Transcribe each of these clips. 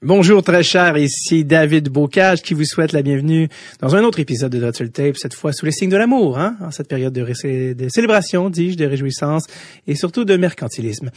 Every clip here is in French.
Bonjour très cher, ici David Bocage qui vous souhaite la bienvenue dans un autre épisode de Dottle Tape, cette fois sous les signes de l'amour, hein, en cette période de, de célébration, dis-je, de réjouissance et surtout de mercantilisme.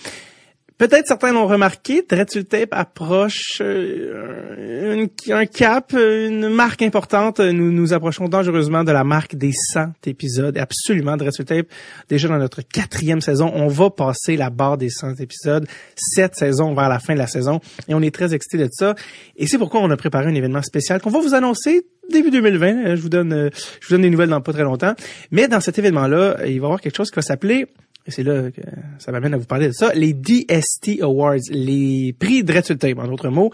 Peut-être certains l'ont remarqué, Dreadful Tape approche euh, un cap, une marque importante. Nous nous approchons dangereusement de la marque des 100 épisodes. Absolument, Dreadful Tape, déjà dans notre quatrième saison, on va passer la barre des 100 épisodes. Cette saison vers la fin de la saison. Et on est très excités de ça. Et c'est pourquoi on a préparé un événement spécial qu'on va vous annoncer début 2020. Je vous donne, euh, je vous donne des nouvelles dans pas très longtemps. Mais dans cet événement-là, il va y avoir quelque chose qui va s'appeler et c'est là que ça m'amène à vous parler de ça, les DST Awards, les prix de en d'autres mots,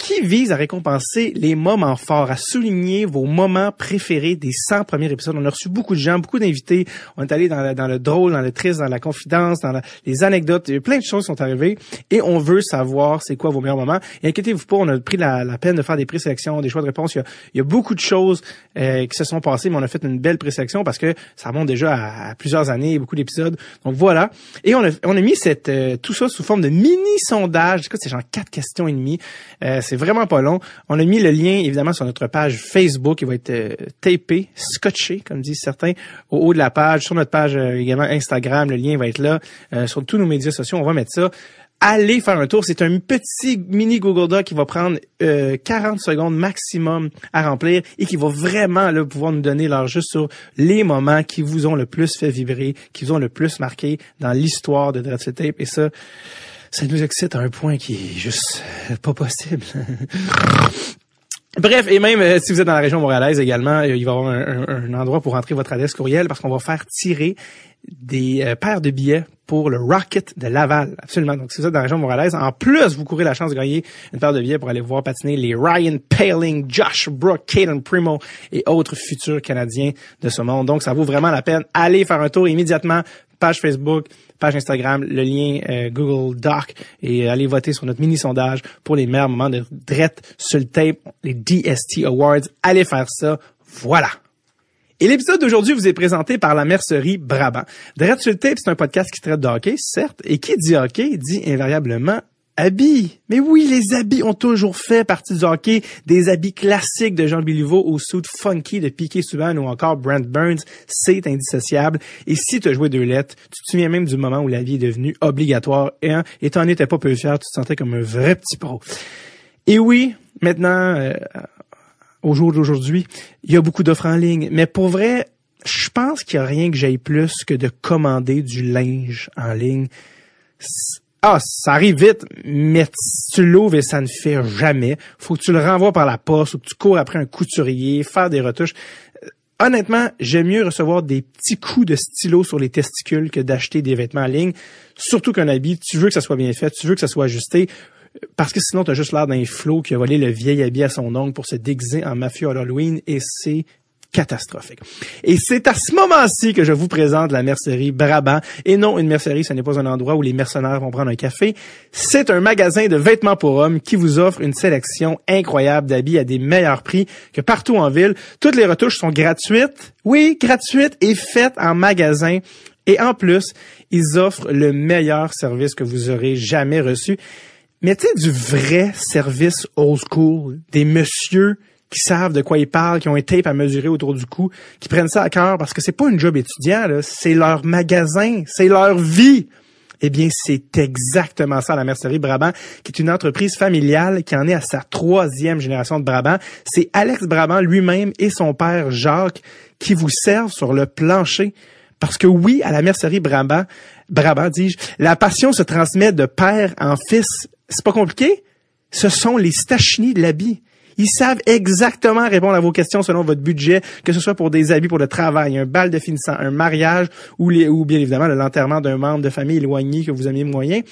qui vise à récompenser les moments forts, à souligner vos moments préférés des 100 premiers épisodes? On a reçu beaucoup de gens, beaucoup d'invités. On est allé dans, le drôle, dans le triste, dans la confidence, dans les anecdotes. plein de choses sont arrivées et on veut savoir c'est quoi vos meilleurs moments. Et inquiétez-vous pas, on a pris la, peine de faire des présélections, des choix de réponse. Il y a, beaucoup de choses euh, qui se sont passées, mais on a fait une belle présélection parce que ça remonte déjà à, plusieurs années, beaucoup d'épisodes. Donc voilà. Et on a, a mis euh, tout ça sous forme de mini-sondage. C'est genre quatre questions et demie. Euh, c'est vraiment pas long. On a mis le lien, évidemment, sur notre page Facebook. Il va être euh, tapé, scotché, comme disent certains, au haut de la page. Sur notre page euh, également Instagram, le lien va être là. sur tous nos médias sociaux, on va mettre ça allez faire un tour. C'est un petit mini Google Doc qui va prendre 40 secondes maximum à remplir et qui va vraiment là, pouvoir nous donner l'heure juste sur les moments qui vous ont le plus fait vibrer, qui vous ont le plus marqué dans l'histoire de Dreadful Tape. Et ça, ça nous excite à un point qui est juste pas possible. Bref, et même euh, si vous êtes dans la région montréalaise également, il va y avoir un, endroit pour rentrer votre adresse courriel parce qu'on va faire tirer des euh, paires de billets pour le Rocket de Laval. Absolument. Donc, si vous êtes dans la région montréalaise, en plus, vous courez la chance de gagner une paire de billets pour aller voir patiner les Ryan Paling, Josh Brook, Caden Primo et autres futurs Canadiens de ce monde. Donc, ça vaut vraiment la peine. Allez faire un tour immédiatement. Page Facebook, page Instagram, le lien euh, Google Doc et allez voter sur notre mini sondage pour les meilleurs moments de drette sur tape, les DST Awards. Allez faire ça. Voilà. Et l'épisode d'aujourd'hui vous est présenté par la mercerie Brabant. Drette sur le tape, c'est un podcast qui traite de hockey, certes, et qui dit hockey dit invariablement Habits. Mais oui, les habits ont toujours fait partie du hockey. Des habits classiques de Jean Béliveau au suit funky de Piquet Souban ou encore Brent Burns, c'est indissociable. Et si tu as joué deux lettres, tu te souviens même du moment où la vie est devenue obligatoire et, et t'en étais pas peu fier, tu te sentais comme un vrai petit pro. Et oui, maintenant, euh, au jour d'aujourd'hui, il y a beaucoup d'offres en ligne. Mais pour vrai, je pense qu'il n'y a rien que j'aille plus que de commander du linge en ligne ah, ça arrive vite, mais tu l'ouvres et ça ne fait jamais. Faut que tu le renvoies par la poste ou que tu cours après un couturier, faire des retouches. Euh, honnêtement, j'aime mieux recevoir des petits coups de stylo sur les testicules que d'acheter des vêtements en ligne. Surtout qu'un habit, tu veux que ça soit bien fait, tu veux que ça soit ajusté. Parce que sinon, tu as juste l'air d'un flot qui a volé le vieil habit à son oncle pour se déguiser en mafieux à Halloween et c'est catastrophique. Et c'est à ce moment-ci que je vous présente la mercerie Brabant. Et non, une mercerie, ce n'est pas un endroit où les mercenaires vont prendre un café. C'est un magasin de vêtements pour hommes qui vous offre une sélection incroyable d'habits à des meilleurs prix que partout en ville. Toutes les retouches sont gratuites. Oui, gratuites et faites en magasin. Et en plus, ils offrent le meilleur service que vous aurez jamais reçu. Mais tu sais, du vrai service old school, des messieurs qui savent de quoi ils parlent, qui ont un tape à mesurer autour du cou, qui prennent ça à cœur parce que c'est pas une job étudiant, c'est leur magasin, c'est leur vie. Eh bien, c'est exactement ça, la Mercerie Brabant, qui est une entreprise familiale qui en est à sa troisième génération de Brabant. C'est Alex Brabant lui-même et son père Jacques qui vous servent sur le plancher. Parce que oui, à la Mercerie Brabant, Brabant, dis-je, la passion se transmet de père en fils. C'est pas compliqué? Ce sont les stachnis de l'habit. Ils savent exactement répondre à vos questions selon votre budget, que ce soit pour des habits pour le travail, un bal de finissant, un mariage ou, les, ou bien évidemment l'enterrement d'un membre de famille éloigné que vous aimiez moyen.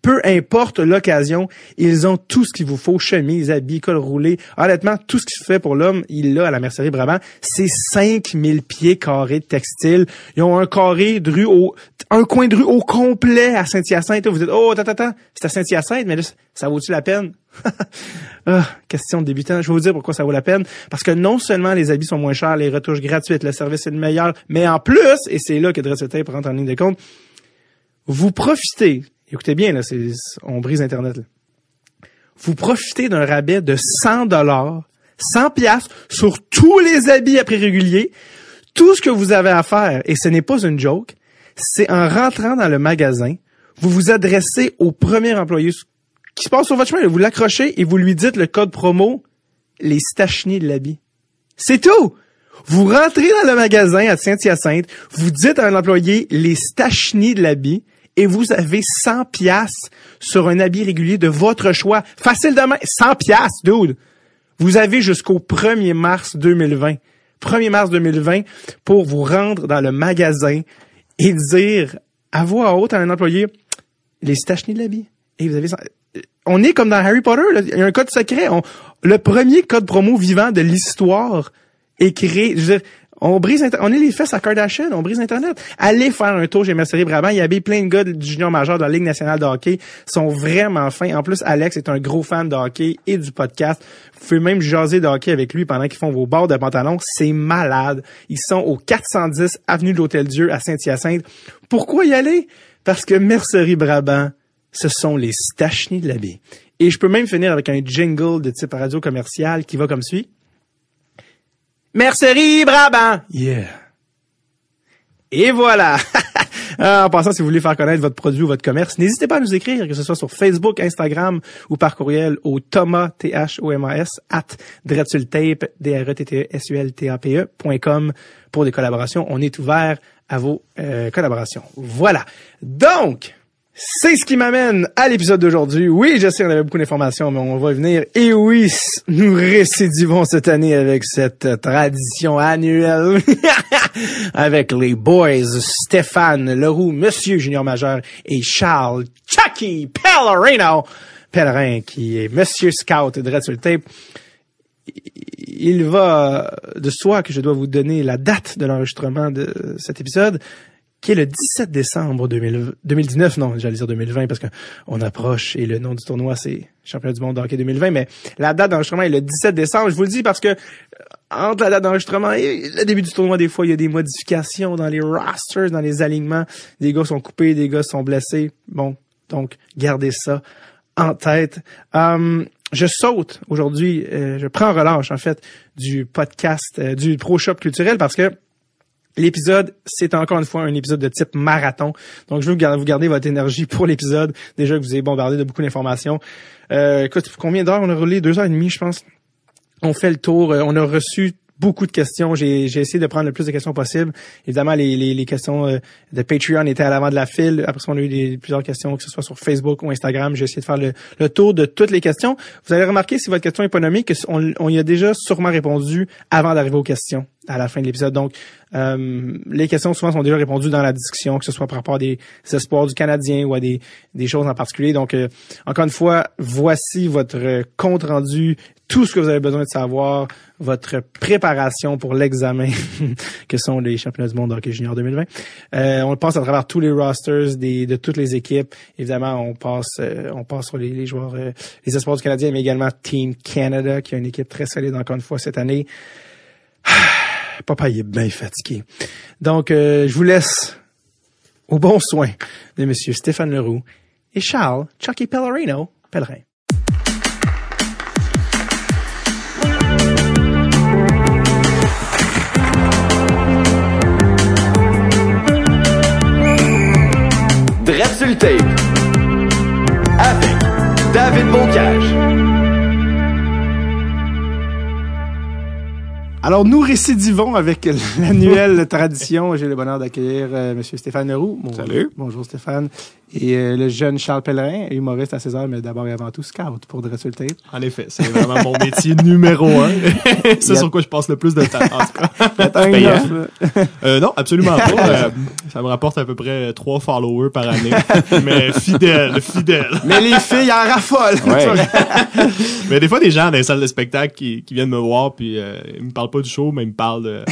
Peu importe l'occasion, ils ont tout ce qu'il vous faut, chemise, habits, col roulé. Honnêtement, tout ce qui se fait pour l'homme, il l'a à la mercerie Brabant. C'est 5000 pieds carrés de textile. Ils ont un carré de au, un coin de rue au complet à Saint-Hyacinthe. Vous dites, oh, attends, attends, c'est à Saint-Hyacinthe, mais là, ça vaut-tu la peine? Ah, question de débutant. Je vais vous dire pourquoi ça vaut la peine. Parce que non seulement les habits sont moins chers, les retouches gratuites, le service est le meilleur, mais en plus, et c'est là que Dress Tape rentre en ligne de compte, vous profitez Écoutez bien, on brise Internet. Vous profitez d'un rabais de 100 dollars, 100 pièces sur tous les habits à prix régulier. Tout ce que vous avez à faire, et ce n'est pas une joke, c'est en rentrant dans le magasin, vous vous adressez au premier employé qui se passe sur votre chemin, vous l'accrochez et vous lui dites le code promo les stacheniers de l'habit. C'est tout! Vous rentrez dans le magasin à Saint-Hyacinthe, vous dites à un employé les stacheniers de l'habit et vous avez 100 pièces sur un habit régulier de votre choix. Facile de main, 100 pièces, dude. Vous avez jusqu'au 1er mars 2020. 1er mars 2020 pour vous rendre dans le magasin et dire à voix haute à un employé les stacheniers de l'habit. Et vous avez on est comme dans Harry Potter, il y a un code secret. le premier code promo vivant de l'histoire est créé. Je veux dire, on brise, on est les fesses à Kardashian, on brise Internet. Allez faire un tour chez Mercerie Brabant. Il y avait plein de gars du junior majeur de la Ligue nationale de hockey. Ils sont vraiment fins. En plus, Alex est un gros fan de hockey et du podcast. Vous pouvez même jaser de hockey avec lui pendant qu'ils font vos bords de pantalon. C'est malade. Ils sont au 410 avenue de l'Hôtel-Dieu à Saint-Hyacinthe. Pourquoi y aller? Parce que Mercerie Brabant, ce sont les stacheniers de l'habit. Et je peux même finir avec un jingle de type radio commercial qui va comme suit. Mercerie Brabant! Yeah! Et voilà! Ah, en passant, si vous voulez faire connaître votre produit ou votre commerce, n'hésitez pas à nous écrire, que ce soit sur Facebook, Instagram ou par courriel au Thomas, T-H-O-M-A-S, at Dretsultape, d r e t t s u l t a p e pour des collaborations. On est ouvert à vos euh, collaborations. Voilà. Donc, c'est ce qui m'amène à l'épisode d'aujourd'hui. Oui, je sais, on avait beaucoup d'informations, mais on va y venir. Et oui, nous récidivons cette année avec cette tradition annuelle avec les boys Stéphane Leroux, Monsieur Junior Majeur et Charles Chucky Pellerino, Pellerin, qui est Monsieur Scout de Red sur. Il va de soi que je dois vous donner la date de l'enregistrement de cet épisode qui est le 17 décembre 2019, non, j'allais dire 2020 parce qu'on approche et le nom du tournoi c'est Championnat du monde de hockey 2020, mais la date d'enregistrement est le 17 décembre. Je vous le dis parce que euh, entre la date d'enregistrement et le début du tournoi, des fois, il y a des modifications dans les rosters, dans les alignements. Des gars sont coupés, des gars sont blessés. Bon, donc gardez ça en tête. Hum, je saute aujourd'hui, euh, je prends relâche en fait du podcast euh, du Pro Shop culturel parce que L'épisode, c'est encore une fois un épisode de type marathon. Donc, je veux vous garder votre énergie pour l'épisode. Déjà que vous avez bombardé de beaucoup d'informations. Euh, écoute, combien d'heures on a roulé? Deux heures et demie, je pense. On fait le tour. Euh, on a reçu beaucoup de questions. J'ai, essayé de prendre le plus de questions possible. Évidemment, les, les, questions euh, de Patreon étaient à l'avant de la file. Après ça, on a eu des, plusieurs questions, que ce soit sur Facebook ou Instagram. J'ai essayé de faire le, tour de toutes les questions. Vous allez remarquer, si votre question est pas nommée, qu'on on y a déjà sûrement répondu avant d'arriver aux questions à la fin de l'épisode. Donc, euh, les questions souvent sont déjà répondues dans la discussion, que ce soit par rapport à des espoirs du Canadien ou à des, choses en particulier. Donc, euh, encore une fois, voici votre compte rendu tout ce que vous avez besoin de savoir, votre préparation pour l'examen que sont les championnats du monde hockey junior 2020. Euh, on passe à travers tous les rosters des, de toutes les équipes. Évidemment, on passe euh, on passe sur les, les joueurs, euh, les espoirs du Canadien, mais également Team Canada, qui a une équipe très solide encore une fois cette année. Papa, il est bien fatigué. Donc, je vous laisse au bon soin de Monsieur Stéphane Leroux et Charles Chucky Pellerino, Pellerin. Tape avec David Bocage. Alors, nous récidivons avec l'annuelle tradition. J'ai le bonheur d'accueillir euh, M. Stéphane Leroux. Salut. Bonjour Stéphane. Et euh, le jeune Charles Pellerin, humoriste à César, mais d'abord et avant tout scout pour de résultats. En effet, c'est vraiment mon métier numéro un. c'est sur quoi je passe le plus de temps. En tout cas. euh, non, absolument pas. Euh, ça me rapporte à peu près trois followers par année. mais fidèle, fidèle. Mais les filles en raffolent. mais des fois, des gens dans les salles de spectacle qui, qui viennent me voir puis euh, ils me parlent pas du show, mais ils me parlent de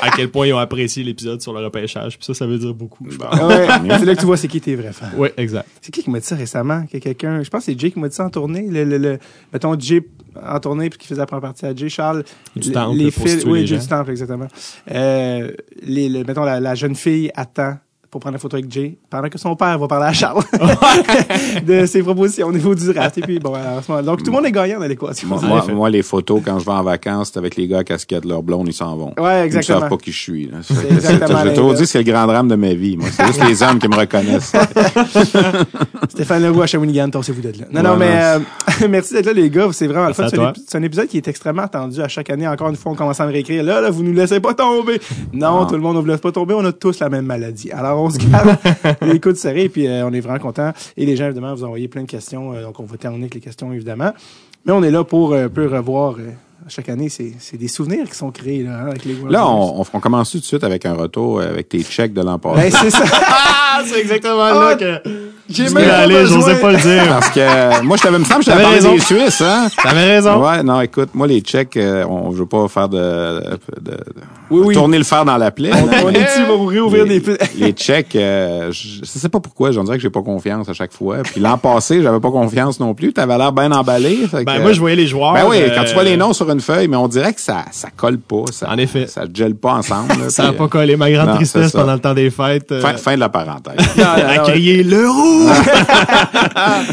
à quel point ils ont apprécié l'épisode sur le repêchage. Puis ça, ça veut dire beaucoup. Ouais, c'est là que tu vois c'est qui tes vrais fans. Oui, exact. C'est qui qui m'a dit ça récemment? Que quelqu'un, je pense que c'est Jay qui m'a dit ça en tournée. Le, le, le, mettons Jay en tournée puis qui faisait la première partie à Jay. Charles. Du temple. Les fils, oui, Jay du temple, exactement. Euh, les, mettons, la, la jeune fille attend pour prendre une photo avec Jay pendant que son père va parler à Charles de ses propositions au niveau du draft. Et puis, bon, alors, à ce moment- donc tout le monde est gagnant dans l'équation. Moi, moi, moi, les photos, quand je vais en vacances, c'est avec les gars à casquette, leur blonde, ils s'en vont. Ouais, exactement. Ils ne savent pas qui je suis. exactement Je vais toujours dire c'est le grand drame de ma vie. Moi, c'est juste les hommes qui me reconnaissent. Stéphane Leroux à Shawinigan, torsez-vous d'être là. Non, non, mais euh, merci d'être là, les gars. C'est vraiment le fun. C'est un, épisode qui est extrêmement attendu à chaque année. Encore une fois, on commence à me réécrire. Là, là, vous nous laissez pas tomber. Non, Non. tout le monde ne vous laisse pas tomber. On a tous la même maladie. Alors, on se garde les coudes serrés, puis euh, on est vraiment contents. Et les gens, évidemment, vous envoyez plein de questions. euh, donc, on va terminer avec les questions, évidemment. Mais on est là pour euh, un peu revoir. euh, chaque année, c'est des souvenirs qui sont créés là, hein, avec les World Là, on, on, on commence tout de suite avec un retour euh, avec tes chèques de l'an passé. Ben, c'est ça. Ah, c'est exactement Ah, là que J'ai je même pas aller, besoin. j'osais pas le dire. Parce que euh, moi, je t'avais, me semble, que je t'avais parlé raison. des Suisses, hein? T'avais raison. Ouais, non, écoute, moi, les Tchèques, euh, on, je veux pas faire de, de, de- Oui, oui. tourner le fer dans la plaie. On, on est ici pour vous réouvrir les, des... les Tchèques, euh, je, sais pas pourquoi, j'en dirais que j'ai pas confiance à chaque fois. Puis l'an passé, j'avais pas confiance non plus. T'avais l'air bien emballé. fait Ben, que- moi, je voyais les joueurs. Ben oui, euh, quand tu vois les noms sur une feuille, mais on dirait que ça, ça colle pas. Ça, En effet. Ça gelle pas ensemble. là, Ça a puis, pas collé. Ma grande non, tristesse pendant le temps des fêtes. euh, Fin, fin de la parenthèse. À non, crier le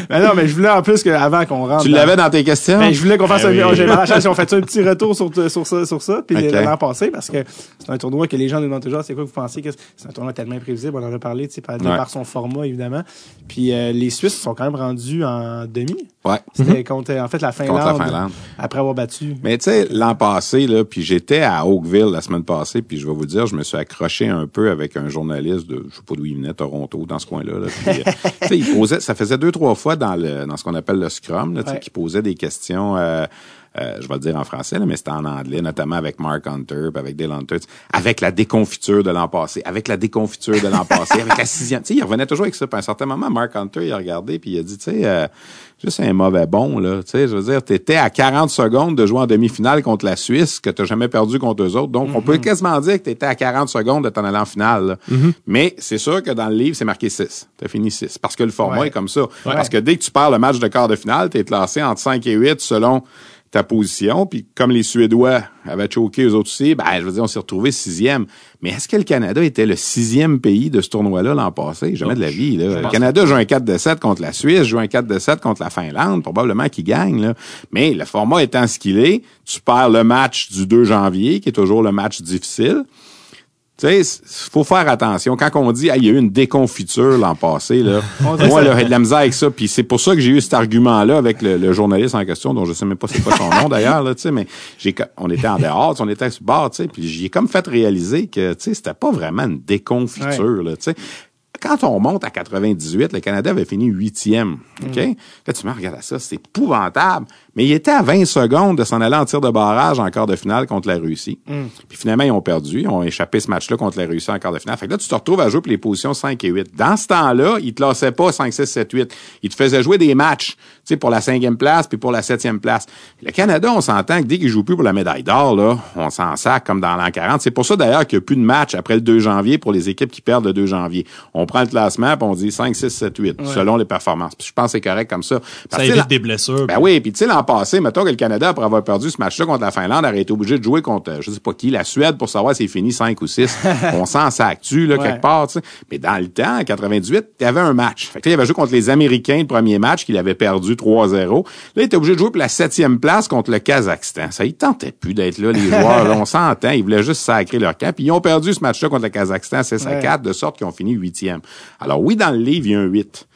Ben non, mais je voulais en plus qu'avant qu'on rentre. tu l'avais dans tes questions? Ben, je voulais qu'on fasse Ben un, oui. j'ai la chance, on fait un petit retour sur, sur ça, sur ça, puis l'an passé, parce que c'est un tournoi que les gens nous demandent toujours, c'est quoi que vous pensez que c'est- un tournoi tellement imprévisible, on en a parlé, tu sais, par, Ouais. par son format, évidemment. Puis euh, les Suisses sont quand même rendus en demi. Ouais. C'était contre, en fait, la Finlande. Contre la Finlande. Après avoir battu. Mais tu sais, l'an passé, là, puis j'étais à Oakville la semaine passée, puis je vais vous dire, je me suis accroché un peu avec un journaliste de, je sais pas d'où il venait, Toronto, dans ce coin-là. Là, Il posait, ça faisait deux, trois fois dans le, dans ce qu'on appelle le scrum, là, Ouais. qu'il posait des questions, euh, euh, je vais le dire en français, là, mais c'était en anglais, notamment avec Mark Hunter, puis avec Dale Hunter, avec la déconfiture de l'an passé, avec la déconfiture de l'an passé, avec la sixième. Tu sais, il revenait toujours avec ça. Puis à un certain moment, Mark Hunter, il a regardé, puis il a dit, tu sais, euh, juste un mauvais bon, là. Tu sais, je veux dire, t'étais à 40 secondes de jouer en demi-finale contre la Suisse, que t'as jamais perdu contre eux autres. Donc, on peut quasiment dire que t'étais à 40 secondes de t'en aller en finale, là. Mais c'est sûr que dans le livre, c'est marqué 6. T'as fini 6. Parce que le format Ouais. est comme ça. Parce que dès que tu perds le match de quart de finale, t'es classé entre 5 et 8 selon ta position. Puis comme les Suédois avaient choqué eux autres aussi, ben, je veux dire, on s'est retrouvé sixième. Mais est-ce que le Canada était le sixième pays de ce tournoi-là l'an passé? Jamais de la vie. Là. Le Canada joue un 4 de 7 contre la Suisse, joue un 4 de 7 contre la Finlande, probablement qu'il gagne. Là. Mais le format étant ce qu'il est, tu perds le match du 2 janvier, qui est toujours le match difficile. Tu sais, faut faire attention. Quand on dit, ah, il y a eu une déconfiture l'an passé, là, moi, là, j'ai de la misère avec ça. Puis c'est pour ça que j'ai eu cet argument-là avec le, le journaliste en question, dont je sais même pas c'est quoi son nom d'ailleurs, là, tu sais, mais j'ai, on était en dehors, on était sur bord, tu sais, puis j'ai comme fait réaliser que, tu sais, c'était pas vraiment une déconfiture, là, tu sais. Quand on monte à 98, le Canada avait fini huitième. OK? Là, tu me regardes à ça, c'est épouvantable. Mais il était à 20 secondes de s'en aller en tir de barrage en quart de finale contre la Russie. Puis finalement, ils ont perdu. Ils ont échappé ce match-là contre la Russie en quart de finale. Fait que là, tu te retrouves à jouer pour les positions 5 et 8. Dans ce temps-là, ils te lassaient pas 5, 6, 7, 8. Ils te faisaient jouer des matchs, tu sais, pour la cinquième place puis pour la septième place. Le Canada, on s'entend que dès qu'ils jouent plus pour la médaille d'or, là, on s'en sac comme dans l'an 40. C'est pour ça, d'ailleurs, qu'il n'y a plus de match après le 2 janvier pour les équipes qui perdent le 2 janvier. On prend le classement puis on dit 5, 6, 7, 8, selon les performances. Puis je pense que c'est correct comme ça. Ça Parce évite des blessures. ben oui, puis tu sais, passé, mettons que le Canada, après avoir perdu ce match-là contre la Finlande, aurait été obligé de jouer contre, euh, je sais pas qui, la Suède, pour savoir s'il finit 5 ou 6. On sent ça actu, là, Ouais. quelque part. Mais dans le temps, en 98, il y avait un match. Fait que là, il avait joué contre les Américains, le premier match, qu'il avait perdu 3-0. Là, il était obligé de jouer pour la septième place contre le Kazakhstan. Ça, il tentait plus d'être là, les joueurs, là. On s'entend. Ils voulaient juste sacrer leur camp. Puis ils ont perdu ce match-là contre le Kazakhstan 6 à Ouais. 4, de sorte qu'ils ont fini huitième. Alors oui, dans le livre, il y a un 8.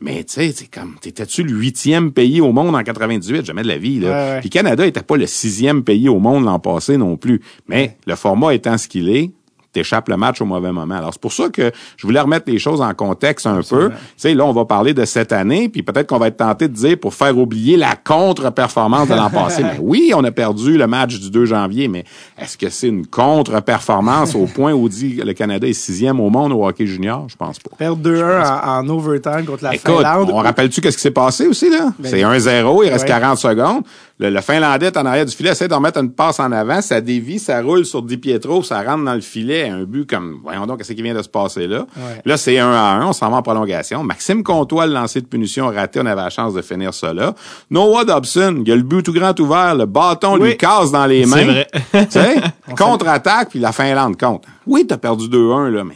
Mais tu sais, c'est comme, t'étais-tu le huitième pays au monde en 98? Jamais de la vie, là. Puis Canada était pas le sixième pays au monde l'an passé non plus. Mais le format étant ce qu'il est, t'échappes le match au mauvais moment. Alors, c'est pour ça que je voulais remettre les choses en contexte un peu. Tu sais, là, on va parler de cette année, puis peut-être qu'on va être tenté de dire pour faire oublier la contre-performance de l'an passé. Mais oui, on a perdu le match du 2 janvier, mais est-ce que c'est une contre-performance au point où dit le Canada est sixième au monde au hockey junior? Je pense pas. Perdre 2-1 en, en overtime contre la Écoute, Finlande. on rappelle-tu qu'est-ce qui s'est passé aussi, là? Ben, c'est 1-0, il reste ouais. 40 secondes. Le, le Finlandais est en arrière du filet, essaie d'en mettre une passe en avant, ça dévie, ça roule sur Di Pietro, ça rentre dans le filet, un but comme, voyons donc, qu'est-ce qui vient de se passer là? Ouais. Là, c'est 1 à 1, on s'en va en prolongation. Maxime Comtois, le lancer de punition raté, on avait la chance de finir ça là. Noah Dobson, il a le but tout grand ouvert, le bâton Oui. lui casse dans les mains. C'est vrai. Contre-attaque, puis la Finlande compte. Oui, t'as perdu 2-1, là, mais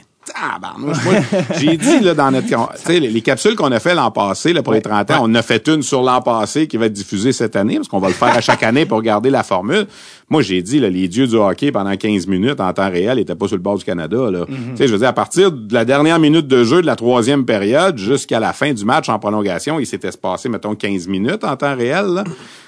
Moi, j'ai dit, là, dans notre, tu sais, les, les capsules qu'on a fait l'an passé, là, pour les 30 ans, on a fait une sur l'an passé qui va être diffusée cette année, parce qu'on va le faire à chaque année pour garder la formule. Moi, j'ai dit, là, les dieux du hockey pendant 15 minutes en temps réel n'étaient pas sur le bord du Canada, là. Tu sais, je veux dire, à partir de la dernière minute de jeu de la troisième période jusqu'à la fin du match en prolongation, il s'était passé, mettons, 15 minutes en temps réel, là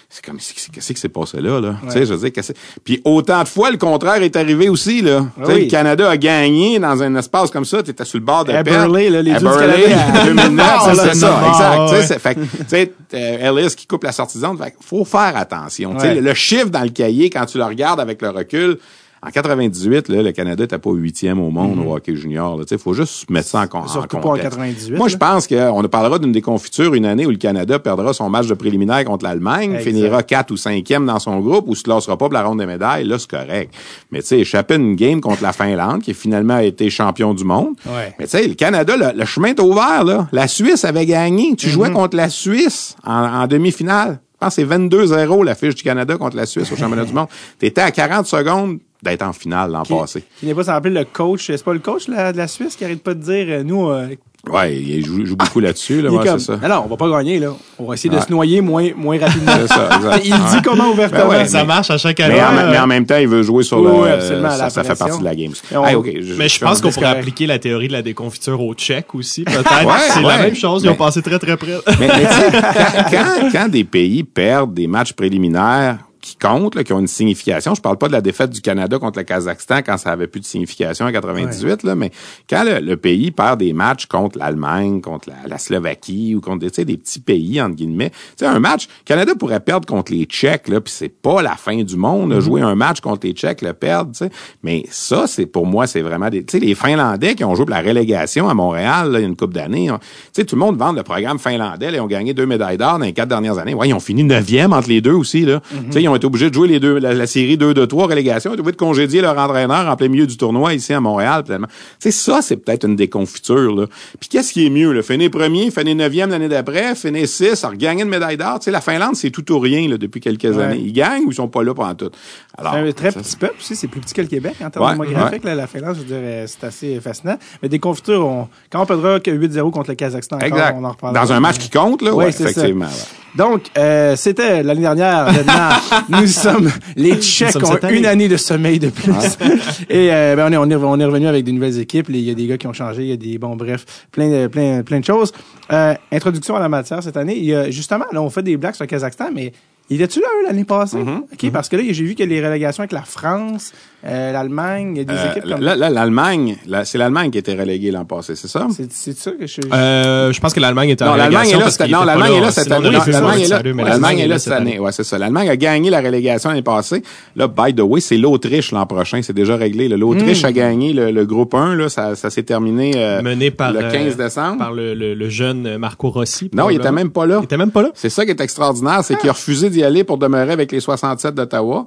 c'est comme qu'est-ce qui s'est passé là là? Tu sais je veux dire puis autant de fois le contraire est arrivé aussi là. Tu sais le Canada a gagné dans un espace comme ça tu étais sur le bord de perdre Burley, là, les à dieux du Burley, Canada. en 2009 Ah, c'est ça exact. ouais. tu sais c'est- fait que, tu sais euh, Ellis qui coupe la zone fait faut faire attention. Tu sais Ouais. le, le chiffre dans le cahier quand tu le regardes avec le recul en 98, là, le Canada n'était pas huitième au monde au hockey junior. Il faut juste mettre ça en, en. Surtout pas en contexte. 98, Moi, je pense qu'on parlera d'une déconfiture une année où le Canada perdra son match de préliminaire contre l'Allemagne, finira 4 ou 5e dans son groupe ou se classera pas pour la ronde des médailles. Là, c'est correct. Mais tu sais, échapper une game contre la Finlande, qui finalement a été champion du monde. Ouais. Mais tu sais, le Canada, le, le chemin est ouvert. Là. La Suisse avait gagné. Tu jouais contre la Suisse en, en demi-finale. Je pense que c'est 22-0 la fiche du Canada contre la Suisse au championnat du monde. T'étais à 40 secondes d'être en finale l'an passé. qui n'est pas semblé le coach, c'est pas le coach là, de la Suisse qui arrête pas de dire, euh, nous, euh, Ouais, il joue, joue beaucoup là-dessus. Là, est ouais, comme, c'est ça. non, non, on va pas gagner, là. On va essayer de se noyer moins, moins rapidement. C'est ça, exact. il dit comment ouvertement. Ben ouais, ça marche à chaque année. Mais en, Euh, mais en même temps, il veut jouer sur Oui, le. oui, absolument, ça, la ça fait partie de la game. On- Hey, Mais je pense qu'on pourrait appliquer la théorie de la déconfiture au Tchèques aussi. Peut-être Ouais, c'est la même chose. Ils ont passé très très près. Mais, mais tu sais, quand, quand, quand des pays perdent des matchs préliminaires qui comptent, là, qui ont une signification, je parle pas de la défaite du Canada contre le Kazakhstan quand ça avait plus de signification en 98, là, mais quand le, le pays perd des matchs contre l'Allemagne, contre la, la Slovaquie ou contre des, petits pays, entre guillemets, tu sais, un match, le Canada pourrait perdre contre les Tchèques, là, puis c'est pas la fin du monde, là, jouer un match contre les Tchèques, le perdre, tu sais. Mais ça, c'est, pour moi, c'est vraiment des, tu sais, les Finlandais qui ont joué pour la relégation à Montréal, là, il y a une coupe d'années, on- tu sais, tout le monde vend le programme finlandais, là, ils ont gagné deux médailles d'or dans les quatre dernières années. Ouais, ils ont fini neuvième entre les deux aussi, là. Tu sais, ils ont été obligés de jouer les deux, la, la série 2 de 3 relégation, ils ont été de congédier leur entraîneur en plein milieu du tournoi ici à Montréal, tellement. Tu sais, ça, c'est peut-être une déconfiture, là. Puis qu'est-ce qui est mieux, là? Finir premier, finir neuvième l'année d'après, finir six, regagner une médaille d'or. La Finlande, c'est tout ou rien, là, depuis quelques Ouais. années. Ils gagnent ou ils sont pas là pendant tout. Alors. C'est un très ça, petit peuple aussi, c'est plus petit que le Québec en termes Ouais, démographiques. là, la Finlande, je dirais, c'est assez fascinant. Mais des confitures, on, quand on perdra que 8-0 contre le Kazakhstan, encore, on en reparlera. Dans un match qui compte, là, Ouais, ouais, effectivement. ouais. Donc, euh, c'était l'année dernière. nous sommes les Tchèques sommes ont une année de sommeil de plus. Et euh, ben, on est on est on est revenu avec des nouvelles équipes. Il y a des gars qui ont changé. Il y a des bon bref, plein de plein plein de choses. Euh, introduction à la matière cette année. Il y a justement là on fait des blagues sur le Kazakhstan, mais il était-tu là eux, l'année passée? Mm-hmm. Ok, parce que là j'ai vu que les relégations avec la France, euh, l'Allemagne, il y a des Euh, équipes comme. là, là, l'Allemagne, là, c'est l'Allemagne qui a été reléguée l'an passé, c'est ça? C'est c'est ça que je. Euh, je pense que l'Allemagne était en Non, l'Allemagne est relégation là parce cette Non, était l'Allemagne est là cette année. L'Allemagne est là. L'Allemagne est cette année. Ouais, c'est ça. L'Allemagne a gagné la relégation l'année passée. Là, by the way, c'est l'Autriche l'an prochain. C'est déjà réglé. là. L'Autriche Hmm. a gagné le, le groupe 1. Là, ça, ça s'est terminé euh, mené par le euh, 15 décembre. par le, le, le jeune Marco Rossi. Non, il était même pas là. Il était même pas là? C'est ça qui est extraordinaire, c'est qu'il a refusé d'y aller pour demeurer avec les 67 d'Ottawa.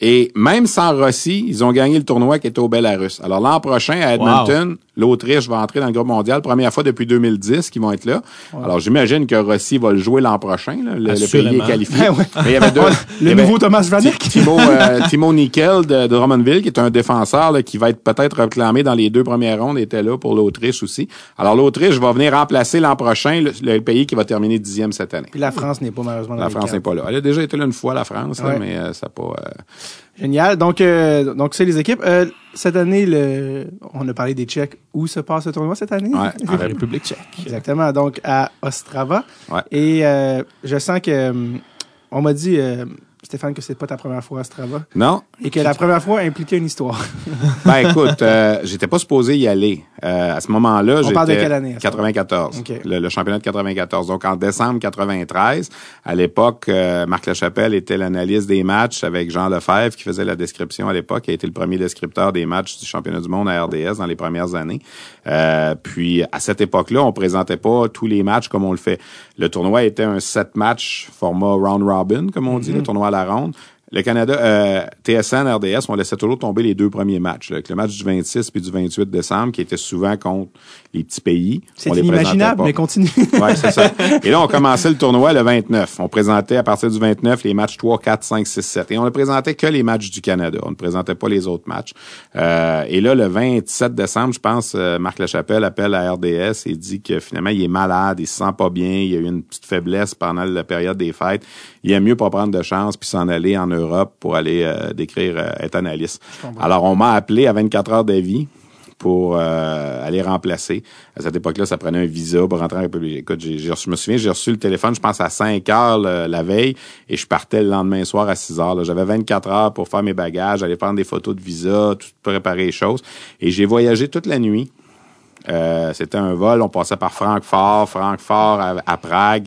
Et même sans Rossi, ils ont gagné le tournoi qui était au Belarus. Alors l'an prochain, à Edmonton, l'Autriche va entrer dans le groupe mondial, première fois depuis 2010 qu'ils vont être là. Alors j'imagine que Rossi va le jouer l'an prochain. là. Le, le pays est qualifié. Ouais, ouais. Mais il y avait deux. y le avait nouveau Thomas Vanek. Timo, euh, Timo Nickel de, de Drummondville, qui est un défenseur là, qui va être peut-être réclamé dans les deux premières rondes, était là pour l'Autriche aussi. Alors l'Autriche va venir remplacer l'an prochain le, le pays qui va terminer dixième cette année. Puis la France n'est pas malheureusement dans La France n'est pas là. Elle a déjà été là une fois, la France, là, mais euh, ça n'a pas... euh, Génial. Donc, euh, donc c'est les équipes. Cette année, le, on a parlé des Tchèques. Où se passe le tournoi cette année? Ouais, en République tchèque. Exactement. Donc, à Ostrava. Ouais. Et euh, je sens que... hum, On m'a dit, euh, Stéphane, que c'est pas ta première fois à Ostrava. Non? Et que la première fois impliquait une histoire. Ben écoute, euh, j'étais pas supposé y aller. Euh, à ce moment-là, On j'étais... parle de quelle année, à ce 94. OK. Le, le championnat de 94. Donc en décembre 93, à l'époque, euh, Marc Lachapelle était l'analyste des matchs avec Jean Lefebvre qui faisait la description à l'époque, qui a été le premier descripteur des matchs du championnat du monde à RDS dans les premières années. Euh, puis à cette époque-là, on présentait pas tous les matchs comme on le fait. Le tournoi était un sept matchs format round robin, comme on dit, le tournoi à la ronde. Le Canada, euh, TSN, RDS, on laissait toujours tomber les deux premiers matchs. là, avec le match du 26 puis du 28 décembre, qui était souvent contre les petits pays. C'est inimaginable, mais continue. Ouais, c'est ça. Et là, on commençait le tournoi le 29. On présentait à partir du 29 les matchs 3, 4, 5, 6, 7. Et on ne présentait que les matchs du Canada. On ne présentait pas les autres matchs. Euh, et là, le 27 décembre, je pense, euh, Marc Lachapelle appelle à RDS et dit que finalement, il est malade, il se sent pas bien, il y a eu une petite faiblesse pendant la période des fêtes. Il aime mieux pas prendre de chance puis s'en aller en Europe pour aller euh, décrire, euh, être analyste. Alors, on m'a appelé à 24 heures d'avis pour euh, aller remplacer. À cette époque-là, ça prenait un visa pour rentrer en République. Écoute, j'ai, j'ai reçu- je me souviens, j'ai reçu le téléphone, je pense, à 5 heures le- la veille et je partais le lendemain soir à 6 heures. là. J'avais 24 heures pour faire mes bagages, aller prendre des photos de visa, tout préparer les choses. Et j'ai voyagé toute la nuit. Euh, c'était un vol, on passait par Francfort, Francfort à, à Prague.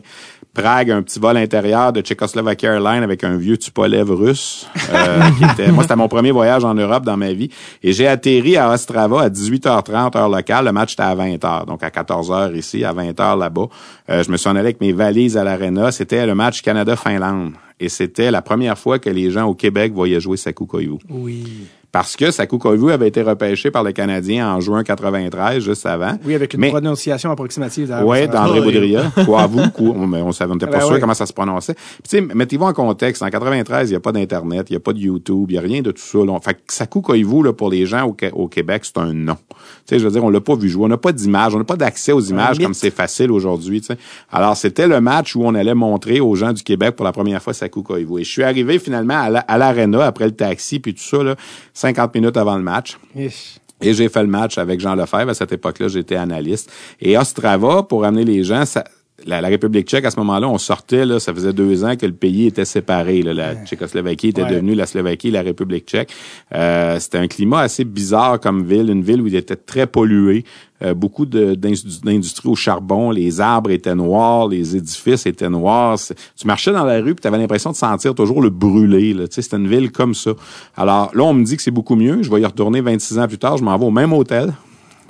Prague, un petit vol intérieur de Czechoslovakia Airlines avec un vieux Tupolev russe. euh, qui était, moi, c'était mon premier voyage en Europe dans ma vie. Et j'ai atterri à Ostrava à 18h30 heure locale. Le match était à 20h, donc à 14h ici, à 20h là-bas. Euh, je me suis en allé avec mes valises à l'aréna. C'était le match Canada-Finlande. Et c'était la première fois que les gens au Québec voyaient jouer Sakou Koivu Oui. Parce que Sakou Koivu avait été repêché par le Canadien en juin 93, juste avant. Oui, avec une Mais- prononciation approximative. va. d'André oui. Baudrillard. Koivu, mais on savait, on n'était pas Ben sûr oui. comment ça se prononçait. Puis, tu sais, mettez-vous en contexte. En 93, il n'y a pas d'Internet, il n'y a pas de YouTube, il n'y a rien de tout ça. là. Fait que Sakou Koivu, là, pour les gens au, au Québec, c'est un nom. Tu sais, je veux dire, on l'a pas vu jouer. On n'a pas d'image. On n'a pas d'accès aux images comme c'est facile aujourd'hui, tu sais. Alors, c'était le match où on allait montrer aux gens du Québec pour la première fois Sakou Koivu. Et je suis arrivé finalement à la- à l'aréna après le taxi puis tout ça, là, 50 minutes avant le match. Ish. Et j'ai fait le match avec Jean Lefebvre. À cette époque-là, j'étais analyste. Et Ostrava, pour amener les gens, ça, la, la République tchèque, à ce moment-là, on sortait, là, ça faisait deux ans que le pays était séparé. Là, la Tchécoslovaquie était Ouais. devenue la Slovaquie et la République tchèque. Euh, c'était un climat assez bizarre comme ville, une ville où il était très pollué. Euh, beaucoup d'industries au charbon, les arbres étaient noirs, les édifices étaient noirs. Tu marchais dans la rue et tu avais l'impression de sentir toujours le brûlé. C'était une ville comme ça. Alors là, on me dit que c'est beaucoup mieux. Je vais y retourner 26 ans plus tard. Je m'en vais au même hôtel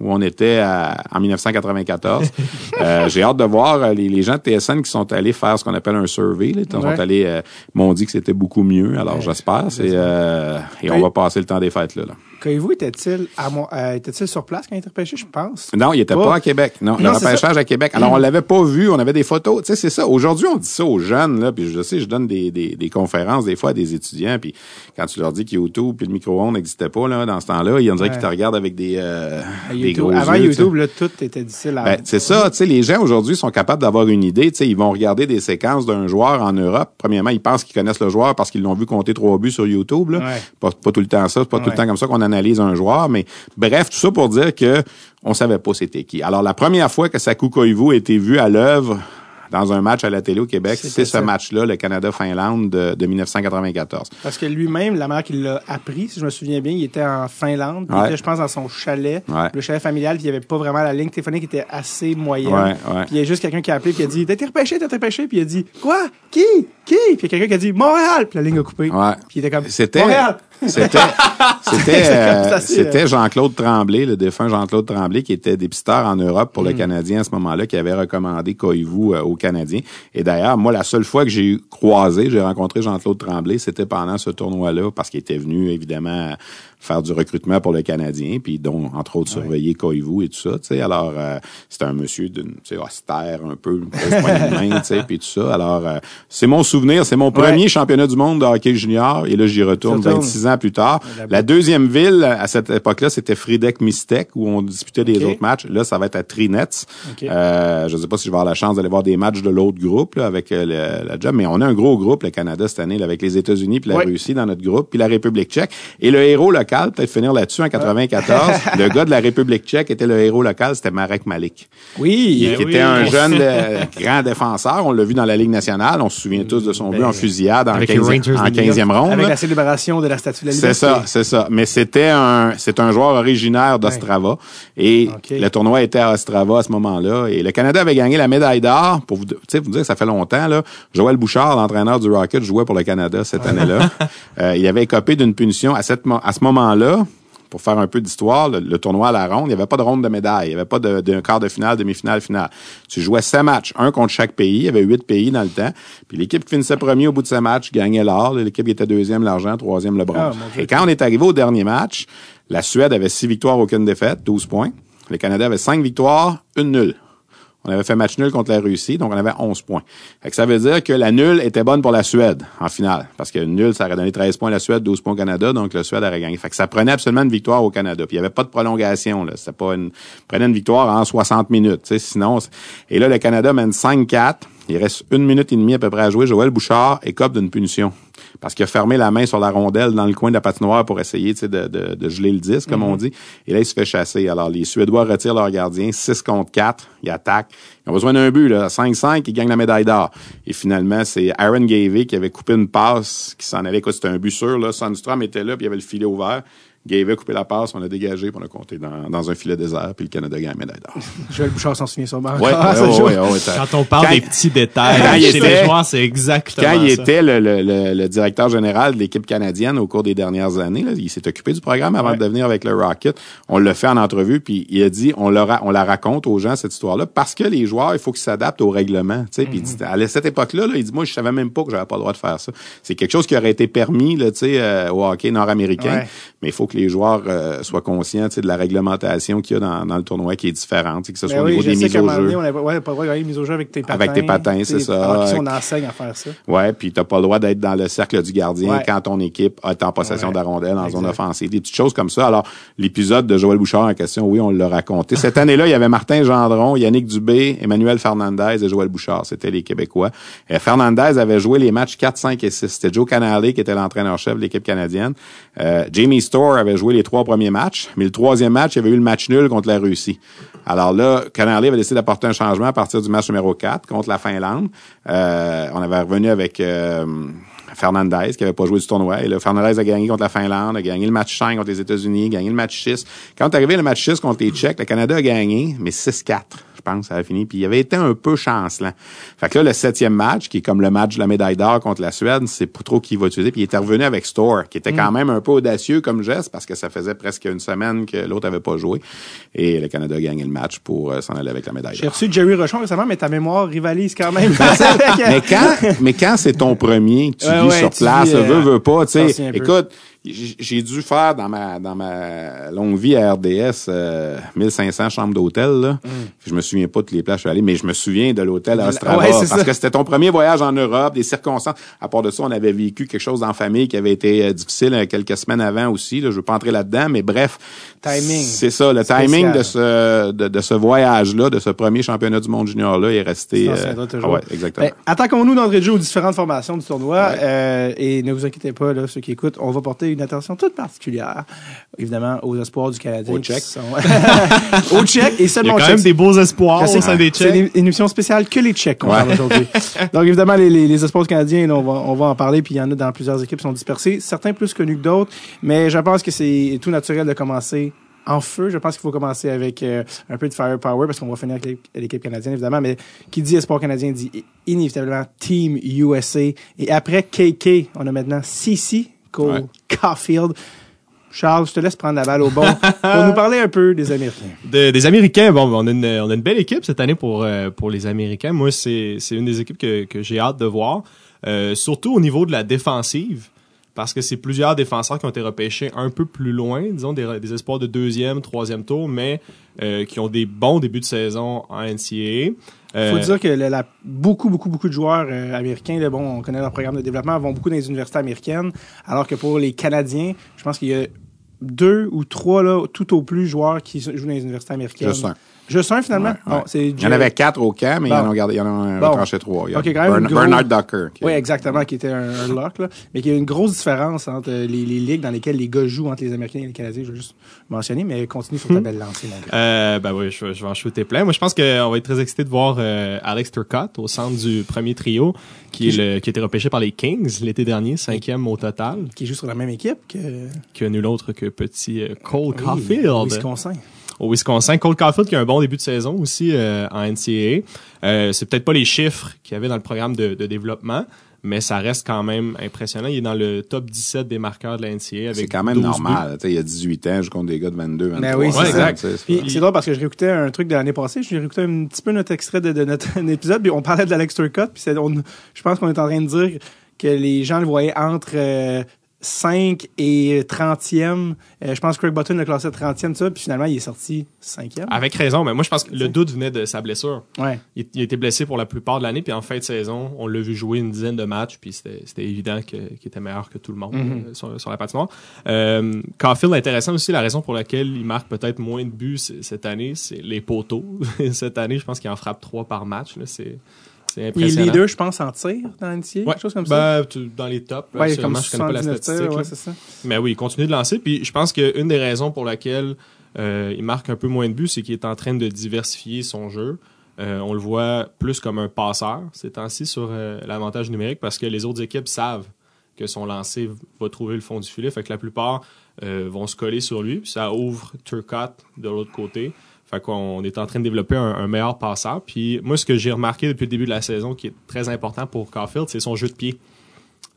où on était à- en 1994. Euh, J'ai hâte de voir euh, les, les gens de TSN qui sont allés faire ce qu'on appelle un survey. Là. Ils sont allés, euh, m'ont dit que c'était beaucoup mieux. Alors j'espère. C'est, euh, et on va passer le temps des fêtes là. là. Koivu était-il euh, était-il sur place quand il était repêché, je pense? Non, il était Oh. pas à Québec. Non, le Non, repêchage à Québec. Alors, on l'avait pas vu. On avait des photos. Tu sais, c'est ça. Aujourd'hui, on dit ça aux jeunes, là. Puis je sais, je donne des, des, des conférences des fois à des étudiants. Puis quand tu leur dis que YouTube puis le micro-ondes n'existait pas, là, dans ce temps-là, ils dirait Ouais. qu'ils te regardent avec des, euh, des gros Avant yeux. YouTube, là, tout était difficile à... Ben, c'est ça, tu sais, les gens aujourd'hui sont capables d'avoir une idée, tu sais, ils vont regarder des séquences d'un joueur en Europe. Premièrement, ils pensent qu'ils connaissent le joueur parce qu'ils l'ont vu compter trois buts sur YouTube, là. Ouais. Pas, pas tout le temps ça, c'est pas tout le temps comme ça qu'on analyse un joueur, mais bref, tout ça pour dire que on savait pas c'était qui. Alors, la première fois que Sakou Koivu a été vu à l'œuvre dans un match à la télé au Québec, C'était c'est ce match-là, le Canada-Finlande de, de 1994. Parce que lui-même, la mère qui l'a appris, si je me souviens bien, il était en Finlande. Il était, je pense, dans son chalet, Ouais. le chalet familial, puis il n'y avait pas vraiment la ligne téléphonique qui était assez moyenne. Ouais. Puis il y a juste quelqu'un qui a appelé, puis il a dit T'as été repêché, t'as été repêché, puis il a dit Quoi? Qui? Qui? Puis il y a quelqu'un qui a dit Montréal, puis la ligne a coupé. Puis il était comme C'était, Montréal. C'était, c'était, euh, c'était Jean-Claude Tremblay, le défunt Jean-Claude Tremblay, qui était dépisteur en Europe pour le Canadien à ce moment-là, qui avait recommandé Koivu euh, aux Canadiens. Et d'ailleurs, moi, la seule fois que j'ai eu croisé, j'ai rencontré Jean-Claude Tremblay, c'était pendant ce tournoi-là, parce qu'il était venu, évidemment, faire du recrutement pour le Canadien, puis dont, entre autres, surveiller Koivu et tout ça, tu sais. Alors, euh, c'était un monsieur d'une, austère, un peu, tu sais, puis tout ça. Alors, euh, c'est mon souvenir, c'est mon premier championnat du monde de hockey junior, et là, j'y retourne Ça tourne. 26 ans plus tard. La deuxième ville, à cette époque-là, c'était Friedeck Mistec, où on disputait des autres matchs. Là, ça va être à Trinets. Euh, je ne sais pas si je vais avoir la chance d'aller voir des matchs de l'autre groupe là, avec euh, le- la job, mais on a un gros groupe, le Canada, cette année, là, avec les États-Unis puis la. Russie dans notre groupe, puis la République tchèque. Et le héros local, peut-être finir là-dessus, en 94, le gars de la République tchèque était le héros local, c'était Marek Malik Oui. qui Ben oui. était un jeune euh, grand défenseur. On l'a vu dans la Ligue nationale. On se souvient tous de son but en fusillade en, avec les 15, Rangers en de New York. 15e ronde. Avec la célébration de la statue de la C'est ça, c'est ça. Mais c'était un, c'est un joueur originaire d'Ostrava. Et le tournoi était à Ostrava à ce moment-là. Et le Canada avait gagné la médaille d'or. Pour vous, tu sais, vous dire que ça fait longtemps, là. Joël Bouchard, l'entraîneur du Rocket, jouait pour le Canada cette année-là. Euh, il avait écopé d'une punition à cette, à ce moment-là. pour faire un peu d'histoire, le, le tournoi à la ronde, il n'y avait pas de ronde de médaille, il n'y avait pas de- quart de finale, demi-finale, finale. Tu jouais sept matchs, un contre chaque pays, il y avait huit pays dans le temps, puis l'équipe qui finissait premier au bout de ces matchs gagnait l'or, l'équipe qui était deuxième l'argent, troisième le bronze. Ah. Et quand on est arrivé au dernier match, la Suède avait six victoires, aucune défaite, 12 points. Le Canada avait cinq victoires, une nulle. On avait fait match nul contre la Russie, donc on avait 11 points. Fait que ça veut dire que la nulle était bonne pour la Suède en finale. Parce que nul, ça aurait donné 13 points à la Suède, 12 points au Canada, donc la Suède aurait gagné. Fait que ça prenait absolument une victoire au Canada. Puis il n'y avait pas de prolongation. Là. C'était pas une. prenait une victoire en 60 minutes. Sinon. Et là, le Canada mène 5-4. Il reste une minute et demie à peu près à jouer. Joël Bouchard écope d'une punition. Parce qu'il a fermé la main sur la rondelle dans le coin de la patinoire pour essayer de, de, de geler le disque, comme on dit. Et là, il se fait chasser. Alors, les Suédois retirent leur gardien, 6 contre 4. Ils attaquent. Ils ont besoin d'un but, là. 5-5, ils gagnent la médaille d'or. Et finalement, c'est Aaron Gavey qui avait coupé une passe, qui s'en allait. Écoute, c'était un but sûr, là. Sandstrom était là, puis il y avait le filet ouvert. Gavey a coupé la passe, on a dégagé, puis on a compté dans, dans un filet désert, puis le Canada gagne la médaille d'or. Joël Bouchard s'en souvient sûrement. Ouais, encore, ouais, ouais, Quand on parle Quand- des petits détails Quand il chez était- les joueurs, c'est exactement Quand il ça. était le, le, le, le directeur général de l'équipe canadienne au cours des dernières années, là, il s'est occupé du programme avant Ouais. de devenir avec le Rocket. On l'a fait en entrevue, puis il a dit on, le ra- on la raconte aux gens cette histoire-là parce que les joueurs, il faut qu'ils s'adaptent au règlement. tu sais. Puis il dit, à cette époque-là, là, il dit moi je savais même pas que j'avais pas le droit de faire ça. C'est quelque chose qui aurait été permis là, tu sais, euh, au hockey nord-américain, Ouais. mais il faut que les joueurs euh, soient conscients de la réglementation qu'il y a dans, dans le tournoi qui est différente, que ce soit Ben au oui, niveau des mises au jeu. on n'avait ouais, pas le droit de gagner mise au jeu avec tes patins. Avec tes patins, c'est ça. Avec- on enseigne à faire ça. Ouais, puis t'as pas le droit d'être dans le cercle du gardien Ouais. quand ton équipe est en possession Ouais. de la rondelle en zone offensive. Des petites choses comme ça. Alors, l'épisode de Joël Bouchard en question, oui, on l'a raconté. Cette année-là, il y avait Martin Gendron, Yannick Dubé, Emmanuel Fernandez et Joël Bouchard. C'était les Québécois. Et Fernandez avait joué les matchs 4, 5 et 6. C'était Joe Canale qui était l'entraîneur-chef de l'équipe canadienne. Euh, Jamie Storr avait joué les trois premiers matchs, mais le troisième match, il y avait eu le match nul contre la Russie. Alors là, Canale avait décidé d'apporter un changement à partir du match numéro 4 contre la Finlande. Euh, on avait revenu avec euh, Fernandez qui avait pas joué du tournoi. Et là, Fernandez a gagné contre la Finlande, a gagné le match 5 contre les États-Unis, a gagné le match 6. Quand est arrivé le match 6 contre les Tchèques, le Canada a gagné, mais 6-4. Je pense, ça a fini. Puis il avait été un peu chancelant. Fait que là, le septième match, qui est comme le match de la médaille d'or contre la Suède, c'est pas trop qui va utiliser. Puis il était revenu avec Store, qui était quand même un peu audacieux comme geste, parce que ça faisait presque une semaine que l'autre avait pas joué. Et le Canada a gagné le match pour euh, s'en aller avec la médaille J'ai d'or. reçu Jerry Rochon récemment, mais ta mémoire rivalise quand même. mais quand, mais quand c'est ton premier que tu Ouais, vis ouais, sur place, vis, euh, veux, veux pas, tu sais. Écoute, j'ai dû faire dans ma, dans ma longue vie à RDS, euh, 1500 chambres d'hôtel, là. Je me souviens pas de toutes les places où je suis allé, mais je me souviens de l'hôtel à Ostrava. Ouais, parce ça. que c'était ton premier voyage en Europe, des circonstances. À part de ça, on avait vécu quelque chose en famille qui avait été euh, difficile euh, quelques semaines avant aussi, là. Je veux pas entrer là-dedans, mais bref. Timing. C'est ça, le Spécial. timing de ce, de, de ce voyage-là, de ce premier championnat du monde junior-là est resté, euh, toujours. ah ouais, exactement. Ben, attaquons-nous d'entrée de jeu aux différentes formations du tournoi. Ouais. euh, et ne vous inquiétez pas, là, ceux qui écoutent, on va porter une attention toute particulière, évidemment, aux espoirs du Canadien. Aux qui Tchèques. sont- aux Tchèques et Il y seulement a quand même des beaux espoirs au sein des C'est Tchèques. une, une émission spéciale que les Tchèques qu'on Ouais. parle aujourd'hui. Donc évidemment, les, les, les espoirs canadiens, là, on va, on va en parler, puis il y en a dans plusieurs équipes qui sont dispersées, certains plus connus que d'autres, mais je pense que c'est tout naturel de commencer en feu. Je pense qu'il faut commencer avec euh, un peu de firepower, parce qu'on va finir avec l'équipe- canadienne, évidemment, mais qui dit espoir canadien dit inévitablement Team USA. Et après KK, on a maintenant CC, Cole Ouais. Caulfield. Charles, je te laisse prendre la balle au bon pour nous parler un peu des Américains. De- des Américains, bon, on a, une, on a une belle équipe cette année pour, euh, pour les Américains. Moi, c'est c'est une des équipes que, que j'ai hâte de voir, Euh, surtout au niveau de la défensive, parce que c'est plusieurs défenseurs qui ont été repêchés un peu plus loin, disons des, des espoirs de deuxième, troisième tour, mais euh, qui ont des bons débuts de saison en NCAA. Euh, faut dire que la, la- beaucoup, beaucoup, beaucoup de joueurs euh, américains, là, bon, on connaît leur programme de développement, vont beaucoup dans les universités américaines, alors que pour les Canadiens, je pense qu'il y a deux ou trois, là, tout au plus, joueurs qui jouent dans les universités américaines. Juste un. Juste un, finalement? Ouais, Bon, ouais. c'est Il y en avait quatre au camp, mais ils en Bon. ont gardé, ils en ont Bon. retranché trois. Il y a Ok, quand même Bern- gros. Bernard Ducker. qui- Oui, exactement, qui était un, un lock, là. Mais qu'il y a une grosse différence entre les, les ligues dans lesquelles les gars jouent entre les Américains et les Canadiens. Je vais juste mentionner, mais continue sur ta belle lancée, mon gars. Euh, ben oui, je, vais- je vais en shooter plein. Moi, je pense qu'on va être très excité de voir euh, Alex Turcotte au centre du premier trio, qui, est le, qui a été repêché par les Kings l'été dernier, cinquième au total, Qui joue sur la même équipe que que nul autre que petit euh, Cole oui, Caulfield. Wisconsin. Au Wisconsin. Cole Caulfield qui a un bon début de saison aussi euh, en NCAA. Euh, c'est peut-être pas les chiffres qu'il y avait dans le programme de, de développement, mais ça reste quand même impressionnant. Il est dans le top 17 des marqueurs de la NCAA avec C'est quand même 12 normal. Tu sais, Il y a 18 ans, je compte des gars de 22, 23. Ben oui, c'est Ouais, exact. c'est Puis pas- c'est drôle parce que je réécoutais un truc de l'année passée, je réécoutais un petit peu notre extrait de, de notre épisode, puis on parlait de l'Alex Turcotte, puis c'est- on- je pense qu'on est en train de dire que les gens le voyaient entre euh, 5 et 30e. Euh, je pense que Craig Button le classait 30e, ça, puis finalement, il est sorti 5e. Avec raison, mais moi je pense que le doute venait de sa blessure. Ouais. Il, il a été blessé pour la plupart de l'année, puis en fin de saison, on l'a vu jouer une dizaine de matchs, puis c'était évident qu'il était meilleur que tout le monde Mhm. euh, sur, sur la patinoire. Euh, Caulfield, intéressant aussi, la raison pour laquelle il marque peut-être moins de buts cette année, c'est les poteaux. cette année, je pense qu'il en frappe trois par match. C'est c'est Il est leader, je pense, en tir dans l'NCA, Ouais, quelque chose comme ça? ben, tu- dans les tops, Ouais, comme je connais pas la 79 tirs, statistique. ouais, ça. Mais oui, il continue de lancer. Puis je pense qu'une des raisons pour laquelle euh, il marque un peu moins de buts, c'est qu'il est en train de diversifier son jeu. Euh, on le voit plus comme un passeur ces temps-ci sur euh, l'avantage numérique parce que les autres équipes savent que son lancer va trouver le fond du filet. Fait que la plupart vont se coller sur lui. Puis ça ouvre Turcotte de l'autre côté. Fait qu'on est en train de développer un, meilleur passeur. Puis moi, ce que j'ai remarqué depuis le début de la saison qui est très important pour Caulfield, c'est son jeu de pied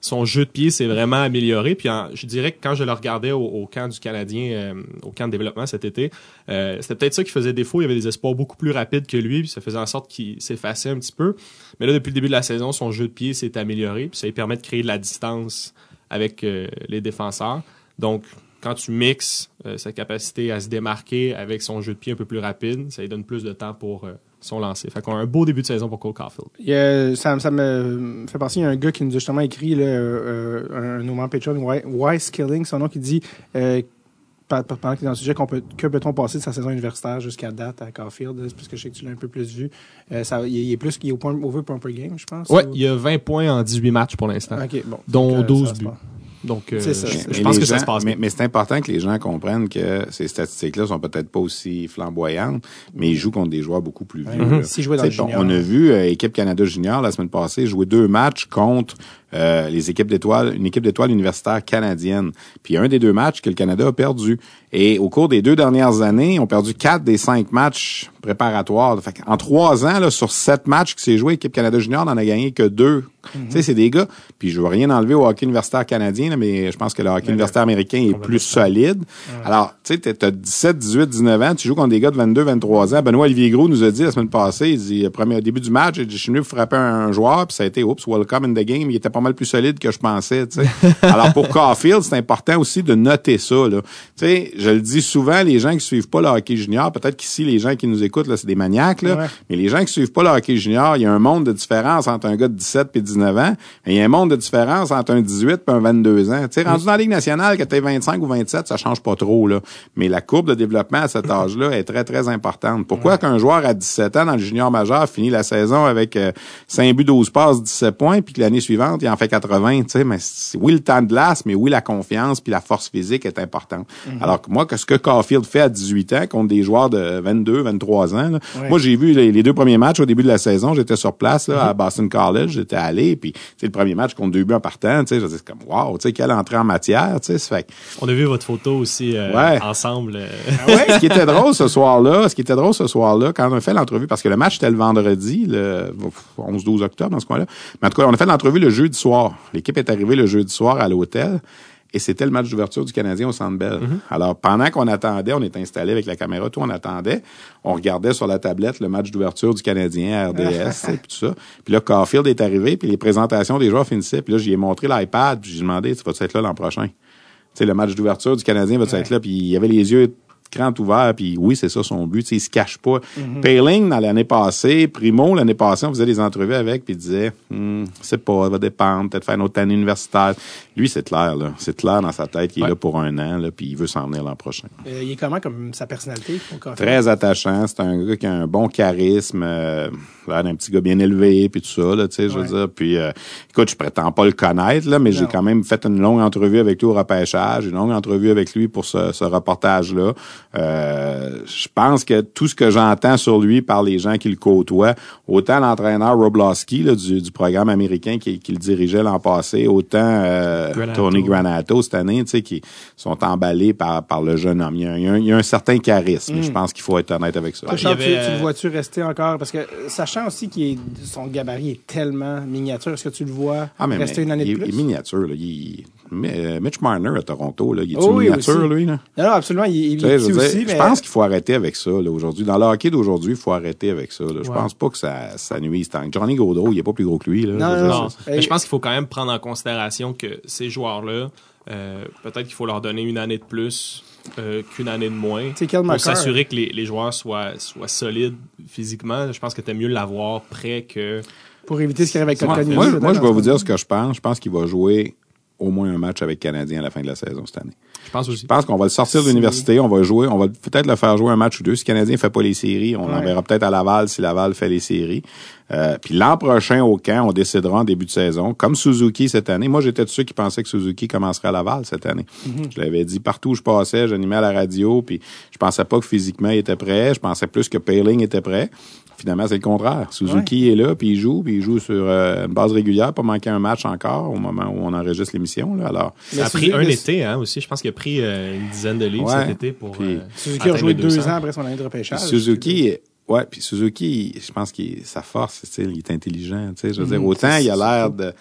son jeu de pied s'est vraiment amélioré. Puis je dirais que quand je le regardais au, au camp du Canadien, euh, au camp de développement cet été, euh, c'était peut-être ça qui faisait défaut. Il y avait des espoirs beaucoup plus rapides que lui, puis ça faisait en sorte qu'il s'effaçait un petit peu. Mais là, depuis le début de la saison, son jeu de pied s'est amélioré, puis ça lui permet de créer de la distance avec euh, les défenseurs. Donc, quand tu mixes euh, sa capacité à se démarquer avec son jeu de pied un peu plus rapide, ça lui donne plus de temps pour euh, son lancer. Fait qu'on a un beau début de saison pour Cole Caulfield. Ça, ça me fait penser, il y a un gars qui nous a justement écrit, là, euh, un, nommant Patreon, Why- Wise Killing, son nom, qui dit, pendant qu'il est dans le sujet, qu'on peut, que peut-on passer de sa saison universitaire jusqu'à date à Caulfield, c'est parce que je sais que tu l'as un peu plus vu. Euh, ça, il, est plus, il est au point, over point per game, je pense. Ouais, ou- il y a 20 points en 18 matchs pour l'instant. Bon. dont Donc, euh, 12 ça se buts. Donc, euh, ça, je, pense que ça se passe Mais, bien. mais c'est important que les gens comprennent que ces statistiques-là sont peut-être pas aussi flamboyantes, mais ils jouent contre des joueurs beaucoup plus vieux. S'ils jouaient dans le junior. On a vu euh, équipe Canada Junior la semaine passée jouer deux matchs contre euh, les équipes d'étoiles, une équipe d'étoiles universitaire canadienne. Puis un des deux matchs que le Canada a perdu. Et au cours des deux dernières années, on a perdu quatre des cinq matchs préparatoires. Fait en trois ans, là, sur sept matchs qui s'est joué, l'équipe Canada Junior n'en a gagné que deux. Mhm. Tu sais, c'est des gars. Puis je veux rien enlever au hockey universitaire canadien, là, mais je pense que le hockey universitaire américain est plus solide. Alors, tu sais, t'as 17, 18, 19 ans, tu joues contre des gars de 22, 23 ans. Benoît Olivier Gros nous a dit la semaine passée, il dit, premier, au début du match, je suis venu frapper un, joueur, puis ça a été, oups, welcome in the game. Il était pas mal plus solide que je pensais. Alors, pour Caulfield, c'est important aussi de noter ça, là. Tu sais, je le dis souvent, les gens qui suivent pas le hockey junior, peut-être qu'ici, les gens qui nous écoutent, là, c'est des maniaques, là. Ouais. Mais les gens qui suivent pas le hockey junior, il y a un monde de différence entre un gars de 17 et 19 ans. Mais il y a un monde de différence entre un 18 et un 22 ans. Tu sais, rendu dans la Ligue nationale, que tu 25 ou 27, ça change pas trop, là. Mais la courbe de développement à cet âge-là est très, très importante. Pourquoi qu'un joueur à 17 ans dans le junior majeur finit la saison avec euh, 5 buts, 12 passes, 17 points, puis que l'année suivante, il en fait 80, tu sais, mais oui, le temps de glace, mais oui, la confiance puis la force physique est importante. Alors que moi, que ce que Caulfield fait à 18 ans contre des joueurs de 22, 23 ans, là, Ouais. moi, j'ai vu les, les deux premiers matchs au début de la saison. J'étais sur place là, à Boston College. J'étais allé. Puis, c'est le premier match contre deux buts en partant. Tu sais, c'est comme, wow, tu sais, quelle entrée en matière. Tu sais, fait On a vu votre photo aussi euh, Ouais. ensemble. euh, ce qui était drôle ce soir-là, ce qui était drôle ce soir-là, quand on a fait l'entrevue, parce que le match était le vendredi, le 11-12 octobre, dans ce coin-là. Mais en tout cas, on a fait l'entrevue le jeudi soir. L'équipe est arrivée le jeudi soir à l'hôtel. Et c'était le match d'ouverture du Canadien au Centre Bell. Alors, pendant qu'on attendait, on était installé avec la caméra, tout, on attendait. On regardait sur la tablette le match d'ouverture du Canadien à RDS, puis tout ça. Puis là, Caulfield est arrivé, puis les présentations des joueurs finissaient. Puis là, j'y ai montré l'iPad, puis j'ai demandé, tu vas être là l'an prochain? Tu sais, le match d'ouverture du Canadien va être là, puis il y avait les yeux grand ouverts, puis oui, c'est ça son but, il se cache pas. Payling, dans l'année passée, Primo, l'année passée, on faisait des entrevues avec, puis il disait, hmm, c'est pas, ça va dépendre, peut-être faire une autre année universitaire. Lui, c'est clair, là. C'est clair dans sa tête qu'il est là pour un an, là, puis il veut s'en venir l'an prochain. Euh, il est comment comme sa personnalité? Très attachant, c'est un gars qui a un bon charisme, euh, l'air d'un petit gars bien élevé, puis tout ça, là, tu sais, je veux dire. Puis, euh, écoute, je prétends pas le connaître, là, mais j'ai quand même fait une longue entrevue avec lui au repêchage, une longue entrevue avec lui pour ce, ce reportage-là. Euh, je pense que tout ce que j'entends sur lui par les gens qui le côtoient, autant l'entraîneur Roblowski là, du, du programme américain qui, qui le dirigeait l'an passé, autant euh, Granato. Tony Granato cette année, tu sais, qui sont emballés par, par le jeune homme. Il y a, un- il y a un, il y a un certain charisme. Je pense qu'il faut être honnête avec ça. Charles, avait, tu, tu euh, le vois-tu rester encore? Parce que sachant aussi que son gabarit est tellement miniature, est-ce que tu le vois Ah, mais, rester mais une année il, de plus? il est miniature. Là. Il, Mitch Marner à Toronto, là, il est Oh oui, aussi. lui? Là? Non, non, absolument, il, est je, dire, aussi, pense qu'il faut arrêter avec ça aujourd'hui. Dans le hockey d'aujourd'hui, il faut arrêter avec ça. Là. Je Ouais. pense pas que ça, ça nuise tant. Johnny Gaudreau, il est pas plus gros que lui. Là, Non, Je non, mais je pense qu'il faut quand même prendre en considération que ces joueurs-là, euh, peut-être qu'il faut leur donner une année de plus euh, qu'une année de moins pour s'assurer que les, les joueurs soient, soient solides physiquement. Je pense que t'aimes mieux l'avoir prêt que... Pour éviter ce qui arrive avec Kotkaniemi. Moi, moi, je vais vous dire ce que je pense. Je pense qu'il va jouer au moins un match avec Canadien à la fin de la saison cette année. Je pense aussi. Je pense qu'on va le sortir de Si- l'université, on va jouer, on va peut-être le faire jouer un match ou deux. Si le Canadien fait pas les séries, on Ouais. l'enverra peut-être à Laval si Laval fait les séries. Euh, puis l'an prochain au camp, on décidera en début de saison, comme Suzuki cette année. Moi, j'étais de ceux qui pensaient que Suzuki commencerait à Laval cette année. Je l'avais dit partout où je passais, j'animais à la radio, puis je pensais pas que physiquement il était prêt. Je pensais plus que Paling était prêt. Finalement, c'est le contraire. Suzuki est là, puis il joue, puis il joue sur euh, une base régulière, pas manquer un match encore au moment où on enregistre l'émission. Là. Alors, Ça a pris un été hein, aussi. Je pense qu'il a pris euh, une dizaine de livres Ouais. cet été pour... Puis euh, Suzuki a joué deux 200. ans après son année de repêchage. Suzuki, ouais, puis Suzuki, je pense que sa force, tu sais, il est intelligent, tu sais, je veux dire, Mhm, autant il a l'air de,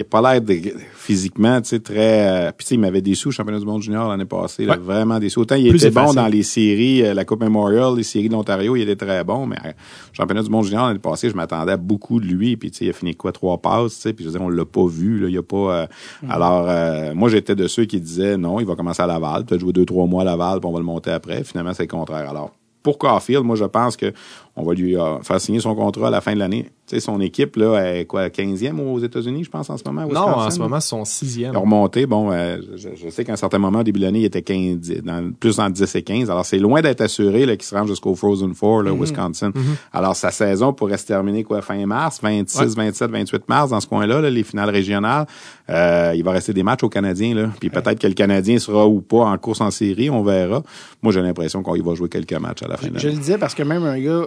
il a pas l'air de, physiquement, tu sais, très, euh, puis tu sais, il m'avait déçu au championnat du monde junior l'année passée, là, Ouais. vraiment déçu. Autant il Plus était bon dans les séries, euh, la Coupe Memorial, les séries de l'Ontario, il était très bon, mais euh, au championnat du monde junior l'année passée, je m'attendais à beaucoup de lui, puis tu sais, il a fini quoi, trois passes, tu sais, puis je veux dire, on l'a pas vu, là, il a pas, euh, Mhm. alors, euh, moi, j'étais de ceux qui disaient, non, il va commencer à Laval, peut-être jouer deux, trois mois à Laval, puis on va le monter après. Finalement, c'est le contraire. Alors, pour Caulfield, moi, je pense que on va lui euh, faire signer son contrat à la fin de l'année. Tu sais, son équipe, là, est quoi, 15e aux États-Unis, je pense, en ce moment? Non, en ce moment, c'est son sixième. Il a remonté. Bon, euh, je, je sais qu'à un certain moment, au début de l'année, il était 15, dans, plus en 10 et 15. Alors, c'est loin d'être assuré là, qu'il se rende jusqu'au Frozen Four, là, Wisconsin. Alors, sa saison pourrait se terminer quoi, fin mars, 26, 27, 28 mars, dans ce coin-là, là, les finales régionales. Euh, il va rester des matchs aux Canadiens. Là. Puis peut-être que le Canadien sera ou pas en course en série, on verra. Moi, j'ai l'impression qu'il va jouer quelques matchs à la fin de Je l'année. le disais parce que même un gars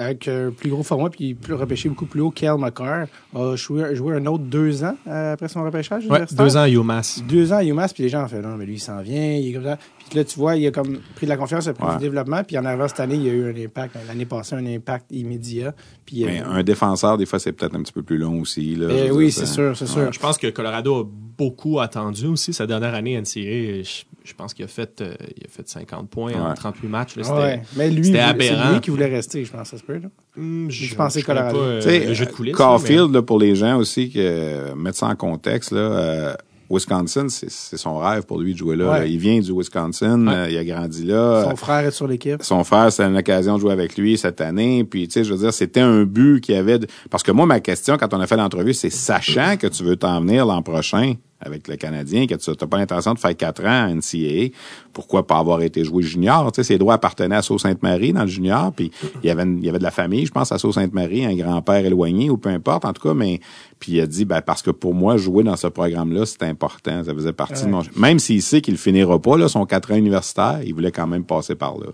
avec un plus gros format puis plus repêché beaucoup plus haut, Kel McCarr, a joué, joué un autre deux ans euh, après son repêchage. Ouais, deux ans à UMass. Deux ans à UMass, puis les gens ont fait non, mais lui, il s'en vient, il est comme ça. Puis là, tu vois, il a comme pris de la confiance, il a pris Ouais. du développement, puis en arrivant cette année, il y a eu un impact. L'année passée, un impact immédiat. Puis, Mais euh, un défenseur, des fois, c'est peut-être un petit peu plus long aussi. Là, eh Je veux oui, dire, c'est sûr, c'est sûr. Je pense que Colorado a beaucoup attendu aussi. Sa dernière année NCAA, je, je pense qu'il a fait, euh, il a fait 50 points en Ouais. 38 matchs. là. C'était- Ouais. Mais lui, c'est lui qui voulait rester, je pense, ça se peut. Là. Hum, Je pensais Colorado. pas, euh, Tu sais, le jeu de coulisses. Caulfield, là, pour les gens aussi, que mettre ça en contexte, là, euh, Wisconsin, c'est son rêve pour lui de jouer là. Ouais. là. Il vient du Wisconsin, Ouais. euh, il a grandi là. Son frère est sur l'équipe. Son frère, c'était une occasion de jouer avec lui cette année. Puis, tu sais, je veux dire, c'était un but qu'il y avait. de- Parce que moi, ma question, quand on a fait l'entrevue, c'est sachant que tu veux t'en venir l'an prochain? Avec le Canadien, que tu n'as pas l'intention de faire quatre ans à NCAA, pourquoi pas avoir été joué junior? Tu sais, ses droits appartenaient à Sault-Sainte-Marie dans le junior, puis il y avait, une- il y avait de la famille, je pense, à Sault-Sainte-Marie, un grand-père éloigné ou peu importe, en tout cas, mais puis il a dit, ben, parce que pour moi, jouer dans ce programme-là, c'est important. Ça faisait partie de mon... Même s'il sait qu'il finira pas, là, son quatre ans universitaire, il voulait quand même passer par là.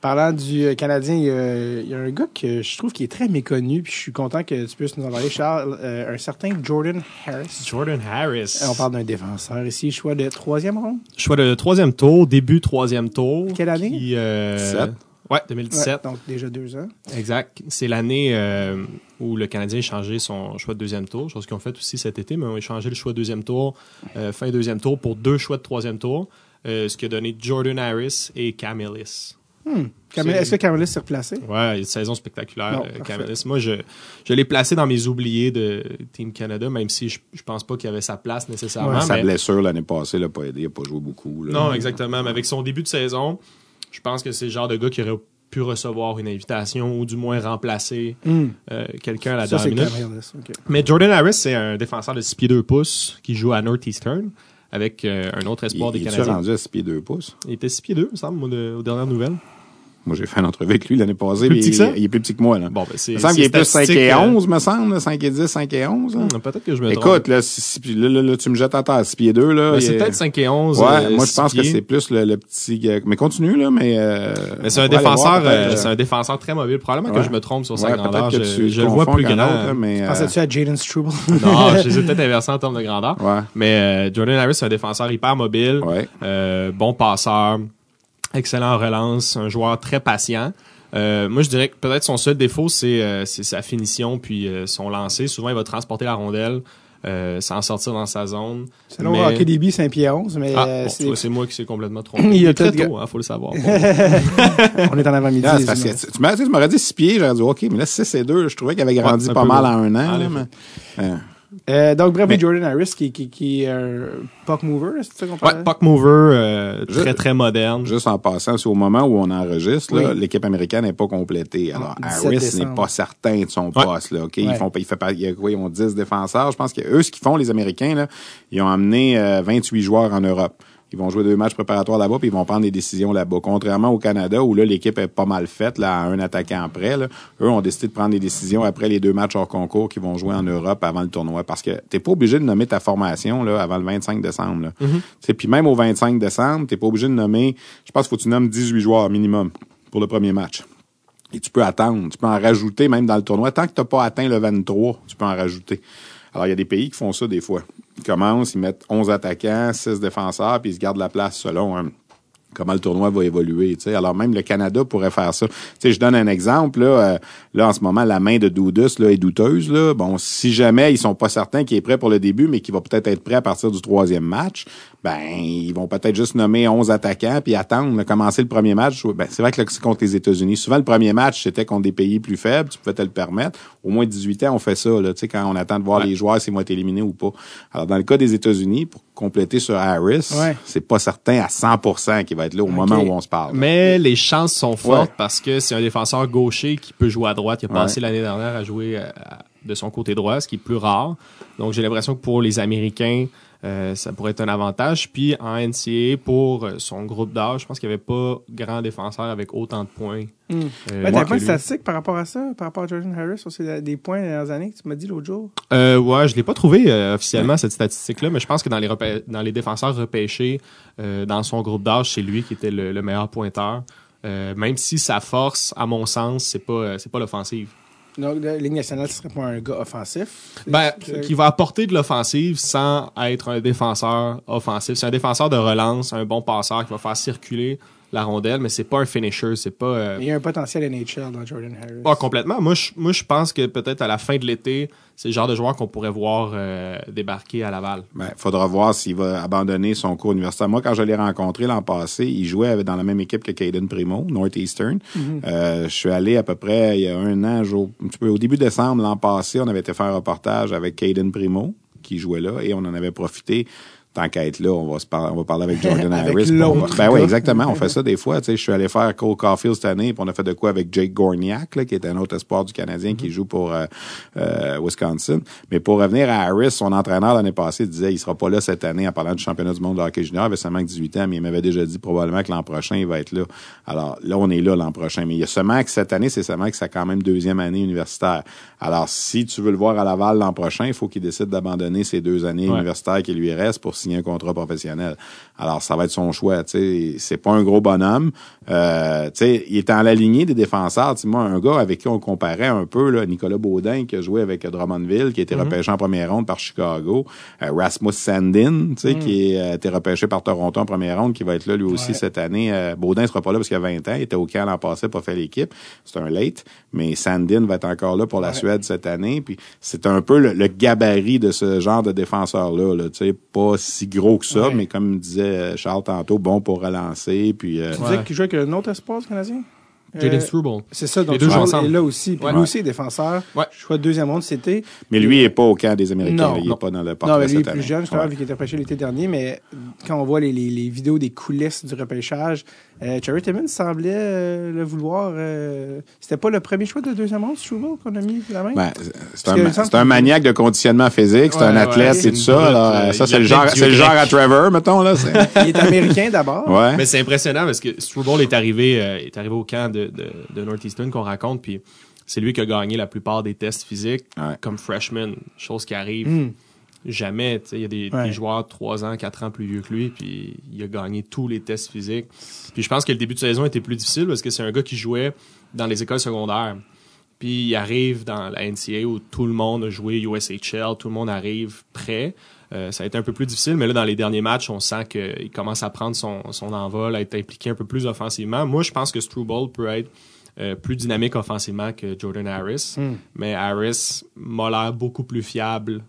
Parlant du euh, Canadien, il y, a, il y a un gars que je trouve qui est très méconnu, puis je suis content que tu puisses nous en parler, Charles, euh, un certain Jordan Harris. Jordan Harris. Euh, On parle d'un défenseur ici, choix de troisième ronde. Choix de troisième tour, début troisième tour. Quelle année? Qui, euh, 17. Ouais, 2017. Ouais, donc déjà deux ans. Exact. C'est l'année euh, où le Canadien a changé son choix de deuxième tour, chose qu'ils ont fait aussi cet été, mais on a changé le choix de deuxième tour, euh, fin deuxième tour, pour deux choix de troisième tour, euh, ce qui a donné Jordan Harris et Cam Ellis. C'est- Est-ce que Camelis s'est replacé? Ouais, une saison spectaculaire, Non, euh. Moi, je, je l'ai placé dans mes oubliés de Team Canada, même si je, je pense pas qu'il avait sa place nécessairement. Ouais, Sa mais- blessure l'année passée l'a pas aidé, il a pas joué beaucoup. Là. Non, exactement. Mais avec son début de saison, je pense que c'est le genre de gars qui aurait pu recevoir une invitation ou du moins remplacer euh, quelqu'un à la Hmm. Ça, c'est dernière minute. Mais Jordan Harris, c'est un défenseur de 6 pieds 2 pouces qui joue à Northeastern avec euh, un autre Il, espoir des il est Canadiens. rendu à 6 pieds 2 pouces? Il était 6 pieds 2, il me semble, de- aux dernières nouvelles. Moi, j'ai fait une entrevue avec lui l'année passée. Plus mais petit que ça? il, il est plus petit que moi, là. Bon, ben, c'est. il me semble qu'il est plus 5 statistique, et euh, 11, me semble, là, 5 et 10, 5 et 11. là. hmm, Peut-être que je me trompe. Écoute, là, si, là, là, là, tu me jettes à terre, 6 pieds 2, là. Ben, c'est est- peut-être 5 et 11. Ouais, euh, moi, je pense que c'est plus le, le petit gars. Mais continue, là, mais, euh, Mais c'est un défenseur, euh, euh, c'est un défenseur très mobile. Probablement Ouais. que je me trompe sur sa ouais, grandeur. Je, tu je le vois plus grand. euh, Pensais-tu à Jaden Struble? Non, je les ai peut-être inversés en termes de grandeur. ouais, Mais euh, Jordan Harris, c'est un défenseur hyper mobile, euh, bon passeur, excellent en relance, un joueur très patient. Euh, moi, je dirais que peut-être son seul défaut, c'est euh, c'est sa finition puis euh, son lancer. Souvent, il va transporter la rondelle euh, sans sortir dans sa zone. Selon Mais- Hockey DB, c'est un pied 11, mais Ah, euh, bon, c'est- tu vois, c'est moi qui s'est complètement trompé. Il y a très tôt, hein, faut le savoir. Bon. on est en avant-midi. Tu, m'aurais dit, tu m'aurais dit 6 pieds, j'aurais dit, OK, mais là, 6 et 2, je trouvais qu'il avait grandi Ouais, pas mal en un an. Là, mais, euh, Euh, donc, bref, Mais- Jordan Harris, qui, qui, qui est un puck mover, c'est ça qu'on Ouais, parlait? puck mover, euh, très très moderne. Juste en passant, c'est au moment où on enregistre, Oui. l'équipe américaine n'est pas complétée. Alors, 17 Harris n'est pas certain de son Ouais. poste. Là, ok, Ouais. Ils font, il fait pas, il y a quoi, ils ont 10 défenseurs. Je pense que eux, ce qu'ils font, les Américains, là, ils ont amené euh, 28 joueurs en Europe. Ils vont jouer deux matchs préparatoires là-bas, puis ils vont prendre des décisions là-bas. Contrairement au Canada, où là, l'équipe est pas mal faite, là, à un attaquant près, là, eux ont décidé de prendre des décisions après les deux matchs hors concours qu'ils vont jouer en Europe avant le tournoi. Parce que t'es pas obligé de nommer ta formation là, avant le 25 décembre. Là. Sais, Puis même au 25 décembre, t'es pas obligé de nommer, je pense qu'il faut que tu nommes 18 joueurs minimum pour le premier match. Et tu peux attendre, tu peux en rajouter même dans le tournoi. Tant que tu n'as pas atteint le 23, tu peux en rajouter. Alors, il y a des pays qui font ça des fois. Ils commencent, ils mettent 11 attaquants, 6 défenseurs, puis ils se gardent la place selon hein, comment le tournoi va évoluer. tu sais. Alors, même le Canada pourrait faire ça. Tu sais, je donne un exemple. Là, euh, là en ce moment, la main de Doudus là, est douteuse. Là. Bon, si jamais ils sont pas certains qu'il est prêt pour le début, mais qu'il va peut-être être prêt à partir du troisième match, ben ils vont peut-être juste nommer 11 attaquants puis attendre de commencer le premier match. Ben, c'est vrai que c'est contre les États-Unis. Souvent, le premier match, c'était contre des pays plus faibles. Tu pouvais te le permettre. Au moins 18 ans, on fait ça, là, tu sais, quand on attend de voir Ouais. les joueurs s'ils vont être éliminés ou pas. Alors, dans le cas des États-Unis, pour compléter sur Harris, Ouais. c'est pas certain à 100% qu'il va être là au moment où on se parle. Mais les chances sont fortes Ouais. parce que c'est un défenseur gaucher qui peut jouer à droite. Il a passé l'année dernière à jouer euh, à- de son côté droit, ce qui est plus rare. Donc j'ai l'impression que pour les Américains, euh, ça pourrait être un avantage. Puis en NCAA, pour euh, son groupe d'âge, je pense qu'il n'y avait pas grand défenseur avec autant de points. Hmm. euh, Ben, t'as point lui. statistique par rapport à ça, par rapport à Jordan Harris, sur ses- des points les dernières années que tu m'as dit l'autre jour? Euh, ouais, je l'ai pas trouvé euh, officiellement cette statistique-là, mais je pense que dans les dans les défenseurs repêchés dans son groupe d'âge, c'est lui qui était le, le meilleur pointeur. Même si sa force, à mon sens, c'est pas c'est pas l'offensive. Donc, la Ligue nationale, ce serait pas un gars offensif? Ben, qui va apporter de l'offensive sans être un défenseur offensif. C'est un défenseur de relance, un bon passeur qui va faire circuler la rondelle, mais c'est pas un finisher, c'est pas euh, Il y a un potentiel NHL dans Jordan Harris. pas complètement. Moi, je, moi, je pense que peut-être à la fin de l'été, c'est le genre de joueur qu'on pourrait voir euh, débarquer à Laval. Ben, faudra voir s'il va abandonner son cours universitaire. Moi, quand je l'ai rencontré l'an passé, il jouait dans la même équipe que Caden Primo, Northeastern. Euh, je suis allé à peu près il y a un an, jour- un petit peu au début décembre l'an passé, on avait été faire un reportage avec Caden Primo qui jouait là et on en avait profité. Tant qu'à être là, on va se parler, on va parler avec Jordan Avec Harris. Ben oui, exactement. On fait ça des fois. Tu sais, je suis allé faire Cole Caulfield cette année, puis on a fait de quoi avec Jake Gorniak, là, qui est un autre espoir du Canadien qui joue pour euh, euh, Wisconsin. Mais pour revenir à Harris, son entraîneur l'année passée disait il sera pas là cette année en parlant du championnat du monde de hockey junior. Il avait seulement que 18 ans, mais il m'avait déjà dit probablement que l'an prochain, il va être là. Alors là, on est là l'an prochain. Mais il y a seulement que cette année, c'est seulement que c'est quand même deuxième année universitaire. Alors, si tu veux le voir à Laval l'an prochain, il faut qu'il décide d'abandonner ces deux années Ouais. universitaires qui lui restent pour signer un contrat professionnel. Alors, ça va être son choix. Tu sais, c'est pas un gros bonhomme. Euh, tu sais, il est en la lignée des défenseurs. Tu sais, moi, un gars avec qui on comparait un peu, là, Nicolas Baudin, qui a joué avec Drummondville, qui a été repêché en première ronde par Chicago. Euh, Rasmus Sandin, tu sais, qui a été repêché par Toronto en première ronde, qui va être là lui aussi Ouais. cette année. Euh, Baudin sera pas là parce qu'il a 20 ans. Il était au camp l'an passé, pas fait l'équipe. C'est un late. Mais Sandin va être encore là pour la Suède cette année. Puis c'est un peu le, le gabarit de ce genre de défenseur-là. Là, tu sais, pas si gros que ça, Ouais. mais comme disait Charles tantôt, bon pour relancer. Puis euh, Tu Ouais. disais qu'il jouait avec un autre espoir du Canadien? Jaden Euh, Struble. C'est ça, donc Les deux ensemble. est là aussi. Puis Ouais. lui aussi est défenseur. Ouais. Choix de deuxième ronde, c'était. Mais lui, il est pas au camp des Américains. Non, il non. est pas dans le Non, portrait mais lui est cette plus année. jeune, justement, Ouais. vu qu'il était repêché l'été dernier, mais quand on voit les, les, les vidéos des coulisses du repêchage, euh, Cherry Timmons semblait euh, le vouloir. euh, C'était pas le premier choix de deuxième ronde, Struble, qu'on a mis la main? Ben, c'est un, maniaque de conditionnement physique, c'est Ouais, un ouais, athlète c'est et tout ça. alors, euh, ça, c'est le genre, le à Trevor, mettons, là. Il est américain d'abord. Ouais. Mais c'est impressionnant parce que Struble est arrivé, euh, est arrivé au camp de, de, de Northeastern qu'on raconte, puis c'est lui qui a gagné la plupart des tests physiques Ouais. comme freshman, chose qui arrive Hmm. Jamais. Il y a des, Ouais. des joueurs de 3 ans, 4 ans plus vieux que lui, puis il a gagné tous les tests physiques. Puis je pense que le début de saison était plus difficile parce que c'est un gars qui jouait dans les écoles secondaires. Puis il arrive dans la NCAA où tout le monde a joué USHL, tout le monde arrive prêt. Euh, ça a été un peu plus difficile, mais là, dans les derniers matchs, on sent qu'il commence à prendre son, son envol, à être impliqué un peu plus offensivement. Moi, je pense que Struble peut être euh, plus dynamique offensivement que Jordan Harris, Hmm. mais Harris m'a l'air beaucoup plus fiable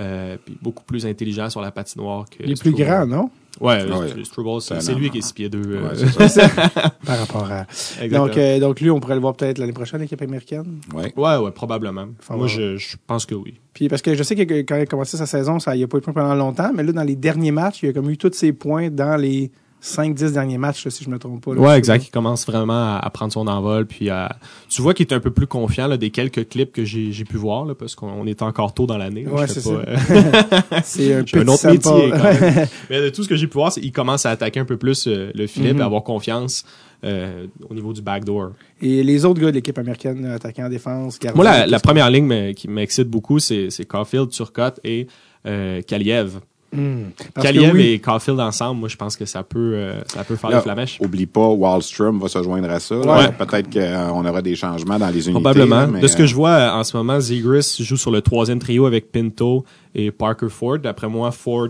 euh, puis beaucoup plus intelligent sur la patinoire que Il est plus Struble. grand, non? Ouais, Ouais. euh, Struble, c'est lui qui est 6 pieds 2. Ouais, c'est ça. Par rapport à. Exactement. Donc, euh, donc lui, on pourrait le voir peut-être l'année prochaine, l'équipe américaine? Ouais. Ouais, ouais, probablement. Faut Moi, je, je pense que oui. Puis parce que je sais que quand il a commencé sa saison, ça, il a pas eu de points pendant longtemps, mais là, dans les derniers matchs, il a comme eu tous ses points dans les 5-10 derniers matchs, là, si je me trompe pas. là. Ouais, exact. Il commence vraiment à, à prendre son envol. Puis à... tu vois qu'il est un peu plus confiant là, des quelques clips que j'ai pu voir, là, parce qu'on est encore tôt dans l'année. Ouais, c'est euh, C'est un un autre métier, quand même. Mais de tout ce que j'ai pu voir, c'est qu'il commence à attaquer un peu plus euh, le filet Mhm. et avoir confiance euh, au niveau du backdoor. Et les autres gars de l'équipe américaine, euh, attaquant en défense, gardien. Moi, la, première ligne qui m'excite beaucoup, c'est c'est Caulfield, Turcotte et euh, Kaliev. Oui, et Caulfield ensemble, moi, je pense que ça peut, euh, ça peut faire Là, des flamèches. Oublie pas, Wallstrom va se joindre à ça. là. Ouais. Peut-être qu'on aura des changements dans les unités. Probablement. là, mais, de ce que euh, je vois euh, en ce moment, Zegris joue sur le troisième trio avec Pinto et Parker Ford. D'après moi, Ford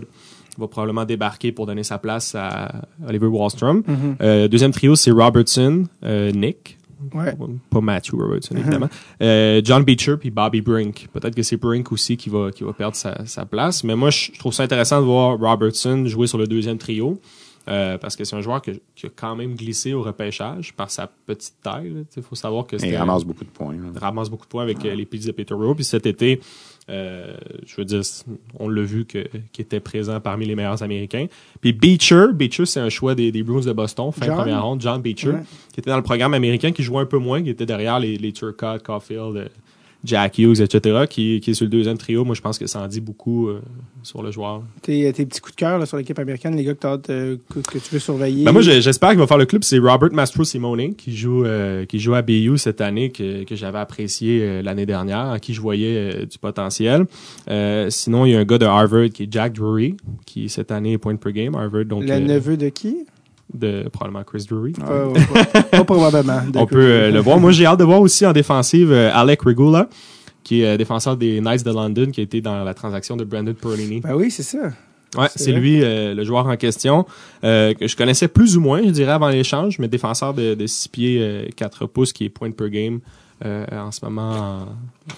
va probablement débarquer pour donner sa place à Oliver Wallstrom. Mhm. Euh, deuxième trio, c'est Robertson, euh, Nick. Ouais. Pas Matthew Robertson, évidemment. Euh, John Beecher puis Bobby Brink. Peut-être que c'est Brink aussi qui va, qui va perdre sa, sa place. Mais moi, je trouve ça intéressant de voir Robertson jouer sur le deuxième trio. euh, parce que c'est un joueur que- qui a quand même glissé au repêchage par sa petite taille. Il faut savoir que Il c'était ramasse beaucoup de points. là. ramasse beaucoup de points avec euh, les Pizza Peterborough. Puis cet été, euh, je veux dire, on l'a vu que qui était présent parmi les meilleurs Américains. Puis Beecher, Beecher, c'est un choix des, des Bruins de Boston, fin John? première ronde, John Beecher, Ouais. qui était dans le programme américain, qui jouait un peu moins, qui était derrière les, les Turcotte, Caulfield, euh, Jack Hughes, etc., qui, qui est sur le deuxième trio. Moi, je pense que ça en dit beaucoup euh, sur le joueur. tes, tes petits coups de cœur là, sur l'équipe américaine, les gars que, euh, que, que tu veux surveiller. Ben moi, j'espère qu'il va faire le club. C'est Robert Mastro Simone qui joue euh, qui joue à BU cette année que, que j'avais apprécié euh, l'année dernière, en qui je voyais euh, du potentiel. Euh, sinon, il y a un gars de Harvard qui est Jack Drury, qui cette année est point per game Harvard, donc le euh, neveu de qui? De probablement Chris Drury. Pas, pas- pas probablement. On peut euh, le voir. Moi, j'ai hâte de voir aussi en défensive euh, Alec Regula, qui est euh, défenseur des Knights de London, qui a été dans la transaction de Brandon Perlini. Ben oui, c'est ça. Ouais, C'est lui euh, le joueur en question euh, que je connaissais plus ou moins, je dirais avant l'échange, mais défenseur de, de 6 pieds euh, 4 pouces qui est point per game euh, en ce moment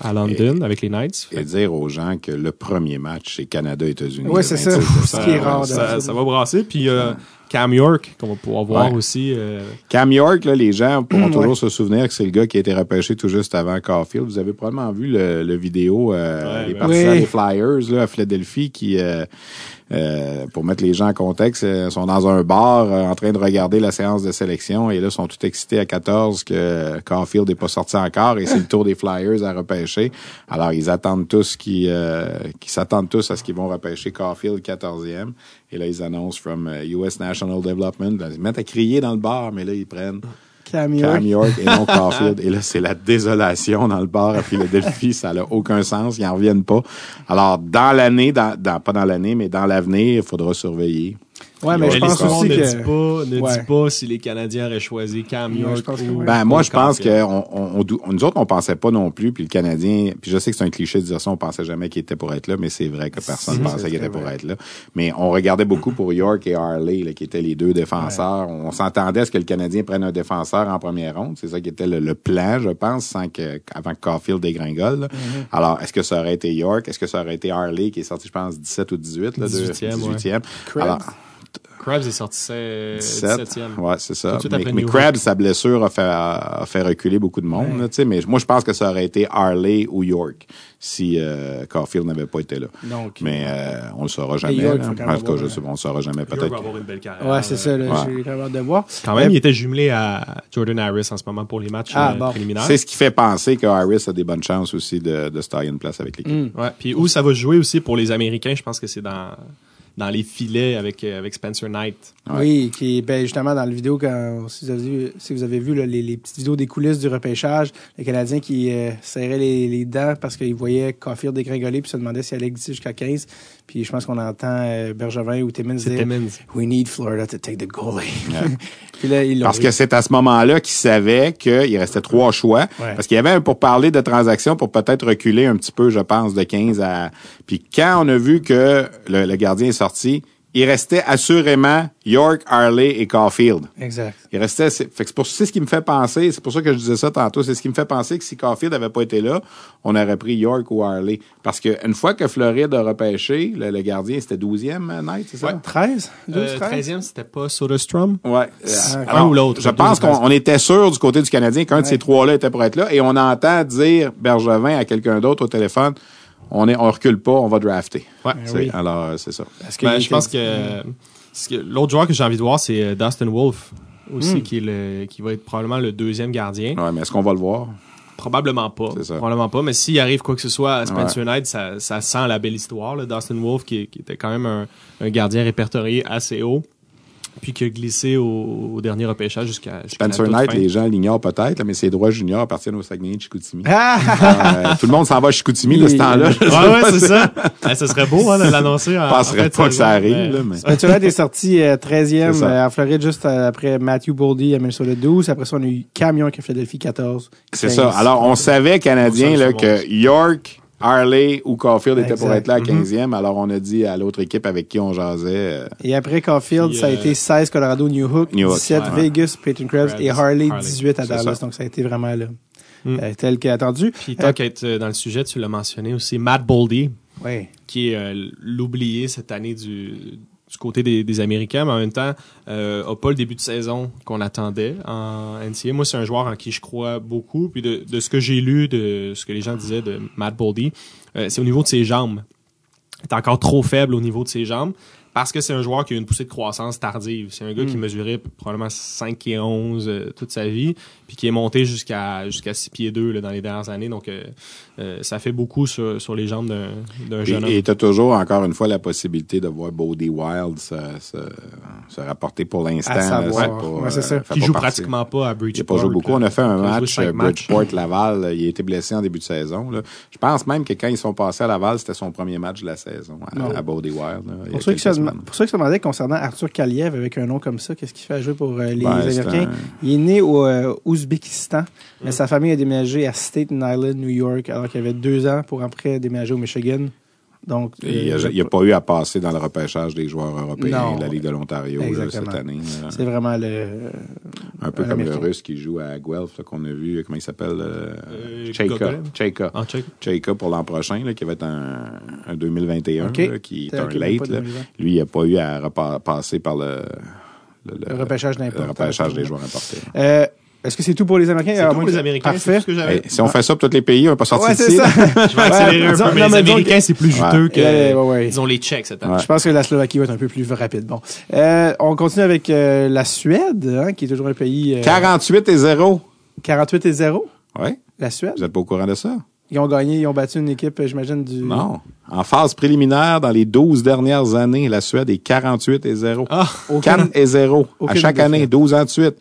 en- à London avec les Knights. Et dire aux gens que le premier match, c'est Canada-États-Unis. Ouais, le c'est 26 ça. Ce qui est rare, ça, ça va brasser. Puis euh, Cam York, qu'on va pouvoir voir Ouais. aussi. euh, Cam York, là, les gens pourront Ouais. toujours se souvenir que c'est le gars qui a été repêché tout juste avant Caulfield. Vous avez probablement vu le, le vidéo, euh, Ouais, les ben partisans oui. des Flyers là, à Philadelphie qui, euh, euh, pour mettre les gens en contexte, euh, sont dans un bar euh, en train de regarder la séance de sélection et là sont tout excités à 14 que Caulfield n'est pas sorti encore et c'est le tour des Flyers à repêcher. Alors ils attendent tous qui euh, qui s'attendent tous à ce qu'ils vont repêcher Caulfield 14e et là ils annoncent from euh, US National Development. Ils se mettent à crier dans le bar mais là ils prennent Cam York. Cam York et non Caulfield. Et là, c'est la désolation dans le bar à Philadelphie. Ça n'a aucun sens. Ils n'en reviennent pas. Alors, dans l'année, dans, dans- pas dans l'année, mais dans l'avenir, il faudra surveiller. Ouais, mais je pense aussi ne que. dit pas, ne Ouais. dit pas si les Canadiens auraient choisi Cam Ouais, York je pense que ou- oui. Ben, moi, je pense que on, on, on nous autres, on pensait pas non plus, puis le Canadien, puis je sais que c'est un cliché de dire ça, on pensait jamais qu'il était pour être là, mais c'est vrai que personne C'est- pensait qu'il était pour être là. Mais on regardait beaucoup pour York et Harley, là, qui étaient les deux défenseurs. On s'entendait à ce que le Canadien prenne un défenseur en première ronde. C'est ça qui était le, le plan, je pense, sans que, avant que Caulfield dégringole. là. Mm-hmm. Alors, est-ce que ça aurait été York? Est-ce que ça aurait été Harley, qui est sorti, je pense, 17 ou 18, là, de- 18e, ouais. 18e? Craig. Alors, Krabs est sorti c'est 17e. Ouais, c'est ça. Mais, mais Krabs, sa blessure a fait, a fait reculer beaucoup de monde. là, tu sais, mais moi, je pense que ça aurait été Harley ou York si euh, Caulfield n'avait pas été là. Donc, Mais euh, on le saura jamais. York, là. En tout cas, avoir, je sais pas, on le saura jamais. Peut-être. va que- avoir une belle carrière. ouais, c'est ça, là, Ouais. j'ai hâte de voir. Quand même, Euh, il était jumelé à Jordan Harris en ce moment pour les matchs Ah, euh, bon. préliminaires. C'est ce qui fait penser que Harris a des bonnes chances aussi de, de se tailler une place avec l'équipe. Mm. Ouais. Puis où ça va jouer aussi pour les Américains, je pense que c'est dans dans les filets avec euh, avec Spencer Knight. Ouais. Oui, qui est ben, justement dans la vidéo quand si vous avez vu, si vous avez vu là, les, les petites vidéos des coulisses du repêchage, le Canadien qui euh, serrait les, les dents parce qu'il voyait Caulfield dégringoler puis se demandait s'il allait glisser jusqu'à 15. Puis je pense qu'on entend euh, Bergevin ou Timmins dire Timmins. We need Florida to take the goalie. puis là, ils Parce que c'est à ce moment-là qu'il savait qu'il restait trois choix. Ouais. Parce qu'il y avait un pour parler de transactions pour peut-être reculer un petit peu, je pense, de 15 à... Puis quand on a vu que le, le gardien est sorti, il restait assurément York, Harley et Caulfield. Exact. Il restait, c'est, fait que c'est pour c'est ce qui me fait penser, c'est pour ça que je disais ça tantôt, c'est ce qui me fait penser que si Caulfield n'avait pas été là, on aurait pris York ou Harley. Parce que une fois que Floride a repêché, le, le gardien, c'était 12e, euh, Knight, c'est ça? Ouais. 13? 12, Euh, 13? 13e, c'était pas Soderstrom. Ouais. Ah, Alors, un ou l'autre, Je pense qu'on on était sûr du côté du Canadien qu'un de ces trois-là était pour être là. Et on entend dire Bergevin à quelqu'un d'autre au téléphone, on est, on recule pas, on va drafter. Ouais. C'est- oui. Alors, euh, c'est ça. Parce Ben, je pense était- que, l'autre joueur que j'ai envie de voir, c'est euh, Dustin Wolf aussi, Mm. qui, est le, qui va être probablement le deuxième gardien. Ouais, mais est-ce qu'on va le voir? Probablement pas. C'est ça. Probablement pas. Mais s'il arrive quoi que ce soit à Spencer Knight, ça, ça sent la belle histoire. Là. Dustin Wolf, qui, qui était quand même un, un gardien répertorié assez haut, puis qui a glissé au, au dernier repêchage jusqu'à la Spencer Knight, fin. les gens l'ignorent peut-être, mais ses droits juniors appartiennent au Saguenay de Chicoutimi. Ah! Euh, tout le monde s'en va à Chicoutimi de ce temps-là. Sais Ouais, c'est si- ça. Eh, ça serait beau hein, de l'annoncer. Je penserais en fait, pas que ça arrive, mais- là, mais... Spencer Knight est sorti euh, 13e C'est ça. euh, en Floride juste euh, après Matthew Boldy à Minnesota 12. Après ça, on a eu Cam York à Philadelphie 14. C'est 15. ça. Alors, on savait, Canadiens, ça, là, que York, Harley ou Caulfield étaient pour être là à 15e. Alors, on a dit à l'autre équipe avec qui on jasait, euh, Et après Caulfield, Puis, ça a euh, été 16 Colorado, New Hook, New Hook, 17 ouais. Vegas, Peyton Krebs Krebs, et Harley, Harley. 18 à C'est Dallas. ça. Donc ça a été vraiment là, Mm. euh, tel qu'attendu. Puis tant qu'être euh, dans le sujet, tu l'as mentionné aussi, Matt Boldy, Oui. qui est euh, l'oublié cette année du, du côté des, des Américains, mais en même temps, euh, a pas le début de saison qu'on attendait en NCAA. Moi, c'est un joueur en qui je crois beaucoup. Puis de, de ce que j'ai lu, de ce que les gens disaient de Matt Boldy, euh, c'est au niveau de ses jambes. Il est encore trop faible au niveau de ses jambes. Parce que c'est un joueur qui a une poussée de croissance tardive. C'est un gars qui mesurait probablement 5 et 11 euh, toute sa vie, puis qui est monté jusqu'à jusqu'à 6 pieds 2 là, dans les dernières années. Donc, euh, euh, ça fait beaucoup sur, sur les jambes d'un d'un jeune homme. Et tu as toujours, encore une fois, la possibilité de voir Bodie Wild se, se, se rapporter pour l'instant. Pas, Ouais, c'est ça. euh, qui pas joue partie. pratiquement pas à Il n'a Bridgeport. pas joué beaucoup. On a fait un Il match. Bridgeport-Laval. Il a été blessé en début de saison. là. Je pense même que quand ils sont passés à Laval, c'était son premier match de la saison à, à Bodie Wild. là, il Pour ceux, qui se, quelques dem- semaines. pour ceux qui se demandaient concernant Arthur Kaliev avec un nom comme ça, qu'est-ce qu'il fait à jouer pour euh, les Ben, Américains? un- Il est né au euh, Ouzbékistan, mais Mm. sa famille a déménagé à Staten Island, New York, alors qu'il avait deux ans pour après déménager au Michigan. Donc, Et euh, il n'y a pas eu à passer dans le repêchage des joueurs européens Non. de la Ligue de l'Ontario cette année. c'est vraiment le. Un peu un comme Américain. le Russe qui joue à Guelph, qu'on a vu, comment il s'appelle? Euh, Euh, Cheika. Gogolev. Cheika. Pour l'an prochain, là, qui va être un, un 2021, OK. là, qui est un late. pas là. 2020. Lui, il n'a pas eu à passer par le, le, Le repêchage le d'importance. repêchage des joueurs importés. Euh, Est-ce que c'est tout pour les Américains? C'est À tout moins pour les que- Américains, c'est Parfait. tout ce que j'avais. Hey, si on fait ça pour tous les pays, on n'est pas sorti Ouais, c'est d'ici. ça. Je vais accélérer un peu, mais non, les mais Américains, c'est plus juteux que, Ouais, ouais, ouais. ils ont les Tchèques cette année. Ouais. Je pense que la Slovaquie va être un peu plus rapide. Bon. Euh, on continue avec euh, la Suède, hein, qui est toujours un pays... euh, 48 et 0. 48 et 0. Ouais. La Suède? Vous n'êtes pas au courant de ça? Ils ont gagné, ils ont battu une équipe, euh, j'imagine, du... Non. En phase préliminaire, dans les 12 dernières années, la Suède est 48 et 0. Ah, Aucun- 4 et 0. À chaque année, 12 ans de suite.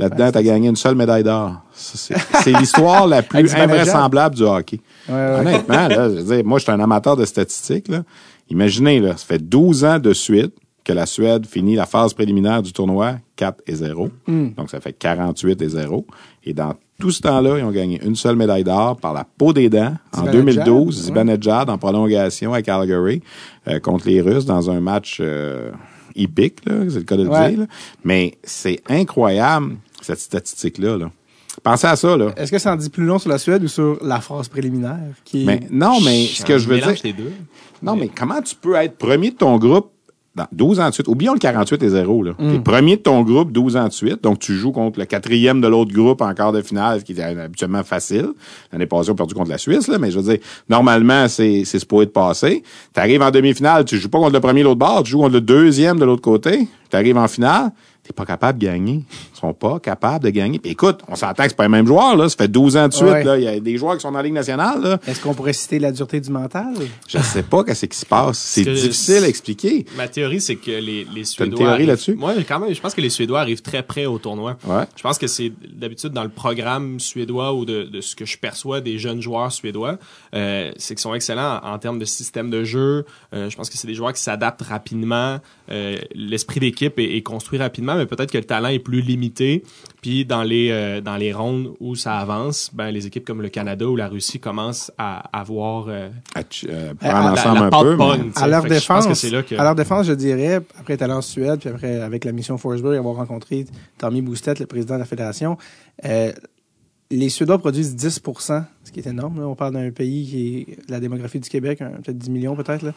Là-dedans, tu as gagné une seule médaille d'or. C'est l'histoire la plus invraisemblable du hockey. Ouais, ouais. Honnêtement, là, je veux dire, moi, je suis un amateur de statistiques. Là. Imaginez, là, ça fait 12 ans de suite que la Suède finit la phase préliminaire du tournoi 4 et 0. Hmm. Donc, ça fait 48 et 0. Et dans tout ce temps-là, ils ont gagné une seule médaille d'or par la peau des dents en Zibanejad, 2012. ouais. Zibanejad en prolongation à Calgary euh, contre les Russes dans un match euh, hippique, c'est le cas de le Ouais. dire. là. Mais c'est incroyable, cette statistique-là. Là. Pensez à ça, là. Est-ce que ça en dit plus long sur la Suède ou sur la phase préliminaire? Qui... Mais non, mais ce que je veux dire, les deux. non, mais comment tu peux être premier de ton groupe dans 12 ans de suite? Oublions le 48 et 0. Là. Mm. T'es premier de ton groupe 12 ans de suite. Donc, tu joues contre le quatrième de l'autre groupe en quart de finale, ce qui est habituellement facile. L'année passée, on a perdu contre la Suisse, là, mais je veux dire, normalement, c'est, c'est supposé de passer. Tu arrives en demi-finale, tu joues pas contre le premier de l'autre bord, tu joues contre le deuxième de l'autre côté. Tu arrives en finale, t'es pas capable de gagner. Ils sont pas capables de gagner. Puis écoute, on s'entend que c'est pas les mêmes joueurs, là. Ça fait 12 ans de suite, Ouais. là. Il y a des joueurs qui sont dans la Ligue nationale. Est-ce qu'on pourrait citer la dureté du mental? Je sais pas qu'est-ce qui se passe. C'est difficile à expliquer. Ma théorie, c'est que les, les une Suédois. théorie arrivent- là-dessus? Moi, quand même, je pense que les Suédois arrivent très près au tournoi. Ouais. Je pense que c'est d'habitude dans le programme suédois ou de, de ce que je perçois des jeunes joueurs suédois, euh, c'est qu'ils sont excellents en, en termes de système de jeu. Euh, je pense que c'est des joueurs qui s'adaptent rapidement. Euh, L'esprit d'équipe est, est construit rapidement, mais peut-être que le talent est plus limité. Puis dans les euh, dans les rondes où ça avance, ben les équipes comme le Canada ou la Russie commencent à avoir euh, À, euh, ensemble la un mais- leur Fait défense, que c'est là que à leur défense, je dirais, après être allé en Suède, puis après avec la mission Forsberg, avoir rencontré Tommy Boustet, le président de la fédération, euh, les Suédois produisent 10% ce qui est énorme. là. On parle d'un pays qui est la démographie du Québec, un- peut-être 10 millions peut-être.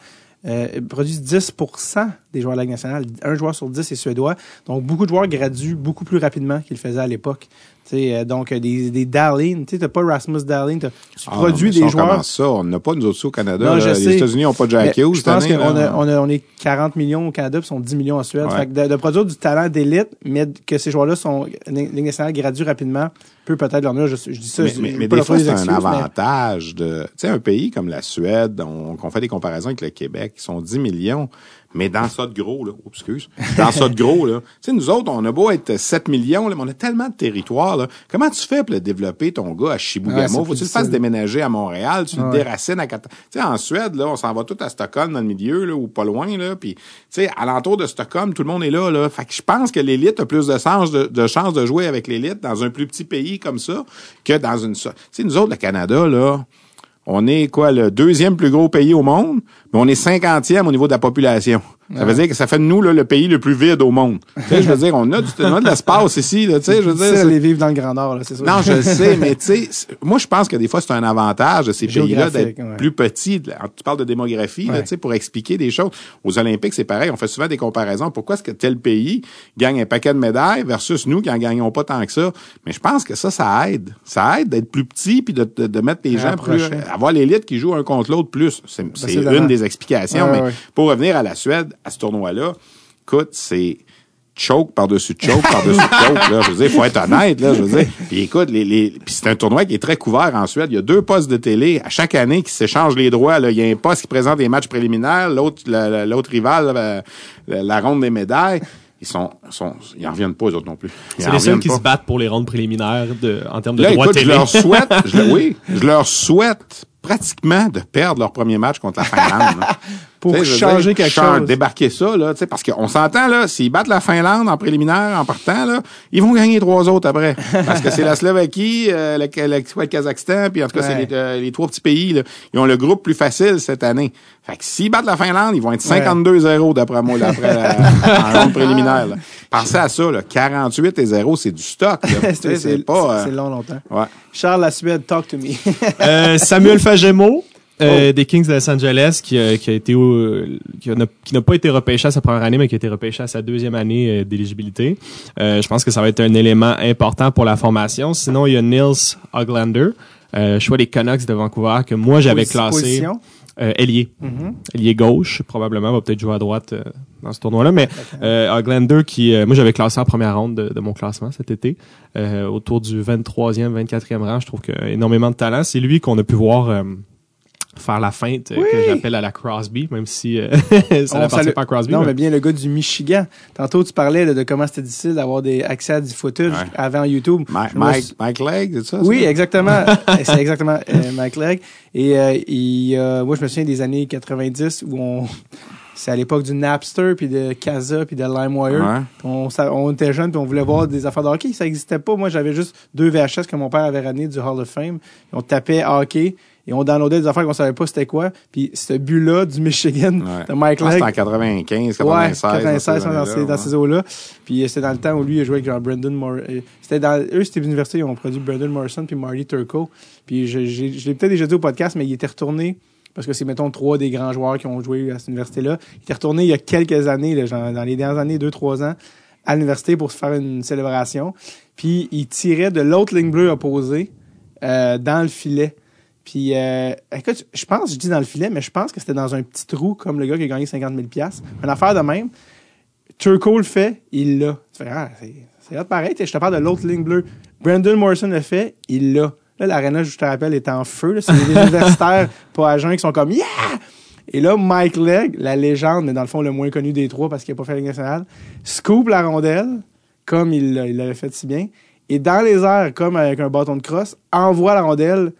Euh, produisent 10% des joueurs de la Ligue nationale. Un joueur sur 10 est suédois. Donc, beaucoup de joueurs graduent beaucoup plus rapidement qu'ils faisaient à l'époque. Euh, donc, euh, des, des Dahlin, tu t'as pas Rasmus Dahlin, t'as- tu Ah, produis des on joueurs. ça. On n'a pas nous autres au Canada. Non, les. États-Unis n'ont pas de Jack Hughes je pense qu'on a, on a- on est 40 millions au Canada, puis sont 10 millions en Suède. Ouais. Fait que de, de produire du talent d'élite, mais que ces joueurs-là sont Ligue nationale graduent rapidement, peut peut-être leur nuire. Je, je dis ça, mais, je, mais- des fois, c'est un mais- avantage de... Tu sais, un pays comme la Suède, on, qu'on fait des comparaisons avec le Québec, qui sont 10 millions, mais dans ça de gros, là, oh, excuse, dans ça de gros, là. Tu sais, nous autres, on a beau être 7 millions, là, mais on a tellement de territoire, là. Comment tu fais pour le développer, ton gars, à Ouais, Chibougamau? c'est Faut-tu le fasses déménager à Montréal? Tu le Ouais. déracines à... Tu sais, en Suède, là, on s'en va tout à Stockholm, dans le milieu, là, ou pas loin, là, puis, tu sais, alentour de Stockholm, tout le monde est là, là. Fait que je pense que l'élite a plus de chance de, de chance de jouer avec l'élite dans un plus petit pays comme ça que dans une... Tu sais, nous autres, le Canada, là... On est quoi le deuxième plus gros pays au monde, mais on est cinquantième au niveau de la population. Ça veut dire que ça fait de nous là, le pays le plus vide au monde. tu sais, je veux dire, on a, du, on a de l'espace ici. Là, tu sais, je veux dire, d'aller vivre dans le Grand Nord, là, c'est sûr. non, je le sais, mais tu sais, moi je pense que des fois c'est un avantage de ces pays-là d'être ouais. plus petits. Tu parles de démographie, Ouais. tu sais, pour expliquer des choses. Aux Olympiques, c'est pareil. On fait souvent des comparaisons. Pourquoi est-ce que tel pays gagne un paquet de médailles versus nous qui en gagnons pas tant que ça? Mais je pense que ça, ça aide. Ça aide d'être plus petit puis de, de, de mettre les gens plus, avoir l'élite qui joue un contre l'autre plus. C'est c'est Possiblement. une des explications. Mais pour revenir à la Suède, à ce tournoi-là, écoute, c'est choke par-dessus choke par-dessus choke, là. Je veux dire, faut être honnête, là. Je veux dire. Puis écoute, les, les, puis c'est un tournoi qui est très couvert en Suède. Il y a deux postes de télé à chaque année qui s'échangent les droits, là. Il y a un poste qui présente les matchs préliminaires, l'autre, la- la- l'autre rival, là, la, la ronde des médailles. Ils sont, sont, ils en reviennent pas, eux autres non plus. Ils c'est les seuls qui pas. se battent pour les rondes préliminaires de, en termes de Là, droits écoute, je télé. leur souhaite, je, le- oui, je leur souhaite pratiquement de perdre leur premier match contre la Finlande. Pour changer dire, quelque chan- chose. Débarquer ça, là, tu sais, parce qu'on s'entend, là, s'ils battent la Finlande en préliminaire, en partant, là, ils vont gagner trois autres après. Parce que c'est la Slovaquie, euh, le, le, le Kazakhstan, puis en tout cas, Ouais. c'est les, euh, les trois petits pays, là. Ils ont le groupe plus facile cette année. Fait que s'ils battent la Finlande, ils vont être 52-0 d'après moi, là, après la, en ronde préliminaire, là. Pensez à ça, là. 48 et 0, c'est du stock, c'est pas, euh, c'est long, longtemps. ouais. Charles, la Suède, talk to me. Euh, Samuel Fagemo. Euh, Oh. des Kings de Los Angeles qui, a- qui a été au- qui n'a qui n'a pas été repêché à sa première année mais qui a été repêché à sa deuxième année euh, d'éligibilité. Euh, je pense que ça va être un élément important pour la formation. Sinon il y a Nils Oglander, euh, choix des Canucks de Vancouver que moi j'avais classé euh, ailier. Ailier gauche probablement va peut-être jouer à droite euh, dans ce tournoi-là mais euh, Oglander qui euh, moi j'avais classé en première ronde de, de mon classement cet été euh, autour du 23e 24e rang, je trouve qu'il a énormément de talent, c'est lui qu'on a pu voir euh, faire la feinte euh, que j'appelle à la Crosby, même si euh, ça n'appartient pas à Crosby. Non, mais- mais bien le gars du Michigan. Tantôt, tu parlais de, de comment c'était difficile d'avoir des accès à du footage Ouais. avant YouTube. Mike, Je Mike, Legg, c'est ça? Oui, ça? exactement. c'est exactement euh, Mike Legg. Et euh, moi, je me souviens des années 90 où on... C'est à l'époque du Napster, puis de Casa, puis de LimeWire. Ouais. On, on était jeunes, puis on voulait voir des affaires de hockey. Ça n'existait pas. Moi, j'avais juste deux VHS que mon père avait ramené du Hall of Fame. On tapait hockey et on downloadait des affaires qu'on savait pas c'était quoi. Puis ce but-là du Michigan Ouais. de Mike Je que Legg, c'était en 95, 96. Ouais, dans ces 96, dans, ces, dans ouais. ces eaux-là. Puis euh, c'était dans le temps où lui a joué avec genre Brendan Morrison. C'était dans eux, c'était l'université, ils ont produit Brendan Morrison puis Marty Turco. Puis je, j'ai- je l'ai peut-être déjà dit au podcast, mais il était retourné parce que c'est, mettons, trois des grands joueurs qui ont joué à cette université-là. Il était retourné il y a quelques années, là, genre, dans les dernières années, deux, trois ans, à l'université pour se faire une célébration. Puis il tirait de l'autre ligne bleue opposée euh, dans le filet. Puis, euh, écoute, je pense, je dis dans le filet, mais je pense que c'était dans un petit trou, comme le gars qui a gagné 50 000 Une affaire de même. Turco le fait, il l'a. Tu fais, ah, c'est, hot pareil, je te parle de l'autre ligne bleue. Brandon Morrison le fait, il l'a. Là, l'aréna, je te rappelle, est en feu. là. C'est des universitaires pas agents qui sont comme Yeah! Et là, Mike Legg, la légende, mais dans le fond le moins connu des trois parce qu'il n'a pas fait la Ligue nationale, scoop la rondelle, comme il l'avait fait si bien, et dans les airs, comme avec un bâton de crosse, envoie la rondelle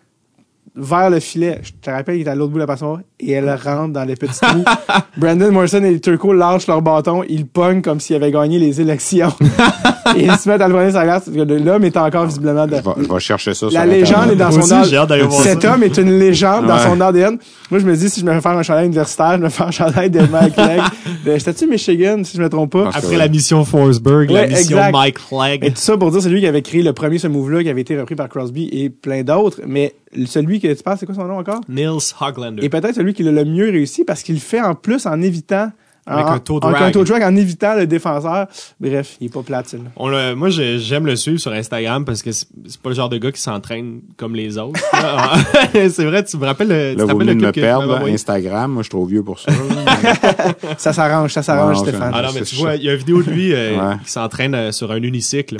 vers le filet. Je te rappelle qu'il est à l'autre bout de la passoire et elle rentre dans les petits trous. Brandon Morrison et Turco lâchent leur bâton, ils pognent comme s'ils avaient gagné les élections. et ils se mettent à le prendre sur la glace. L'homme est encore visiblement de... Je vais, je vais chercher ça La sur légende est dans Moi son aussi, ADN. Cet homme est une légende dans son ADN. Moi, je me dis, si je me fais faire un chandail universitaire, je me fais un chandail de Mike Legg. De- J'étais-tu Michigan, si je me trompe pas? Après la mission Forsberg, la Ouais, mission exact. Mike Et Legg. tout ça pour dire, c'est lui qui avait créé le premier ce move-là, qui avait été repris par Crosby et plein d'autres. Mais celui que tu penses, c'est quoi son nom encore? Nils Hoglander. Et peut-être celui qui l'a le mieux réussi parce qu'il le fait en plus en évitant. Avec en- un toe en- avec drag. un drag, en évitant le défenseur. Bref, il est pas celui-là. On le- moi, j'aime le suivre sur Instagram parce que c'est pas le genre de gars qui s'entraîne comme les autres. Ah, c'est vrai, tu me rappelles le, tu te rappelles le de me que perdre. Instagram, moi, je suis trop vieux pour ça. Ça s'arrange, ça s'arrange, Stéphane. Ah non, mais tu vois, il y a une vidéo de lui euh, Ouais. qui s'entraîne euh, sur un unicycle.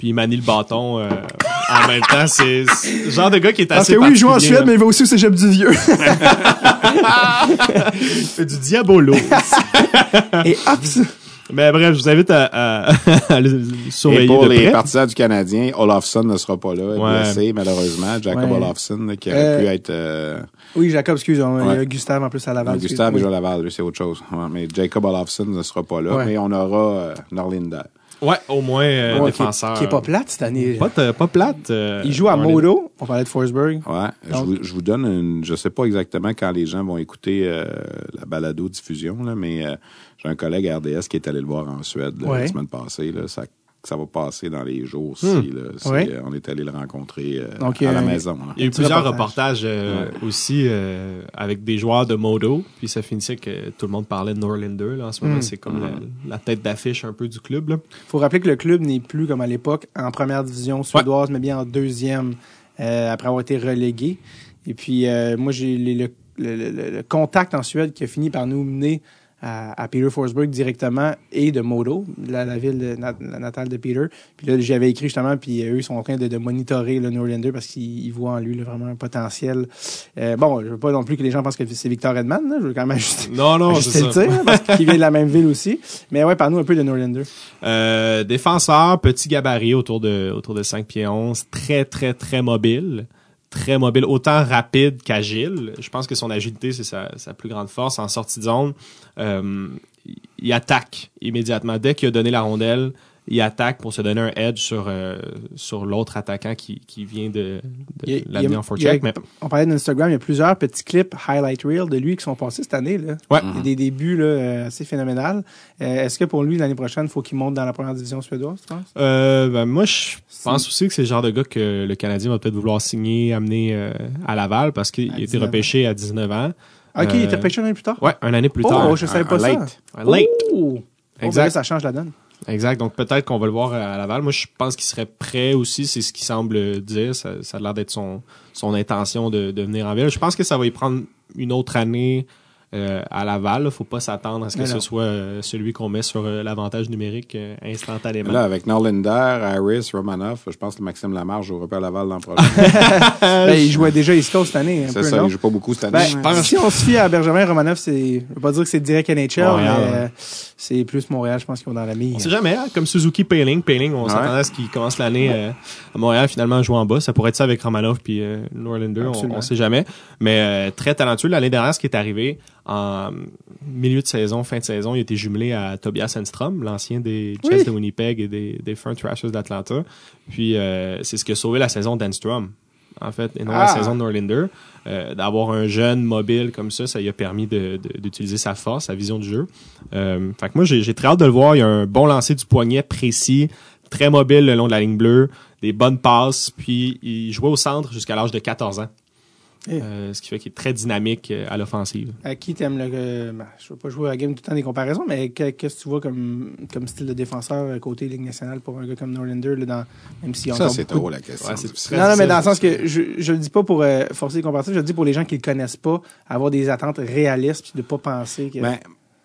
Puis il manie le bâton euh, en même temps. C'est le genre de gars qui est Parce assez que oui, il joue en Suède, mais il va aussi au cégep du Vieux. Il fait du diabolo. et hop, mais bref, je vous invite à, à- à le Et surveiller pour de les près. partisans du Canadien, Olafson ne sera pas là, Ouais. blessé, malheureusement. Jacob Ouais. Olafson, qui aurait Euh, pu être... Euh, Oui, Jacob, excuse, on- il y a Ouais. Gustave en plus à Laval. Gustave excuse. déjà Laval, lui, c'est autre chose. Ouais, mais Jacob Olafson ne sera pas là, Ouais. mais on aura euh, Norlinder. Ouais, au moins euh, Ouais, qui est- défenseur. Qui est pas plate cette année. Pas, pas plate. euh, Il joue à Modo. On parlait de Forsberg. Ouais, je vous, je vous donne une, je sais pas exactement quand les gens vont écouter euh, la balado diffusion là, mais euh, j'ai un collègue à RDS qui est allé le voir en Suède là, Ouais. la semaine passée là, ça ça va passer dans les jours Hmm. là, C'est, Ouais. euh, on est allé le rencontrer euh, Donc, à la maison. là. Il y a eu plusieurs reportage. reportages euh, aussi euh, avec des joueurs de modo, puis ça finissait que tout le monde parlait de Norlander. Là, en ce moment, Mm. c'est comme la, la tête d'affiche un peu du club. Là. faut rappeler que le club n'est plus comme à l'époque en première division suédoise, mais bien en deuxième euh, après avoir été relégué. Et puis euh, moi j'ai le, le- le- le contact en Suède qui a fini par nous mener à, à Peter Forsberg directement et de Modo, la, la ville de- la natale de Peter. Puis là j'avais écrit justement, puis euh, eux ils sont en train de, de monitorer le Norlander parce qu'ils ils voient en lui là, vraiment un potentiel. Euh, bon, je veux pas non plus que les gens pensent que c'est Victor Edman, là. je veux quand même ajuster, Non, non, ajuster c'est le ça. tir, parce qu'il vient de la même ville aussi. Mais ouais, parle-nous un peu de Norlander. Euh, défenseur, petit gabarit autour de autour de 5 pieds 11, très très très mobile, très mobile, autant rapide qu'agile. Je pense que son agilité c'est sa, plus grande force en sortie de zone. Euh, il attaque immédiatement dès qu'il a donné la rondelle. Il attaque pour se donner un edge sur euh, sur l'autre attaquant qui, qui vient de, de l'amener en forecheck. Mais On parlait d'Instagram, il y a plusieurs petits clips highlight reel de lui qui sont passés cette année. Là. ouais, Il y a des débuts là, euh, assez phénoménales. Euh, Est-ce que pour lui, l'année prochaine, il faut qu'il monte dans la première division suédoise, tu penses? Euh, ben, moi, je pense aussi que c'est le genre de gars que le Canadien va peut-être vouloir signer, amener euh, à Laval parce qu'il a été 19 ans. repêché à 19 ans. Ah, ok, Euh, il était pêché un an plus tard? Ouais, un année plus oh, tard. je savais un- pas un ça. late. Un late. Oh! Exact. Exact. ça change la donne. Exact. Donc peut-être qu'on va le voir à Laval. Moi, je pense qu'il serait prêt aussi. C'est ce qu'il semble dire. Ça, ça a l'air d'être son, son intention de, de venir en ville. Je pense que ça va y prendre une autre année euh, à Laval. là. Faut pas s'attendre à ce que ce soit euh, celui qu'on met sur euh, l'avantage numérique euh, instantanément. Là, avec Norlinder, Harris, Romanoff, je pense que Maxime Lamarche jouera pas à Laval l'an prochain. Ben, il jouait déjà East Coast cette année. C'est ça, non? il joue pas beaucoup cette année. Ben, mais- si on se fie à Benjamin Romanoff, c'est, je veux pas dire que c'est direct NHL, Montréal, mais ouais. euh, c'est plus Montréal, je pense qu'ils ont dans la mille. On sait jamais, hein, comme Suzuki Payling. Payling, on Ouais. s'attendait à ce qu'il commence l'année euh, à Montréal, finalement joue en bas. Ça pourrait être ça avec Romanov puis euh, Norlander, on, on sait jamais. Mais euh, très talentueux. L'année dernière, ce qui est arrivé, en milieu de saison, fin de saison, il a été jumelé à Tobias Enstrom, l'ancien des Jets Oui. de Winnipeg et des, des Front Thrashers d'Atlanta. Puis euh, c'est ce qui a sauvé la saison d'Enstrom. En fait, et non la saison de Norlander. Euh, D'avoir un jeune mobile comme ça, ça lui a permis d'utiliser sa force, sa vision du jeu. Euh, fait que moi, j'ai j'ai très hâte de le voir. Il y a un bon lancer du poignet précis, très mobile le long de la ligne bleue, des bonnes passes, puis il jouait au centre jusqu'à l'âge de 14 ans. Euh, ce qui fait qu'il est très dynamique euh, à l'offensive. À qui t'aimes le. euh, ben, je veux pas jouer à la game tout le temps des comparaisons, mais que- qu'est-ce que tu vois comme, comme style de défenseur côté Ligue nationale pour un gars comme Norlander, là, dans, même s'il y a Ça, c'est trop de- la question. Ouais, c'est Non, non, mais dans le sens que je, je le dis pas pour euh, forcer les comparatifs, je le dis pour les gens qui le connaissent pas, avoir des attentes réalistes puis de pas penser que. Ben,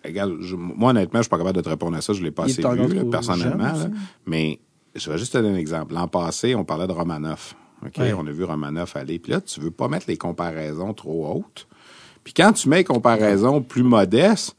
regarde, je- moi, honnêtement, je suis pas capable de te répondre à ça. Je l'ai pas Il assez vu, là, personnellement. là. Mais je vais juste te donner un exemple. L'an passé, on parlait de Romanoff. OK? Ouais. On a vu Romanoff aller. Puis là, tu veux pas mettre les comparaisons trop hautes. Puis quand tu mets les comparaisons plus modestes,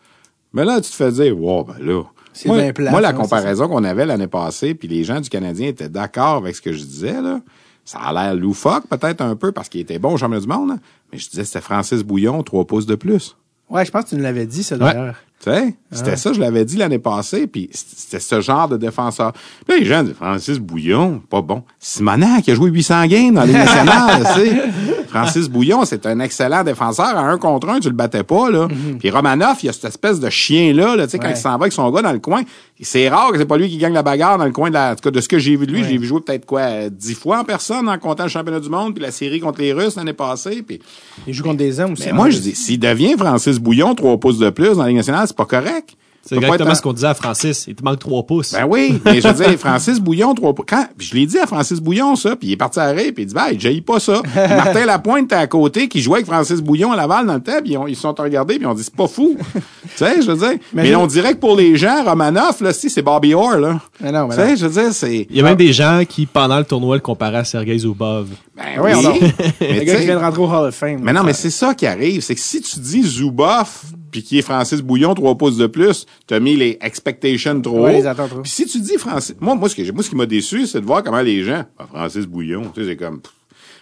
mais là, tu te fais dire, wow, ben là. C'est Moi, bien plate, moi, la hein, comparaison qu'on avait l'année passée, puis les gens du Canadien étaient d'accord avec ce que je disais, là. Ça a l'air loufoque, peut-être un peu, parce qu'il était bon au championnat du monde, là. Mais je disais, c'était Francis Bouillon, trois pouces de plus. Ouais, je pense que tu nous l'avais dit, ça, d'ailleurs. Tu sais, c'était ça, je l'avais dit l'année passée, puis c'était ce genre de défenseur. Puis là, les gens disent, Francis Bouillon, pas bon. Simonac, qui a joué 800 games dans les nationales, tu sais. Francis Bouillon, c'est un excellent défenseur. À un contre un, tu le battais pas, là. Puis Romanoff, il y a cette espèce de chien-là, là, tu sais, quand il s'en va avec son gars dans le coin. C'est rare que c'est pas lui qui gagne la bagarre dans le coin de la, en tout cas, de ce que j'ai vu de lui. J'ai vu jouer peut-être quoi, dix fois en personne en comptant le championnat du monde, puis la série contre les Russes l'année passée, puis Il joue contre des hommes aussi. mais hein. moi, je dis, s'il devient Francis Bouillon, trois pouces de plus dans la Ligue nationale, c'est pas correct. C'est exactement être ce qu'on disait à Francis. Il te manque trois pouces. Ben oui, mais je veux dire, Francis Bouillon, trois pouces. Quand, puis je l'ai dit à Francis Bouillon, ça, puis il est parti à rire, puis il dit, ben, il jaillit pas ça. Puis Martin Lapointe était à côté, qui jouait avec Francis Bouillon à Laval dans le temps, puis ils, se sont regardés, puis ils ont dit, c'est pas fou. tu sais, je veux dire. Mais on dirait que pour les gens, Romanoff, là, si, c'est Bobby Orr, là. Mais non, mais tu sais, je veux dire, c'est... Il y a même des gens qui, pendant le tournoi, le comparaient à Sergei Zubov. Ben oui, on. Le mais, gars tu qui vient de rentrer au Hall of Fame. mais non, mais c'est ça qui arrive. C'est que si tu dis Zuboff, puis qui est Francis Bouillon, trois pouces de plus, t'as mis les expectations trop Ouais, haut. les attentes trop. Puis si tu dis Francis, moi, moi, ce, que moi, ce qui m'a déçu, c'est de voir comment les gens, Ah, Francis Bouillon, tu sais, c'est comme,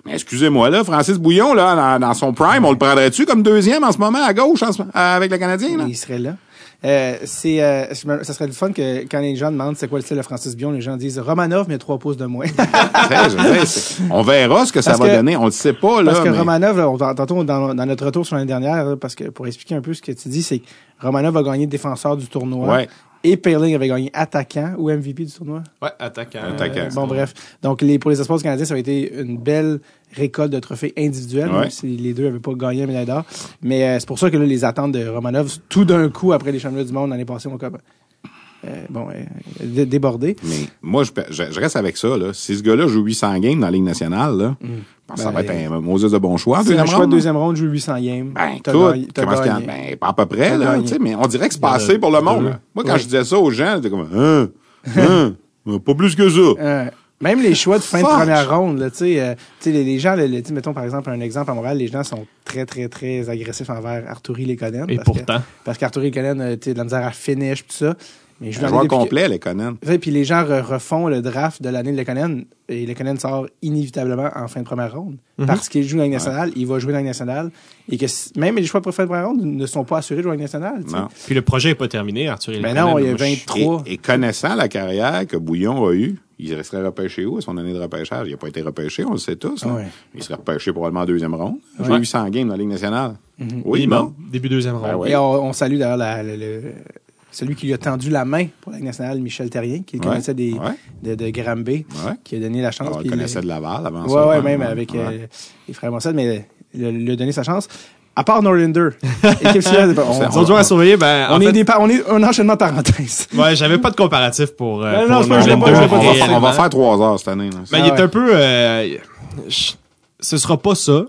mais excusez-moi là, Francis Bouillon, là, dans, dans son prime, on le prendrait-tu comme deuxième en ce moment à gauche, en ce- avec le Canadien, là? Il serait là. Euh, c'est, euh, ça serait le fun que quand les gens demandent c'est quoi le style de Francis Bion, les gens disent Romanov, mais trois pouces de moins. On verra ce que ça Parce va que- donner. On le sait pas, là. Parce que mais- Romanov, là, on, tantôt dans, dans notre retour sur l'année dernière, là, parce que pour expliquer un peu ce que tu dis, c'est que Romanov a gagné défenseur du tournoi. Ouais. Et Perling avait gagné attaquant ou MVP du tournoi. Ouais, attaquant. Attaquant. Euh, bon, bref. Donc, les, pour les espoirs du Canadien, ça a été une belle récolte de trophées individuels, Ouais. même si les deux n'avaient pas gagné la médaille d'or. Mais euh, c'est pour ça que là, les attentes de Romanov, tout d'un coup, après les championnats du monde l'année passée, ont comme bon, euh, dé- débordé. Mais moi, je, je, je reste avec ça. Là. Si ce gars-là joue 800 games dans la Ligue nationale, là, je pense que ça Ben, va être un Moses de bon choix. C'est un deuxième choix de deuxième ronde, joue 800 games. Ben, T'as écoute, comment a- ben, pas à peu près, là, gagné. tu sais, mais on dirait que c'est Il y en pas a assez pour le monde. là. Moi, quand Oui. je disais ça aux gens, c'était comme, hein, hein, pas plus que ça. Euh, même les choix de fin de première ronde, là, tu sais, euh, tu sais, les, les gens, mettons par exemple un exemple à Montréal, les gens sont très, très, très agressifs envers Arturi Lekonen. Et parce que- pourtant. parce qu'Arturi Lekonen, euh, tu sais, de la misère à finish, tout ça. Mais je Un joueur complet. Ouais, Puis les gens re- refont le draft de l'année de Lekonen et Lekonen sort inévitablement en fin de première ronde. Mhm. Parce qu'il joue dans la Ligue nationale, il va jouer dans la Ligue nationale et que même les choix de fin de première ronde ne sont pas assurés de jouer dans la Ligue nationale. Non. Puis le projet est pas terminé, Arthur. Ben Ilkonen. non, il y a Moi, je- 23. Et, et connaissant la carrière que Bouillon a eue, il serait repêché où à son année de repêchage? Il n'a pas été repêché, on le sait tous. Ouais. Il serait repêché probablement en deuxième ronde. Il a Ouais. joué 800 games dans la Ligue nationale. Oui, Minimum. non? Début deuxième ronde. Ben ouais. Et on, on salue d'ailleurs le- celui qui lui a tendu la main pour la Ligue nationale, Michel Terrien, qui Ouais. connaissait des, Ouais. de, de Granby, Ouais. qui a donné la chance. Alors, il il- connaissait de Laval avant Ouais, ça. ouais, même avec ouais. euh, les frères Mossad, mais il a- lui a donné sa chance. À part Norlander, on, joueurs à surveiller, ben, en on est des on est un enchaînement de parenthèses. ouais, j'avais pas de comparatif pour, euh, Ben non, c'est pas- je pas- l'ai pas on, dit. va, on va faire trois heures cette année. là. Ben, Ah il est un peu, euh, je- ce sera pas ça,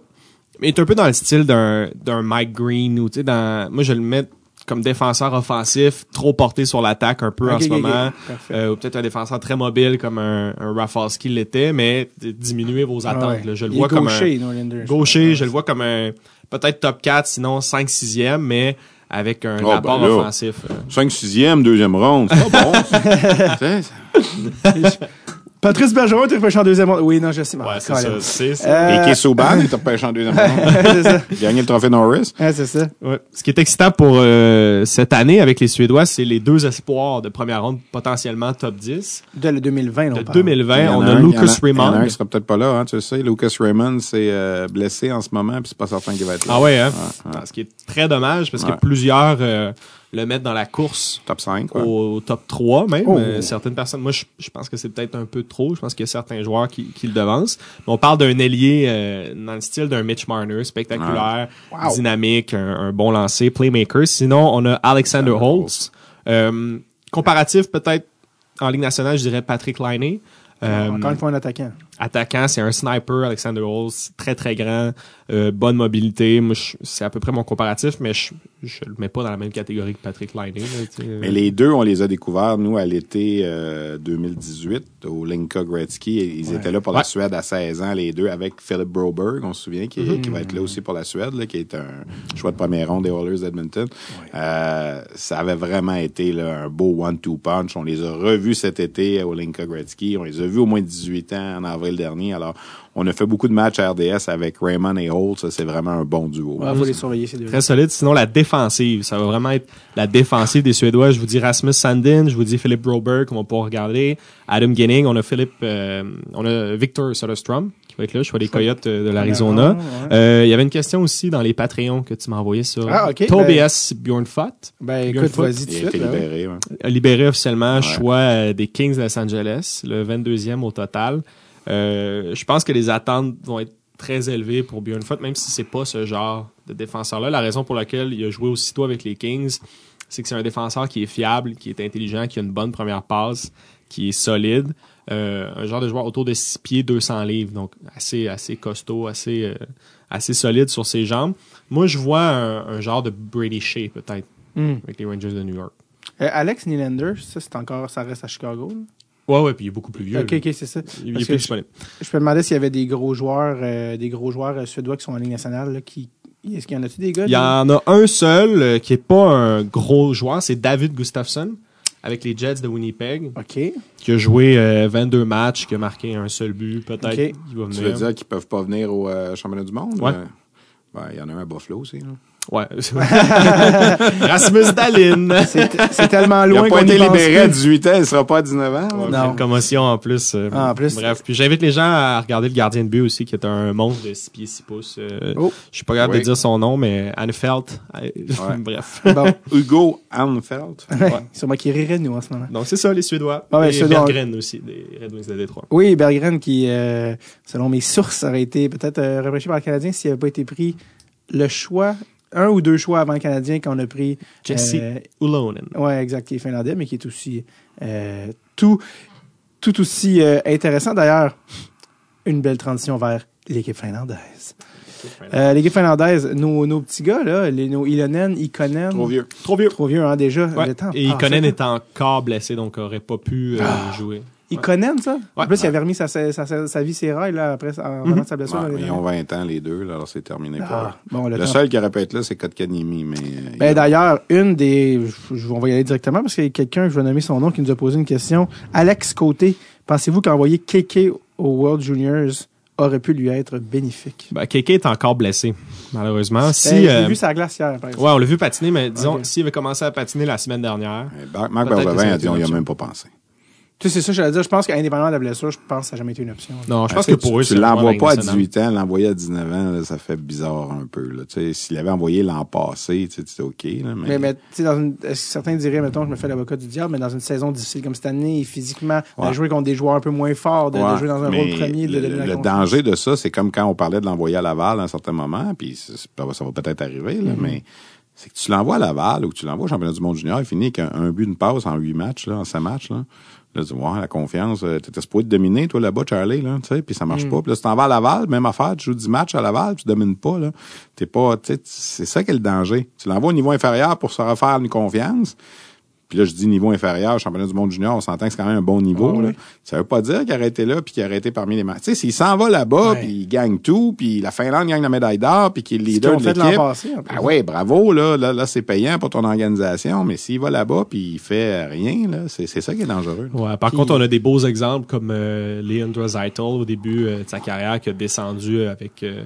mais il est un peu dans le style d'un, d'un Mike Green ou, tu sais, dans, moi, je le mets comme défenseur offensif, trop porté sur l'attaque un peu en ce moment. Euh, ou peut-être un défenseur très mobile comme un, un Rafalski l'était, mais diminuer vos attentes. Ouais. là. Je le Il vois est comme gaucher, Norlander. un gaucher, je le vois comme un peut-être top 4, sinon 5 6e, mais avec un Oh, apport ben offensif. euh. 5 6e, deuxième ronde. C'est pas bon. Patrice Bergeron, tu repêché en deuxième ronde. Oui, non, je sais. Ouais, Ah, c'est ça. C'est ça. Euh, Et il était repêché en deuxième ronde. c'est ça. Gagné le trophée Norris. Ouais, c'est ça. Ouais. Ce qui est excitant pour euh, cette année avec les Suédois, c'est les deux espoirs de première ronde potentiellement top 10. De le 2020, là, on De parle. 2020, Il y en on a a un- il y en Lucas Il y en a un Raymond. qui sera peut-être pas là, hein, tu le sais. Lucas Raymond s'est euh, blessé en ce moment, puis c'est pas certain qu'il va être là. Ah ouais, hein? Ouais, ouais. Ce qui est très dommage parce Ouais. que plusieurs euh, le mettre dans la course Top 5, quoi. au top 3 même. Oh. Euh, certaines personnes, moi je, je pense que c'est peut-être un peu trop. Je pense qu'il y a certains joueurs qui, qui le devancent. Mais on parle d'un ailier euh, dans le style d'un Mitch Marner, spectaculaire, Wow. dynamique, un, un bon lancer, playmaker. Sinon, on a Alexander Holtz. Euh, comparatif peut-être en Ligue nationale, je dirais Patrick Liney. Euh, Encore une fois, un attaquant. attaquant, c'est un sniper, Alexander Holtz, très très grand, euh, bonne mobilité. Moi, je- c'est à peu près mon comparatif, mais je, je le mets pas dans la même catégorie que Patrick Liney. là, tu sais. Mais les deux, on les a découverts, nous, à l'été euh, 2018, au Linka Gretzky. Et Ils étaient là pour la Ouais. Suède à 16 ans, les deux, avec Philip Broberg, on se souvient, qui, Mm-hmm. qui va être là aussi pour la Suède, là, qui est un choix de première ronde des Oilers d'Edmonton. Euh, ça avait vraiment été là, un beau one-two punch. On les a revus cet été au Linka Gretzky. On les a vus au moins 18 ans en avril dernier. Alors, on a fait beaucoup de matchs à RDS avec Raymond et Holt. Ça, c'est vraiment un bon duo. Il faut les surveiller, ces deux Très solide. Sinon, la défensive, ça va vraiment être la défensive des Suédois. Je vous dis Rasmus Sandin, je vous dis Philippe Broberg, qu'on va pouvoir regarder. Adam Ginning, on a Philippe, euh, on a Victor Soderstrom, qui va être là, je vois les Coyotes euh, de l'Arizona. Ouais. Euh, Il y avait une question aussi dans les Patreons que tu m'as envoyé sur Ah, ok. Tobias Bjornfot. Ben, Bjorn écoute, vas-y tout de Il a été suite. libéré. ouais. a libéré officiellement Ouais. choix euh, des Kings de Los Angeles, le 22e au total. Euh, je pense que les attentes vont être très élevées pour Bjorn Foot, même si c'est pas ce genre de défenseur-là. La raison pour laquelle il a joué aussitôt avec les Kings, c'est que c'est un défenseur qui est fiable, qui est intelligent, qui a une bonne première passe, qui est solide. Euh, un genre de joueur autour de 6 pieds, 200 livres, donc assez, assez costaud, assez, euh, assez solide sur ses jambes. Moi, je vois un, un genre de Brady Shea, peut-être, Hmm. avec les Rangers de New York. Euh, Alex Nylander, ça, c'est encore, ça reste à Chicago. là? Ouais, ouais, puis il est beaucoup plus vieux. Ok, ok, c'est ça. Il, Parce est plus je- disponible. Je me demandais s'il y avait des gros joueurs, euh, des gros joueurs euh, suédois qui sont en Ligue nationale, là, qui, est-ce qu'il y en a-tu des gars? Il y en a un seul euh, qui est pas un gros joueur, c'est David Gustafsson avec les Jets de Winnipeg, OK. qui a joué euh, 22 matchs, qui a marqué un seul but, peut-être. Ok. Il va Tu veux dire qu'ils peuvent pas venir au euh, championnat du monde? Ouais. Ben, il y en a un à Buffalo aussi. là. Ouais. Rasmus Dalin. C'est tellement Il loin n'a qu'on pas été y pense libéré à plus. 18 ans, il sera pas à 19 ans. Ouais, Non. Une commotion en plus. euh, Ah, en plus. Bref, puis j'invite les gens à regarder le gardien de but aussi, qui est un monstre de 6 pieds 6 pouces. Euh, Oh. Je suis pas capable Oui. de dire son nom, mais Anfeld. euh, Bref. Bon, Hugo Anfeld. sûrement qu'il rirait de nous en ce moment. Donc c'est ça, les Suédois. Ah ouais, Et Suédois. Berggren aussi, des Red Wings de Détroit. Oui, Berggren qui, euh, selon mes sources, aurait été peut-être euh, repêché par le Canadien s'il n'avait pas été pris le choix, un ou deux choix avant le Canadien qu'on a pris. Jesse euh, Ulonen. Ouais, exact, qui est finlandais, mais qui est aussi euh, tout, tout aussi euh, intéressant. D'ailleurs, une belle transition vers l'équipe finlandaise. Euh, l'équipe finlandaise, nos, nos petits gars, là, les, nos Ilonen, Ikonen. Trop vieux. Trop vieux. Trop vieux, hein, déjà. Ouais. Le temps Et. Ikonen est encore blessé, donc aurait pas pu euh, Ah. jouer. Ikonen, ça? En Ouais. plus, il avait remis sa, sa, sa, sa vie ses rails, là, après, en venant de sa blessure. Ils ont 20 ans, les deux, là, alors c'est terminé pour Ah, eux. bon, le, seul qui aurait pu être là, c'est Kotkaniemi, mais... euh, Ben, il- d'ailleurs, une des, je, on va y aller directement parce qu'il y a quelqu'un, je vais nommer son nom, qui nous a posé une question. Alex Côté, pensez-vous qu'envoyer KK au World Juniors aurait pu lui être bénéfique? Ben, Keke est encore blessé, malheureusement. Si, Ben, je l'ai euh, vu sa glace hier, par exemple. ouais, on l'a vu patiner, mais disons, s'il avait commencé à patiner la semaine dernière, Euh, Marc Bergevin a dit, on une y a même pas pensé. Tu sais, c'est ça, je vais dire. Je pense qu'indépendamment de la blessure, je pense que ça n'a jamais été une option. non, je pense Parce que pour eux, tu, c'est tu l'envoies pas à Ligue nationale. 18 ans, l'envoyer à 19 ans, là, ça fait bizarre un peu. Là. Tu sais, S'il l'avait envoyé l'an passé, tu sais, c'était OK. Là, mais... Mais, mais tu sais, dans une, que certains diraient, mettons, je me fais l'avocat du diable, mais dans une saison difficile comme cette année, physiquement, de jouer contre des joueurs un peu moins forts, de, de jouer dans un mais rôle premier, de le, donner la le confiance. danger de ça, c'est comme quand on parlait de l'envoyer à Laval à un certain moment, puis c'est- c'est ça va peut-être arriver, là, mais c'est que tu l'envoies à Laval ou que tu l'envoies au championnat du monde junior, il finit avec un, un but, une passe en huit matchs, là, en cinq matchs. Là. Là, tu la confiance, euh, t'étais supposé te dominer, toi, là-bas, Charlie, là, tu sais, puis ça marche Mm. pas. Puis là, tu t'en vas à Laval, même affaire, tu joues 10 matchs à Laval, tu domines pas, là. T'es pas, tu sais, c'est ça qui est le danger. Tu l'envoies au niveau inférieur pour se refaire une confiance. Puis là, je dis niveau inférieur, championnat du monde junior, on s'entend que c'est quand même un bon niveau. Ouais, là. Ça veut pas dire qu'il aurait été là puis qu'il aurait été parmi les matchs. Tu sais, s'il s'en va là-bas Ouais. puis il gagne tout, puis la Finlande gagne la médaille d'or puis qu'il est leader de l'équipe. Ah ouais, bravo là, là, là c'est payant pour ton organisation, mais s'il va là-bas puis il fait rien là, c'est ça qui est dangereux. Ouais, par Puis- contre, on a des beaux exemples comme euh, Draisaitl au début euh, de sa carrière qui a descendu avec euh,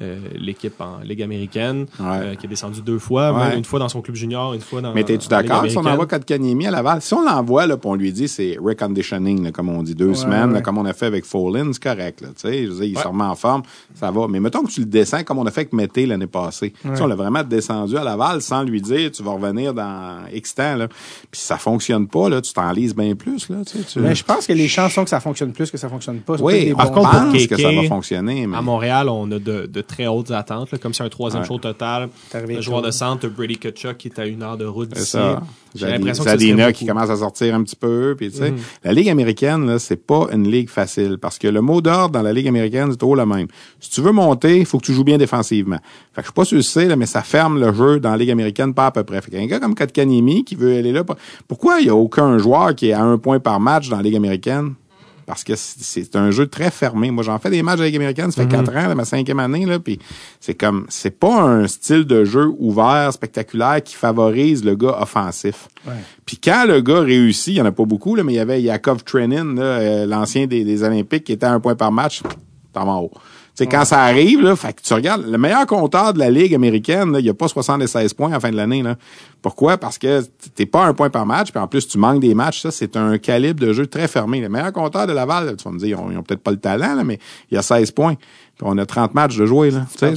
euh, l'équipe en Ligue américaine, Ouais. euh, qui est descendu deux fois, Ouais. même une fois dans son club junior, une fois dans Mais Ligue d'accord si on envoie Kotkaniemi à Laval? Si on l'envoie, là, on lui dit c'est reconditioning, là, comme on dit, deux Ouais, semaines, là, comme on a fait avec Follin, c'est correct, là, tu sais, je veux dire, il Ouais. se remet en forme, ça va. Mais mettons que tu le descends comme on a fait avec Mété l'année passée. On l'a vraiment descendu à Laval sans lui dire tu vas revenir dans X temps, là. Puis ça fonctionne pas, là, tu t'en lises bien plus, là, tu Mais je pense que les chances sont que ça fonctionne plus que ça fonctionne pas. Oui, par contre, pense que ça va fonctionner, mais... À Montréal, on a de, de très hautes attentes, là, comme c'est un troisième Ouais. show total. Le joueur tôt. de centre, Brady Kutchuk, qui est à une heure de route C'est d'ici. ça. J'ai l'impression que Zadina qui commence à sortir un petit peu. Puis, tu sais, Mhm. La Ligue américaine, là, c'est pas une ligue facile parce que le mot d'ordre dans la Ligue américaine, c'est toujours le même. Si tu veux monter, il faut que tu joues bien défensivement. Fait que je sais pas si tu le sais, là, mais ça ferme le jeu dans la Ligue américaine pas à peu près. Fait qu'un gars comme Kotkaniemi qui veut aller là, pour- pourquoi il y a aucun joueur qui est à un point par match dans la Ligue américaine? Parce que c'est- un jeu très fermé. Moi, j'en fais des matchs Ligue américaine, ça fait quatre ans, là, ma cinquième année, là, puis c'est comme, c'est pas un style de jeu ouvert, spectaculaire, qui favorise le gars offensif. Ouais. Puis quand le gars réussit, il y en a pas beaucoup, là, mais il y avait Yakov Trenin, euh, l'ancien des, des Olympiques, qui était à un point par match, t'en vas en haut. Tu sais, quand ça arrive, là, fait que tu regardes, le meilleur compteur de la Ligue américaine, là, il n'y a pas 76 points à la fin de l'année. Là. Pourquoi? Parce que t'es pas un point par match, puis en plus, tu manques des matchs. Ça, c'est un calibre de jeu très fermé. Le meilleur compteur de Laval, là, tu vas me dire, ils ont, ils ont peut-être pas le talent, là, mais il y a 16 points. Puis on a 30 matchs de jouer. Là. Tu sais,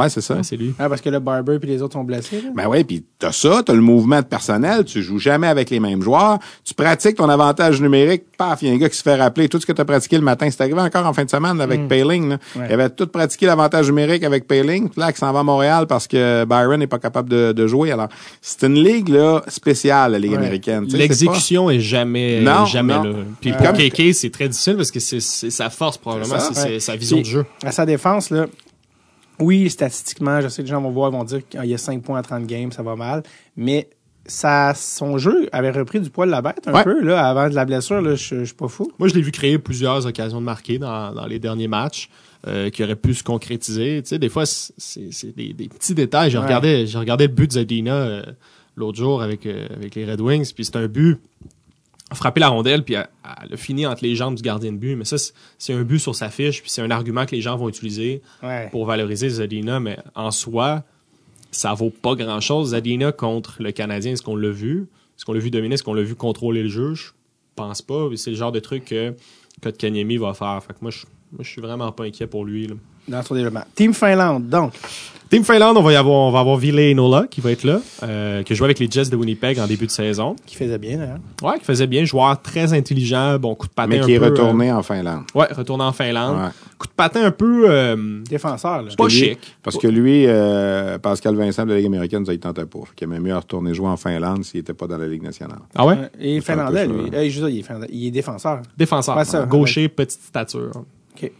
Ouais, c'est ça. Ouais, c'est lui. Ah, parce que le Barber puis les autres sont blessés. Là? Ben ouais, puis t'as ça, t'as le mouvement de personnel, tu joues jamais avec les mêmes joueurs, tu pratiques ton avantage numérique, paf, il y a un gars qui se fait rappeler tout ce que t'as pratiqué le matin. C'est arrivé encore en fin de semaine avec Payling. Là. Ouais. Il avait tout pratiqué l'avantage numérique avec Payling, là, qui s'en va à Montréal parce que Byron n'est pas capable de, de jouer. Alors, c'est une ligue là spéciale, la Ligue Ouais. américaine. L'exécution est jamais, Non, jamais non. là. Puis Euh, pour comme- KK, c'est très difficile parce que c'est c'est sa force probablement, C'est sa vision Puis, de jeu. À sa défense, là, oui, statistiquement, je sais que les gens vont voir, vont dire qu'il y a 5 points à 30 games, ça va mal. Mais ça, son jeu avait repris du poil de la bête un Ouais. peu, là, avant de la blessure, là, je, je suis pas fou. Moi, je l'ai vu créer plusieurs occasions de marquer dans, dans les derniers matchs euh, qui auraient pu se concrétiser. Tu sais, des fois, c'est- des, des petits détails. J'ai Ouais. regardé, regardé le but de Zadina euh, l'autre jour avec, euh, avec les Red Wings, puis c'est un but a frappé la rondelle puis elle, elle a fini entre les jambes du gardien de but. Mais ça, c'est- c'est un but sur sa fiche, puis c'est un argument que les gens vont utiliser Ouais. pour valoriser Zadina, mais en soi, ça vaut pas grand-chose. Zadina contre le Canadien, est-ce qu'on l'a vu? Est-ce qu'on l'a vu dominer? Est-ce qu'on l'a vu contrôler le jeu? Je pense pas. C'est le genre de truc que Kotkaniemi va faire. Fait que moi, je, moi, je suis vraiment pas inquiet pour lui. là. Dans son développement. Team Finlande, donc. Team Finland, on va y avoir, on va avoir Ville Nola qui va être là, euh, qui a joué avec les Jets de Winnipeg en début de saison. Qui faisait bien, d'ailleurs. Ouais, qui faisait bien, joueur très intelligent, bon coup de patin Mais un qui est peu, retourné en Finlande. euh, ouais, retourné en Finlande. Ouais. Coup de patin un peu euh, Défenseur, là. pas Lui- chic. Parce que lui, euh, Pascal Vincent de la Ligue américaine, ça, il tentait pas. Qu'il aimait mieux retourner jouer en Finlande s'il était pas dans la Ligue nationale. Ah ouais? Et C'est un finlandais, lui. ça. Euh, je veux dire, il est finlandais. Il est défenseur. Défenseur. Ouais, ça, gaucher, petite stature. OK.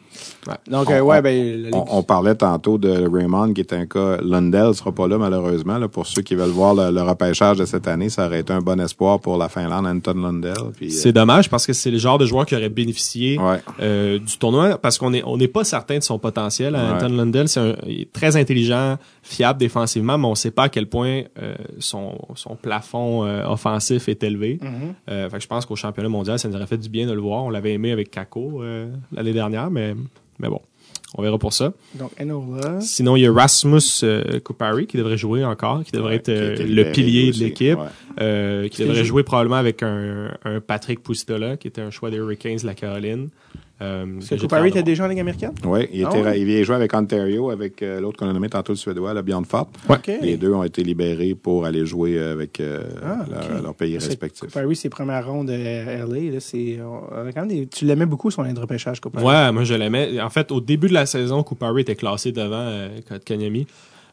Ouais. Donc, On- euh, ouais, on- ben, la Ligue- On, on parlait tantôt de Raymond, qui est un cas. Lundell sera pas là, malheureusement. Là, pour ceux qui veulent voir le, le repêchage de cette année, ça aurait été un bon espoir pour la Finlande, Anton Lundell. Puis, C'est dommage parce que c'est le genre de joueur qui aurait bénéficié Ouais. euh, du tournoi parce qu'on est on n'est pas certain de son potentiel. Ouais. Anton Lundell, c'est un- il est très intelligent, fiable défensivement, mais on sait pas à quel point euh, son, son plafond euh, offensif est élevé. Mhm. Euh, fait que je pense qu'au championnat mondial, ça nous aurait fait du bien de le voir. On l'avait aimé avec Kako euh, l'année dernière, mais mais bon, on verra pour ça. Donc, Enola. Sinon, il y a Rasmus euh, Kupari qui devrait jouer encore, qui devrait Ouais, être euh, le pilier aussi. de l'équipe, Ouais. euh, qui devrait joue. jouer probablement avec un, un Patrick Pustola, qui était un choix des Hurricanes de la Caroline. Euh, très était déjà en Ligue américaine? Oui, il, Ah était, ouais? il vient jouer avec Ontario, avec euh, l'autre qu'on a nommé tantôt le Suédois, la Beyond Fort. Les deux ont été libérés pour aller jouer avec euh, Ah, leur, pays respectifs. Kupari, ses premières rondes à LA, là, c'est, euh, quand même des- tu l'aimais beaucoup, son de repêchage, Kupari. Ouais, moi je l'aimais. En fait, au début de la saison, Kupari était classé devant euh.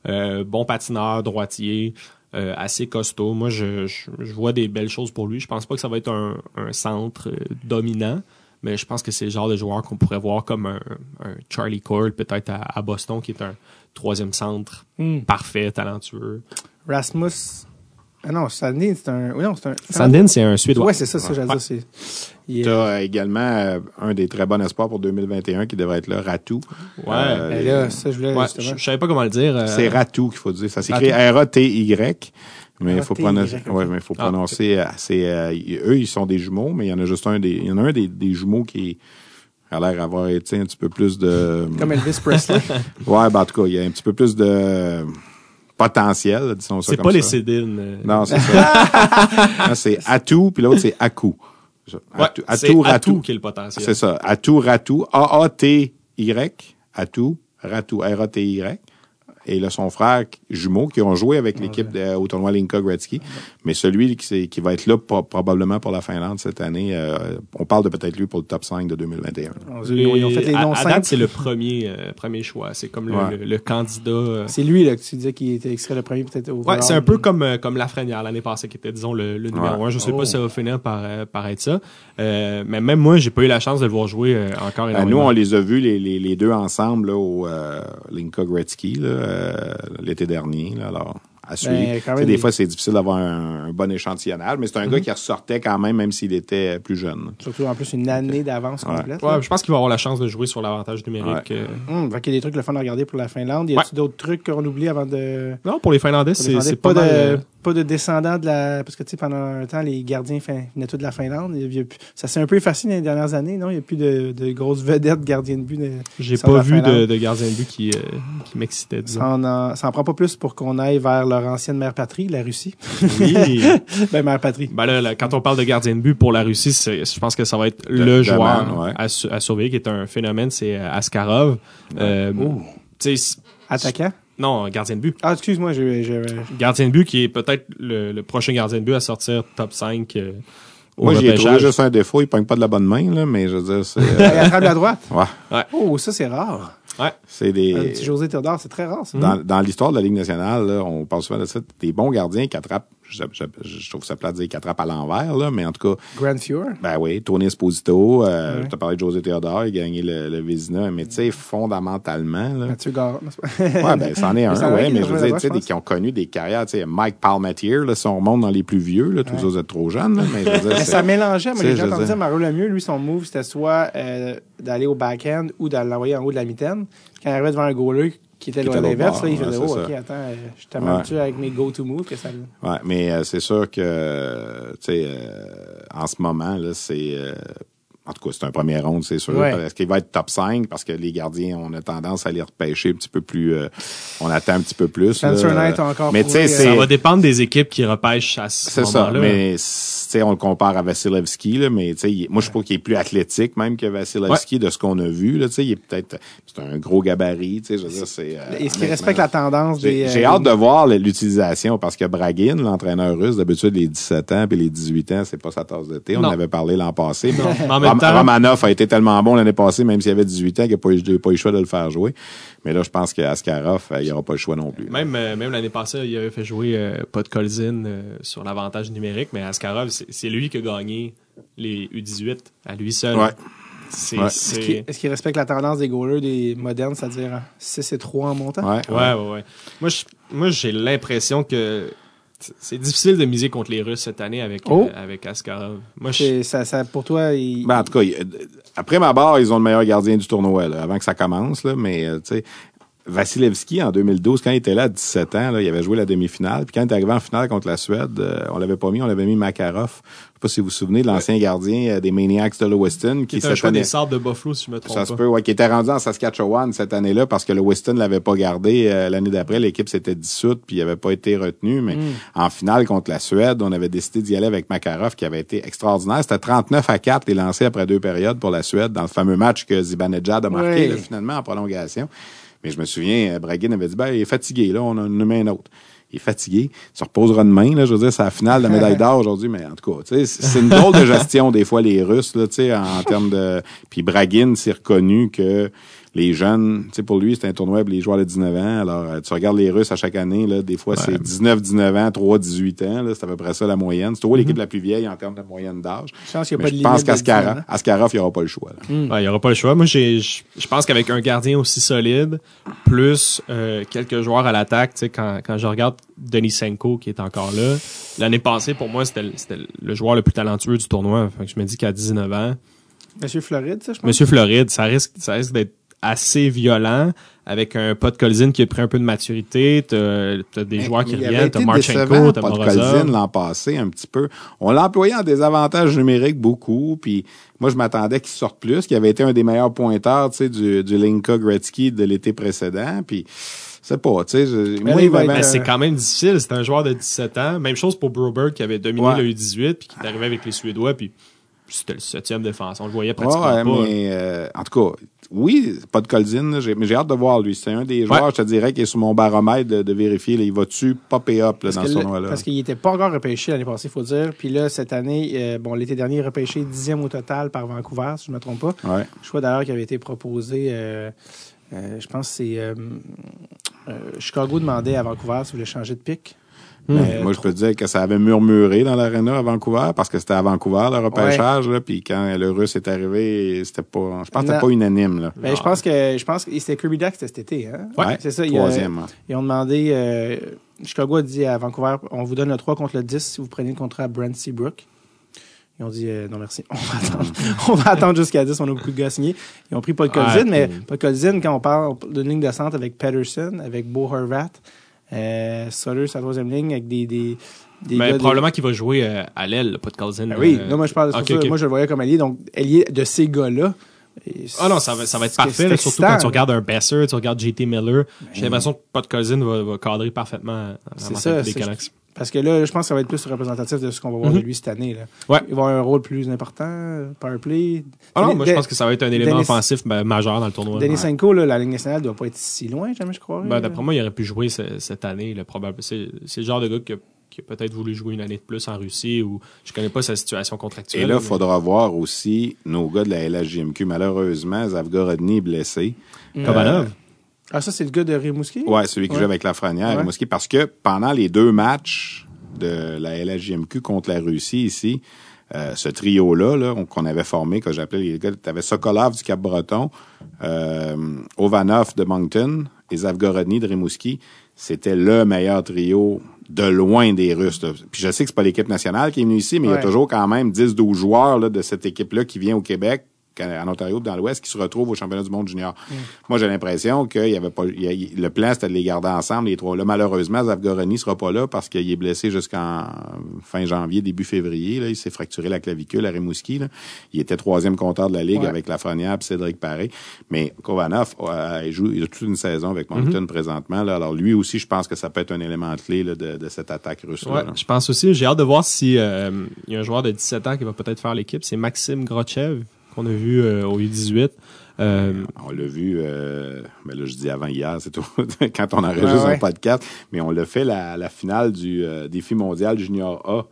Euh, bon patineur, droitier, euh, assez costaud. Moi, je, je, je vois des belles choses pour lui. Je pense pas que ça va être un, un centre euh, dominant, mais je pense que c'est le genre de joueur qu'on pourrait voir comme un, un Charlie Coyle, peut-être à, à Boston, qui est un troisième centre Hmm. parfait, talentueux. Rasmus. Ah non, Sandin, c'est un. Oui, non, c'est un. Sandin, c'est un Suédois. Ouais, c'est ça, ça, Ouais. j'allais dire. C'est, Tu as également euh, un des très bons espoirs pour 2021 qui devrait être là, Ratou. Ouais. Euh, Ben là, ça, je voulais Ouais, justement. je, je savais pas comment le dire. euh, C'est Ratou qu'il faut dire. Ça s'écrit. R-A-T-Y. Mais il faut prononcer. Ouais, mais il faut Ah, prononcer. euh, c'est, euh, eux, ils sont des jumeaux, mais il y en a juste un des. Il y en a un des, des jumeaux qui a l'air d'avoir été un petit peu plus de... Comme Elvis Presley. Ouais, ben, en tout cas, il y a un petit peu plus de potentiel, disons ça C'est pas les. Cédines. euh. Non, c'est ça. Non, c'est Atou, puis l'autre, c'est Akou. Ouais, Atou, c'est Atou, Atou Ratou. qui est le potentiel. C'est ça. Atou, Ratou. A-A-T-Y. Atou, Ratou. R-A-T-Y. Et là, son frère jumeau qui ont joué avec l'équipe de- au tournoi Linka Gretzky. Mais celui qui, va être là pro- probablement pour la Finlande cette année, euh, on parle de peut-être lui pour le top 5 de 2021. Ils ont- ils ont fait les noms à simples. date, c'est le premier, euh, premier choix. C'est comme le, Ouais. le- le candidat. euh, C'est lui là, que tu disais qui était extrait le premier peut-être au Ouais, c'est un peu comme euh, comme Lafrenière l'année passée qui était disons le, le numéro Ouais. un. Je sais Oh. pas si ça va finir par par être ça. Euh, mais même moi, j'ai pas eu la chance de le voir jouer euh, encore Euh, nous, énormément. on les a vus les, les, les deux ensemble là, au euh, Linka Gretzky là, euh, l'été dernier. Là, alors, à suivre. Ben, des fois, c'est difficile d'avoir un, un bon échantillonnage, mais c'est un gars qui ressortait quand même, même s'il était plus jeune. Surtout en plus une année d'avance Ouais. complète. Ouais, je pense qu'il va avoir la chance de jouer sur l'avantage numérique. euh. Hum, fait qu'il y a des trucs le fun à regarder pour la Finlande. Y a-t-il d'autres trucs qu'on oublie avant de. Non, pour les Finlandais, c'est pas, pas, de euh, pas de descendants de la parce que tu sais pendant un temps les gardiens fin- venaient tous de la Finlande Il y a plus- ça s'est un peu effacé dans les dernières années non? Il n'y a plus de, de grosses vedettes gardiens de but de- J'ai pas vu de, de gardien de but qui euh, qui disons. ça en, en- ça en prend pas plus pour qu'on aille vers leur ancienne mère patrie la Russie. Oui. ben mère patrie. Ben là, là, quand on parle de gardien de but pour la Russie, je pense que ça va être Le- joueur man, ouais. à, su- à surveiller, qui est un phénomène, c'est euh, Askarov. Euh, attaquant? Non, gardien de but. ah excuse-moi j'ai j'ai- Gardien de but qui est peut-être le, le prochain gardien de but à sortir top 5 euh, au Moi, j'y ai trouvé juste un défaut, il pogne pas de la bonne main, là, mais je veux dire, c'est, il euh, attrape la droite. Ouais, oh ça c'est rare Ouais. c'est des, un petit José Théodore c'est très rare ça dans, dans l'histoire de la Ligue nationale, là, on parle souvent de ça, des bons gardiens qui attrapent, je, je, je trouve ça plat de dire qu'ils attrapent à l'envers, là, mais en tout cas, Grand Fuhr? Ben oui, Tony Esposito, euh, Ouais. je t'ai parlé de José Théodore, il a gagné le, le Vézina, mais tu sais, fondamentalement, là, Mathieu Gard ouais, ben, c'en est un, ouais, qui mais je veux dire, tu sais, qui ont connu des carrières, tu sais, Mike Palmatier, là, si on remonte dans les plus vieux, là, tous vous êtes trop jeunes, là, mais je veux dire, Mais ça mélangeait. Moi, j'ai entendu dire- dire, Mario Lemieux, lui, son move, c'était soit euh, d'aller au back-end ou de l'envoyer en haut de la mitaine. Quand il arrivait devant un goaler qui était à l'inverse, là, il ouais, faisait, c'est oh. OK, attends, euh, je tellement Ouais. avec mes go-to moves que ça... Ouais, mais euh, c'est sûr que, euh, tu sais, euh, en ce moment, là, c'est... en tout cas, c'est un premier round, c'est sûr. Ouais. Est-ce qu'il va être top 5? Parce que les gardiens, on a tendance à les repêcher un petit peu plus... euh, on attend un petit peu plus. Spencer. Knight encore Mais tu sais, prouvé, c'est... Ça va dépendre des équipes qui repêchent à ce C'est ça, moment-là. mais c- tu sais, on le compare à Vasilevski, là, mais tu sais, il moi je trouve qu'il est plus athlétique même que Vasilevski de ce qu'on a vu. Là, tu sais, il est peut-être c'est un gros gabarit, tu sais, je veux dire, c'est. euh, Est-ce qu'il respecte la tendance des... J'ai euh, j'ai hâte de voir l'utilisation parce que Bragin, l'entraîneur russe, d'habitude les 17 ans puis les 18 ans, c'est pas sa tasse de thé. On Non. en avait parlé l'an passé. mais Romanov a été tellement bon l'année passée, même s'il avait 18 ans, qu'il n'a pas, eu- pas eu le choix de le faire jouer. Mais là, je pense qu'Askarov, euh, il aura pas le choix non plus. Même, euh, même l'année passée, il avait fait jouer euh, Podkolzin euh, sur l'avantage numérique, mais Askarov, c'est lui qui a gagné les U18 à lui seul. Ouais. Est-ce qu'il respecte la tendance des goalers des modernes, c'est-à-dire 6 et 3 en montant? Ouais, Ouais, ouais, ouais. Moi, j'ai l'impression que c'est difficile de miser contre les Russes cette année avec, Oh. euh, avec Askarov. Moi, je, Ça, ça, pour toi, il... Ben, en tout cas, il- euh, après ma barre, ils ont le meilleur gardien du tournoi, là, avant que ça commence, là, mais, euh, tu sais, Vasilevski, en 2012, quand il était là à 17 ans, là, il avait joué la demi-finale. Puis quand il est arrivé en finale contre la Suède, euh, on l'avait pas mis, on l'avait mis Makarov. Je sais pas si vous vous souvenez de l'ancien gardien euh, des Maniacs de Lewiston. qui cette un choix année- des sables de Buffalo, si je me trompe ça se peut, ouais, qui était rendu en Saskatchewan cette année-là parce que le Weston l'avait pas gardé euh, l'année d'après. L'équipe s'était dissoute puis il avait pas été retenu. Mais en finale contre la Suède, on avait décidé d'y aller avec Makarov qui avait été extraordinaire. C'était 39 à 4 les lancés après deux périodes pour la Suède dans le fameux match que Zibanejad a marqué Oui. là, finalement en prolongation. Mais je me souviens, euh, Bragin avait dit, ben, il est fatigué, là, on a une main autre. Il est fatigué. Il se reposera demain, là. Je veux dire, c'est la finale de la médaille d'or aujourd'hui, mais en tout cas, c'est une drôle de gestion, des fois, les Russes, là, en, termes de. Puis Bragin, c'est reconnu que les jeunes, tu sais, pour lui, c'est un tournoi pour les joueurs de 19 ans. Alors, euh, tu regardes les Russes à chaque année, là, des fois, c'est 19, 19 ans, 3, 18 ans, là. C'est à peu près ça, la moyenne. C'est toujours l'équipe la plus vieille en termes de moyenne d'âge. Je pense qu'il n'y a pas de je pense limite de 19 qu'Askarov, il n'y aura pas le choix, là. Ouais, il y aura pas le choix. Moi, j'ai, je je pense qu'avec un gardien aussi solide, plus euh, quelques joueurs à l'attaque, tu sais, quand, quand je regarde Denis Senko qui est encore là, l'année passée, pour moi, c'était, le- c'était le joueur le plus talentueux du tournoi. Fait que je me dis qu'à 19 ans, Monsieur Floride, ça, je pense. Monsieur Floride, ça risque, ça risque d'être assez violent avec un Podkolzin qui a pris un peu de maturité, t'as as des Mais- joueurs qui mais reviennent, t'as Marchenko, t'as Podkolzin, Morozov. l'an passé un petit peu. On l'a employé en désavantage numérique beaucoup, puis moi je m'attendais qu'il sorte plus, qu'il avait été un des meilleurs pointeurs, tu sais, du, du Linka Gretzky de l'été précédent, puis c'est pas, tu sais, Ben, Euh, c'est quand même difficile. C'est un joueur de 17 ans. Même chose pour Broberg qui avait dominé Ouais. le U18 puis qui est arrivé avec les Suédois puis c'était le septième défense. On le voyait pratiquement Ouais, pas. mais euh, en tout cas, oui, pas de Colzin, là, j'ai- mais j'ai hâte de voir lui. C'est un des joueurs, Ouais. je te dirais, qui est sur mon baromètre de, de vérifier. Là, il va-tu popper up là, dans ce là- tournoi-là? parce qu'il était pas encore repêché l'année passée, il faut dire. Puis là, cette année, euh, bon, l'été dernier, il est repêché dixième au total par Vancouver, si je ne me trompe pas. Ouais. Choix d'ailleurs qui avait été proposé, euh, euh, je pense que c'est Chicago demandait à Vancouver s'il voulait changer de pic. Mais Euh, moi, je peux te dire que ça avait murmuré dans l'aréna à Vancouver parce que c'était à Vancouver le repêchage. Là, puis quand le Russe est arrivé, c'était pas, je pense que c'était pas unanime. Là. Ben, je pense que je pense que c'était Kirby c'était cet été, hein? Ouais, c'est ça. Troisième. hein. Ils ont demandé, euh, Chicago a dit à Vancouver, on vous donne le 3 contre le 10 si vous prenez le contrat à Brent Seabrook. Ils ont dit, euh, non merci, on va attendre, on va attendre jusqu'à 10, on a beaucoup de gars signés. Ils ont pris Paul Ah, Colzin, mais puis- Paul Colzin, quand on parle d'une ligne de centre avec Patterson, avec Bo Horvat, euh, Sutter, sa troisième ligne, avec des... des, des Mais de- probablement qu'il va jouer euh, à l'aile, pas de Colzin. Ben oui, euh, non, moi je parle, c'est pour ok, ça, ok. moi je le voyais comme allié, donc allié de ces gars-là. Ah non, ça va, ça va être parfait, là, surtout quand tu regardes un Besser, tu regardes JT Miller. J'ai l'impression que Podkolzin va, va cadrer parfaitement dans la mentalité des Canucks. Parce que là, je pense que ça va être plus représentatif de ce qu'on va voir Mhm. de lui cette année. Là. Ouais. Il va avoir un rôle plus important, power play. Ah non, moi je pense que ça va être un élément Denis- offensif ben, majeur dans le tournoi. Denis Ouais. Senko, là, la Ligue nationale doit pas être si loin, jamais je crois. Ben, D'après moi, il aurait pu jouer ce- cette année. C'est le genre de gars qui a, qui a peut-être voulu jouer une année de plus en Russie ou je connais pas sa situation contractuelle. Et là, il mais- faudra voir aussi nos gars de la LHJMQ. Malheureusement, Zavgorodny est blessé. Kovanov. Ah, ça, c'est le gars de Rimouski? Ouais, celui qui Ouais. joue avec la Franière, Ouais. Rimouski, parce que pendant les deux matchs de la LHJMQ contre la Russie ici, euh, ce trio-là, là, on- qu'on avait formé, que j'appelais les gars, t'avais Sokolov du Cap-Breton, euh, Ovanov de Moncton et Zavgorodny de Rimouski. C'était le meilleur trio de loin des Russes. là. Puis je sais que c'est pas l'équipe nationale qui est venue ici, mais il y a toujours quand même 10-12 joueurs là, de cette équipe-là qui vient au Québec en Ontario dans l'Ouest qui se retrouvent au championnat du monde junior. Moi, j'ai l'impression qu'il y avait pas, il y a- il- le plan, c'était de les garder ensemble, les trois. Là, malheureusement, Zavgorani sera pas là parce qu'il est blessé jusqu'en fin janvier, début février, là. Il s'est fracturé la clavicule à Rimouski, là. Il était troisième compteur de la Ligue Ouais. avec Lafrenière et Cédric Paré. Mais Kovanov, euh, il joue, il a toute une saison avec Moncton présentement, là. Alors, lui aussi, je pense que ça peut être un élément clé, là, de, de cette attaque russe, Ouais, je pense aussi. J'ai hâte de voir si euh, il y a un joueur de 17 ans qui va peut-être faire l'équipe. C'est Maxime Grotchev qu'on a vu euh, au U18. Euh, On l'a vu, euh, mais là je dis avant hier, c'est tout, quand on enregistre Ouais, ouais. un podcast, mais on l'a fait la, la finale du euh, défi mondial junior A.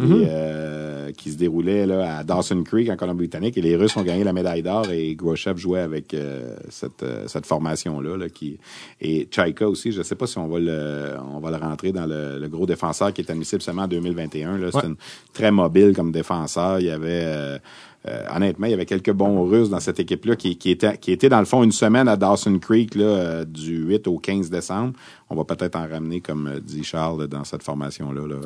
euh, qui se déroulait là, à Dawson Creek en Colombie-Britannique et les Russes ont gagné la médaille d'or et Groshev jouait avec euh, cette, euh, cette formation-là là, qui et Chaika aussi je sais pas si on va le on va le rentrer dans le, le gros défenseur qui est admissible seulement en 2021 là c'est Ouais. une- très mobile comme défenseur il y avait euh, honnêtement, il y avait quelques bons Russes dans cette équipe-là qui, qui, étaient, qui étaient, dans le fond, une semaine à Dawson Creek là, euh, du 8 au 15 décembre. On va peut-être en ramener, comme euh, dit Charles, dans cette formation-là. Là.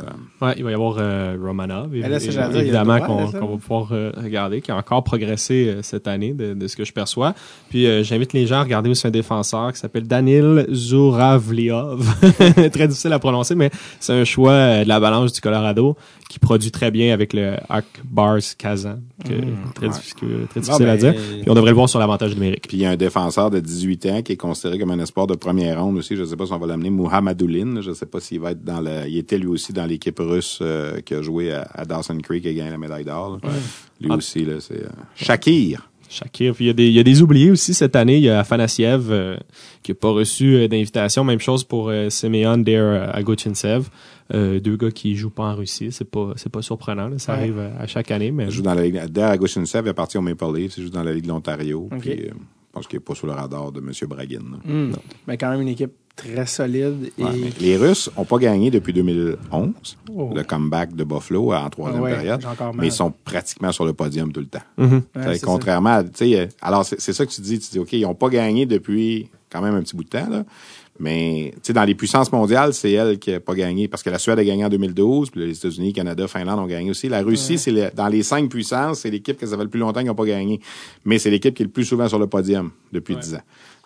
Ouais, il va y avoir euh, Romanov, là, évidemment, qu'on va pouvoir euh, regarder, qui a encore progressé euh, cette année de, de ce que je perçois. Puis euh, j'invite les gens à regarder aussi un défenseur qui s'appelle Danil Zuravliov. très difficile à prononcer, mais c'est un choix euh, de la balance du Colorado qui produit très bien avec le Arc Bars Kazan. que- très, difficile, très difficile à dire. Puis on devrait le voir sur l'avantage numérique. Puis il y a un défenseur de 18 ans qui est considéré comme un espoir de première ronde aussi. Je ne sais pas si on va l'amener, Mohamedouline. Je ne sais pas s'il va être dans le. Il était lui aussi dans l'équipe russe euh, qui a joué à, à Dawson Creek et gagné la médaille d'or. Lui Ah. aussi, là, c'est euh, Shakir. Shakir. Puis il y, a des, il y a des oubliés aussi cette année. Il y a Afanasiev euh, qui n'a pas reçu euh, d'invitation. Même chose pour euh, Semyon Der Agochinsev. Euh, deux gars qui jouent pas en Russie. C'est pas c'est pas surprenant. là. Ça Ouais. arrive à chaque année. Mais Il joue dans la Ligue. Est parti au Maple Leafs. Il joue dans la Ligue de l'Ontario. Puis, euh, je pense qu'il n'est pas sur le radar de M. Braguin. Hmm. Mais quand même une équipe très solide. Et... Ouais, mais les Russes ont pas gagné depuis 2011, Oh. le comeback de Buffalo en troisième ouais, période, mais ils sont pratiquement sur le podium tout le temps. Ouais, c'est contrairement à, sais, euh, alors c'est c'est ça que tu dis, tu dis, OK, ils ont pas gagné depuis quand même un petit bout de temps, là. Mais, tu sais, dans les puissances mondiales, c'est elle qui a pas gagné parce que la Suède a gagné en 2012, puis les États-Unis, Canada, Finlande ont gagné aussi. La Russie, c'est le- dans les cinq puissances, c'est l'équipe que ça fait le plus longtemps qu'ils n'ont pas gagné. Mais c'est l'équipe qui est le plus souvent sur le podium depuis Ouais. dix ans.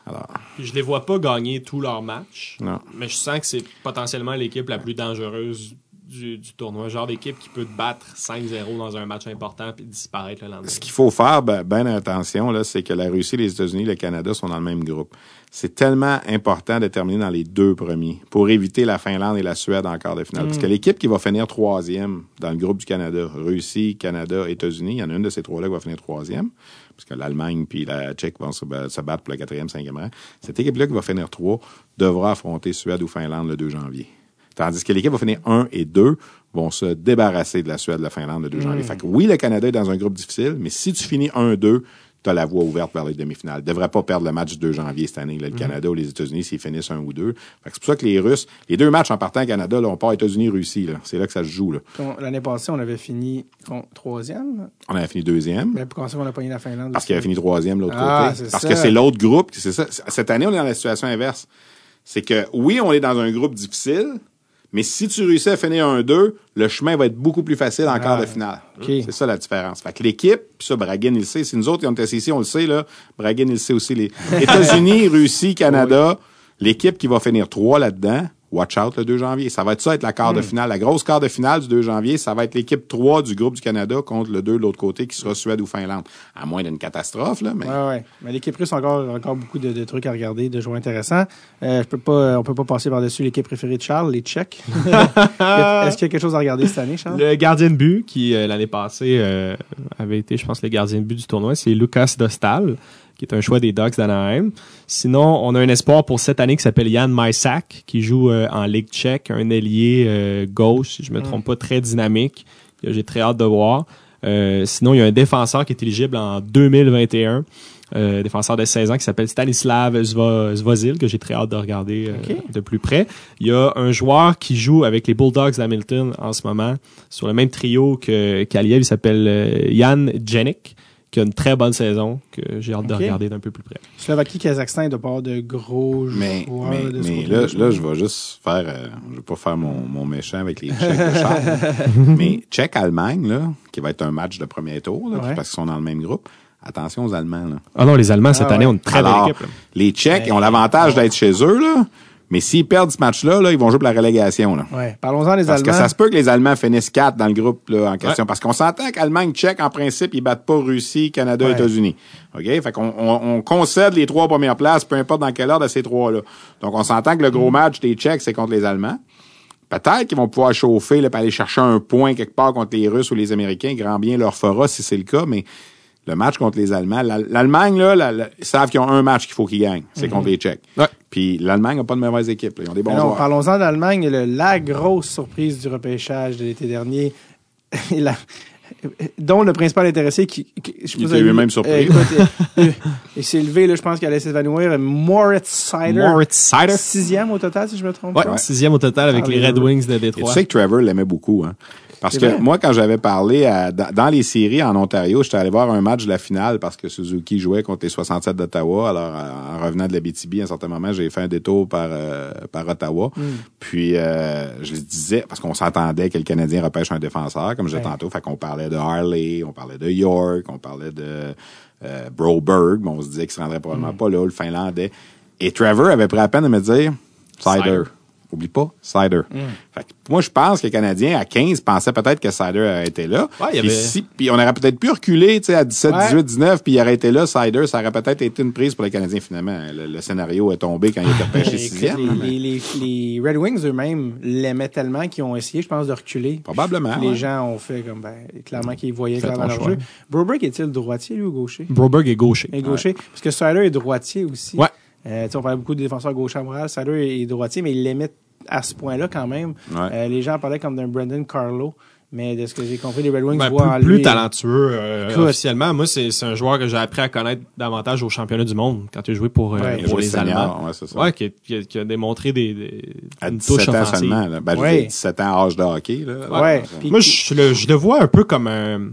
Alors, je les vois pas gagner tous leurs matchs, non. mais je sens que c'est potentiellement l'équipe la plus dangereuse du, du tournoi. Genre d'équipe qui peut te battre 5-0 dans un match important puis disparaître le lendemain. Ce qu'il faut faire, ben, ben attention, là, c'est que la Russie, les États-Unis, le Canada sont dans le même groupe. C'est tellement important de terminer dans les deux premiers pour éviter la Finlande et la Suède en quart de finale. Parce que l'équipe qui va finir troisième dans le groupe du Canada, Russie, Canada, États-Unis, il y en a une de ces trois-là qui va finir troisième, parce que l'Allemagne puis la Tchèque vont se, ba- se battre pour le quatrième, cinquième rang. Cette équipe-là qui va finir trois devra affronter Suède ou Finlande le 2 janvier. Tandis que l'équipe va finir 1 et 2 vont se débarrasser de la Suède, de la Finlande le 2 janvier. Fait que oui, le Canada est dans un groupe difficile, mais si tu finis 1-2, tu as la voie ouverte vers les demi-finales. Ne devrait pas perdre le match du 2 janvier cette année, là, le Canada ou les États-Unis, s'ils finissent 1 ou 2. Fait que c'est pour ça que les Russes, les deux matchs en partant au Canada, là, on part États-Unis-Russie. C'est là que ça se joue. L'année passée, on avait fini troisième? On avait fini deuxième. Mais pourquoi on a pogné la Finlande? Parce qu'il avait fini troisième de l'autre Ah, côté. Parce ça. que c'est l'autre groupe. C'est ça. Cette année, on est dans la situation inverse. C'est que oui, on est dans un groupe difficile, mais si tu réussis à finir un 2, le chemin va être beaucoup plus facile en quart de finale. OK. C'est ça la différence. Fait que l'équipe, puis ça, Bragan, il le sait. Si nous autres, on était ici, on le sait, là. Bragan, il le sait aussi. Les États-Unis, Russie, Canada, l'équipe qui va finir 3 là-dedans, watch out le 2 janvier. Ça va être ça, être la quart de finale. La grosse quart de finale du 2 janvier, ça va être l'équipe 3 du groupe du Canada contre le 2 de l'autre côté qui sera Suède ou Finlande. À moins d'une catastrophe, là, mais. Ouais, ouais. Mais l'équipe russe a encore, encore beaucoup de, de trucs à regarder, de joueurs intéressants. Euh, je peux pas, on peut pas passer par-dessus l'équipe préférée de Charles, les Tchèques. Est-ce qu'il y a quelque chose à regarder cette année, Charles? Le gardien de but, qui euh, l'année passée euh, avait été, je pense, le gardien de but du tournoi, c'est Lucas Dostal, qui est un choix des Ducks d'Anaheim. Sinon, on a un espoir pour cette année qui s'appelle Jan Majsak, qui joue euh, en Ligue tchèque, un ailier euh, gauche, si je me trompe pas, très dynamique, que j'ai très hâte de voir. Euh, sinon, il y a un défenseur qui est éligible en 2021, euh, défenseur de 16 ans qui s'appelle Stanislav Zvo- Zvozil, que j'ai très hâte de regarder de plus près. Il y a un joueur qui joue avec les Bulldogs d'Hamilton en ce moment, sur le même trio que qu'Aliev, il s'appelle Jan Jenik, qui a une très bonne saison, que j'ai hâte de regarder d'un peu plus près. Slovaquie, Kazakhstan, pas avoir de gros Mais, joueurs mais, de là, je là, je vais juste faire, euh, je vais pas faire mon, mon méchant avec les Tchèques de Charles. mais Tchèque-Allemagne, là, qui va être un match de premier tour, là, Ouais. parce qu'ils sont dans le même groupe. Attention aux Allemands, là. Ah non, les Allemands, cette Ah année, ouais. ont une très Alors, belle équipe. là. les Tchèques, ils ont l'avantage d'être chez eux, là. Mais s'ils perdent ce match-là, là, ils vont jouer pour la relégation, là. Ouais. Parlons-en des Parce Allemands. que ça se peut que les Allemands finissent quatre dans le groupe là, en question. Parce qu'on s'entend qu'Allemagne, Tchèque, en principe, ils battent pas Russie, Canada, Ouais. États-Unis. OK? Fait qu'on on, on concède les trois premières places, peu importe dans quel ordre de ces trois-là. Donc, on s'entend que le Mm. gros match des Tchèques, c'est contre les Allemands. Peut-être qu'ils vont pouvoir chauffer, là, pour aller chercher un point quelque part contre les Russes ou les Américains. Grand bien leur fera si c'est le cas, mais le match contre les Allemands, l'Al- l'Allemagne, là, la- la- ils savent qu'ils ont un match qu'il faut qu'ils gagnent. C'est contre les Tchèques. Ouais. Puis l'Allemagne n'a pas de mauvaise équipe. là. Ils ont des bons joueurs. parlons-en d'Allemagne. Le- La grosse surprise du repêchage de l'été dernier, la- dont le principal intéressé qui, qui- je sais Il était lui-même surpris. euh, écoute, euh, euh, il s'est levé, là, je pense qu'il allait s'évanouir. Moritz Sider. Moritz Seider. Sixième au total, si je me trompe Ouais, pas. sixième au total avec Ah, les Red Wings de Et tu Détroit. sais que Trevor l'aimait beaucoup, hein? Parce que moi, quand j'avais parlé à- dans, les séries en Ontario, j'étais allé voir un match de la finale parce que Suzuki jouait contre les 67 d'Ottawa. Alors, en en revenant de la BTB, à un certain moment, j'ai fait un détour par, euh, par Ottawa. Hmm. Puis, euh, je le disais, parce qu'on s'entendait que le Canadien repêche un défenseur, comme je disais Ouais. tantôt. Fait qu'on parlait de Harley, on parlait de York, on parlait de euh, Broberg, mais on se disait qu'il se rendrait probablement Hmm. pas là, le Finlandais. Et Trevor avait pris la peine de me dire, Cider. Cider. Oublie pas, Cider. Hmm. Fait que moi, je pense que les Canadiens, à 15, pensaient peut-être que Cider aurait été là. Ouais, il y puis, avait- si- puis on aurait peut-être pu reculer, tu sais, à 17, Ouais. 18, 19, puis il aurait été là, Cider, ça aurait peut-être été une prise pour les Canadiens, finalement. Le, le scénario est tombé quand il était repêché écoute, sixième. mais les, les, les, les Red Wings eux-mêmes l'aimaient tellement qu'ils ont essayé, je pense, de reculer. Probablement, Les ouais. gens ont fait comme, ben, clairement qu'ils voyaient clairement leur choix. jeu. Broberg est-il droitier, lui, ou gaucher? Broberg est gaucher. Et gaucher. Parce que Sider est droitier aussi. Ouais. Euh, tu sais, on parlait beaucoup de défenseurs gauche à Montréal. Sider est droitier, mais il l'aimait à ce point-là quand même. Ouais. Euh, les gens parlaient comme d'un Brendan Carlo. Mais de ce que j'ai compris, les Red Wings Ben, voient en plus, plus lui- talentueux euh, Écoute. officiellement. Moi, c'est c'est un joueur que j'ai appris à connaître davantage au championnat du monde quand il a joué pour, euh, Ouais. Il a pour les senior, Allemands. Ouais, c'est ça. Ouais, qui, a- qui qui a démontré des, des À une touche 17 ans offensive. seulement. Là. Ben, je Ouais. veux dire, 17 ans âge de hockey. Là. Ouais. Puis- Moi, je le, je le vois un peu comme un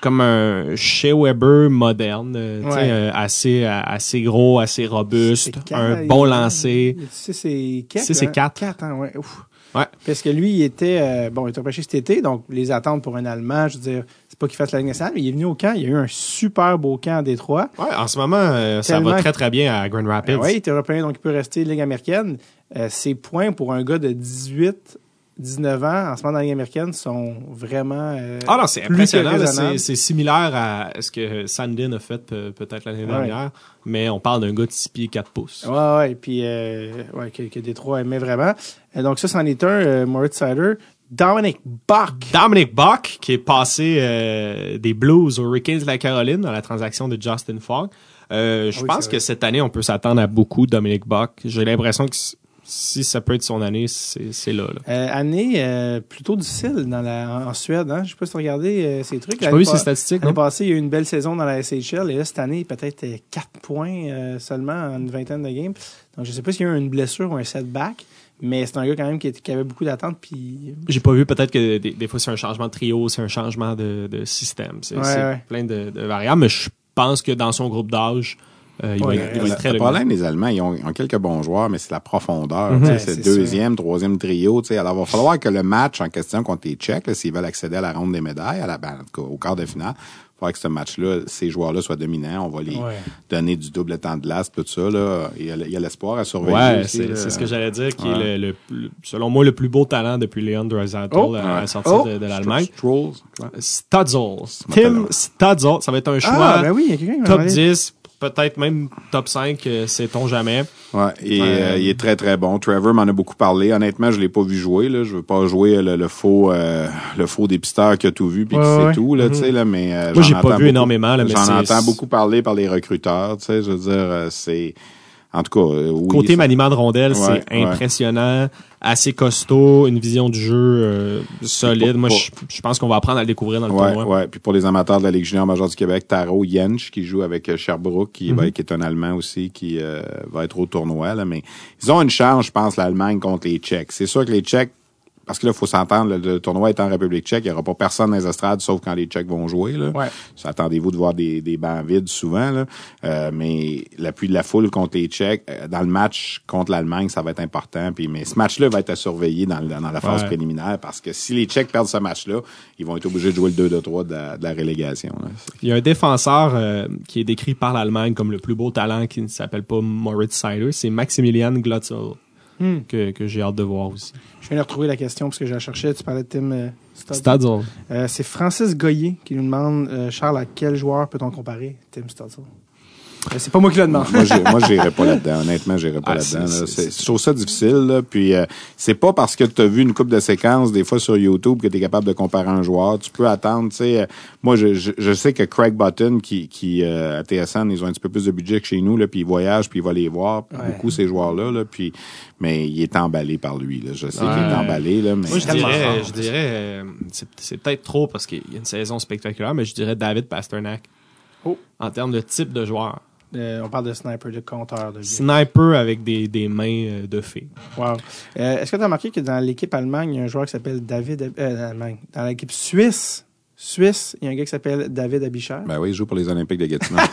comme un Shea Weber moderne, euh, Ouais. euh, assez euh, assez gros, assez robuste, un bon lancer. C'est 4. Tu sais, c'est quatre. 4 ans, ouais. Ouf. Ouais. Parce que lui, il était, euh, bon, il était repêché cet été, donc les attentes pour un Allemand, je veux dire, c'est pas qu'il fasse la Ligue nationale, mais il est venu au camp, il y a eu un super beau camp à Détroit. Ouais, en ce moment, euh, ça va très très bien à Grand Rapids. Euh, oui, il était européen, donc il peut rester Ligue américaine. Ses points pour un gars de 18, 19 ans, en ce moment dans la Ligue américaine, sont vraiment. euh, Ah non, c'est impressionnant. C'est c'est similaire à ce que Sandin a fait pe- peut-être l'année Ouais. dernière, mais on parle d'un gars de 6 pieds 4 pouces. Ouais, ouais, puis euh, ouais, que, que Détroit aimait vraiment. Euh, donc ça, c'en est un, euh, Moritz Sider. Dominic Bach. Dominic Buck, qui est passé euh, des Blues aux Hurricanes de la Caroline dans la transaction de Justin Fogg. Euh, je Ah oui, pense que cette année, on peut s'attendre à beaucoup de Dominic Buck. J'ai l'impression que si ça peut être son année, c'est là. là. Euh, année euh, plutôt difficile dans la, en, Suède. Hein? Je sais pas si tu regardé euh, ces trucs. J'ai pas vu pa- statistiques, L'année passée, il y a eu une belle saison dans la SHL. Et là, cette année, peut-être 4 points seulement en une vingtaine de games. Donc, je sais pas s'il y a eu une blessure ou un setback. Mais c'est un gars quand même qui, qui avait beaucoup d'attentes. Puis J'ai pas vu, peut-être que des, des fois c'est un changement de trio, c'est un changement de, de système. C'est Ouais, plein de, de variables, mais je pense que dans son groupe d'âge, euh, il, Ouais, va, être- très le dominant. problème des Allemands, ils ont, ils ont quelques bons joueurs, mais c'est la profondeur. Mhm. Ouais, c'est deuxième, troisième trio. tu sais. Alors, il va falloir que le match en question contre les Tchèques, s'ils veulent accéder à la ronde des médailles, à la, ben, au quart de finale, il faudra que ce match-là, ces joueurs-là soient dominants. On va les Ouais. donner du double temps de glace, tout ça. Là. Il y a, l'espoir à surveiller. Ouais, c'est ce que j'allais dire, qui Ouais. est le, selon moi le plus beau talent depuis Leon Draisaitl Oh, à la sortie Oh, de, de l'Allemagne. Stutzel. Tim. Stutzel. Ça va être un choix Ah, ben oui, il y a quelqu'un qui m'a top demandé. 10, peut-être même top 5, euh, sait-on jamais. Ouais, et Ouais. euh, il est très très bon. Trevor m'en a beaucoup parlé. Honnêtement, je l'ai pas vu jouer là. Je veux pas jouer le, le faux euh, le faux dépisteur qui a tout vu puis Ouais, qui ouais. sait tout là, tu sais là. Mais euh, Moi, j'ai pas vu beaucoup- énormément, là, mais J'en entends beaucoup parler par les recruteurs. Tu sais, je veux dire, euh, c'est en tout cas euh, oui, Côté ça- maniement de rondelle, Ouais, c'est ouais. impressionnant, assez costaud, une vision du jeu euh, solide. pour- Moi, pour- je, pense qu'on va apprendre à le découvrir dans le Ouais, tournoi. ouais. Puis pour les amateurs de la Ligue junior majeure du Québec, Taro Jensch qui joue avec euh, Sherbrooke, qui, Mhm. va- qui est un Allemand aussi, qui euh, va être au tournoi. Là, mais ils ont une chance, je pense, l'Allemagne contre les Tchèques. C'est sûr que les Tchèques, parce que là, il faut s'entendre, le, tournoi est en République tchèque, il n'y aura pas personne dans les estrades, sauf quand les Tchèques vont jouer. Là. Ouais. Attendez-vous de voir des, des bancs vides souvent. Là. Euh, mais l'appui de la foule contre les Tchèques, euh, dans le match contre l'Allemagne, ça va être important. Puis, mais ce match-là va être à surveiller dans, dans la phase Ouais. préliminaire parce que si les Tchèques perdent ce match-là, ils vont être obligés de jouer le 2-2-3 de la, de la relégation. là. Il y a un défenseur euh, qui est décrit par l'Allemagne comme le plus beau talent qui ne s'appelle pas Moritz Seider, c'est Maximilian Glotzel. Hmm. Que, que j'ai hâte de voir aussi. Je viens de retrouver la question parce que je la cherchais. Tu parlais de Tim euh. Stadzel. Euh, c'est Francis Goyer qui nous demande euh, Charles, à quel joueur peut-on comparer Tim Stutzel Euh, C'est pas moi qui le demande. moi, j'irai pas là-dedans. Honnêtement, j'irai pas Ah, là-dedans. c'est- là. Je trouve ça difficile. Là. Puis, euh, c'est pas parce que tu as vu une coupe de séquences des fois sur YouTube que tu es capable de comparer un joueur. Tu peux attendre. Tu sais, euh, moi, je, je, je sais que Craig Button, qui, qui euh, à TSN, ils ont un petit peu plus de budget que chez nous. Là, puis il voyage, puis il va les voir. Ouais. Beaucoup ces joueurs-là. Là, puis, mais il est emballé par lui. Là. Je sais qu'il est emballé. Là, mais Moi, je dirais, je dirais euh, c'est, c'est peut-être trop parce qu'il y a une saison spectaculaire, mais je dirais David Pasternak. Oh. En termes de type de joueur. Euh, on parle de sniper, de compteur. De. Sniper avec des, des mains euh, de fée. Wow. Euh, Est-ce que tu as remarqué que dans l'équipe Allemagne, il y a un joueur qui s'appelle David. Euh, dans Allemagne. Dans l'équipe Suisse, Suisse, il y a un gars qui s'appelle David Abichar. Ben oui, il joue pour les Olympiques de Gatineau.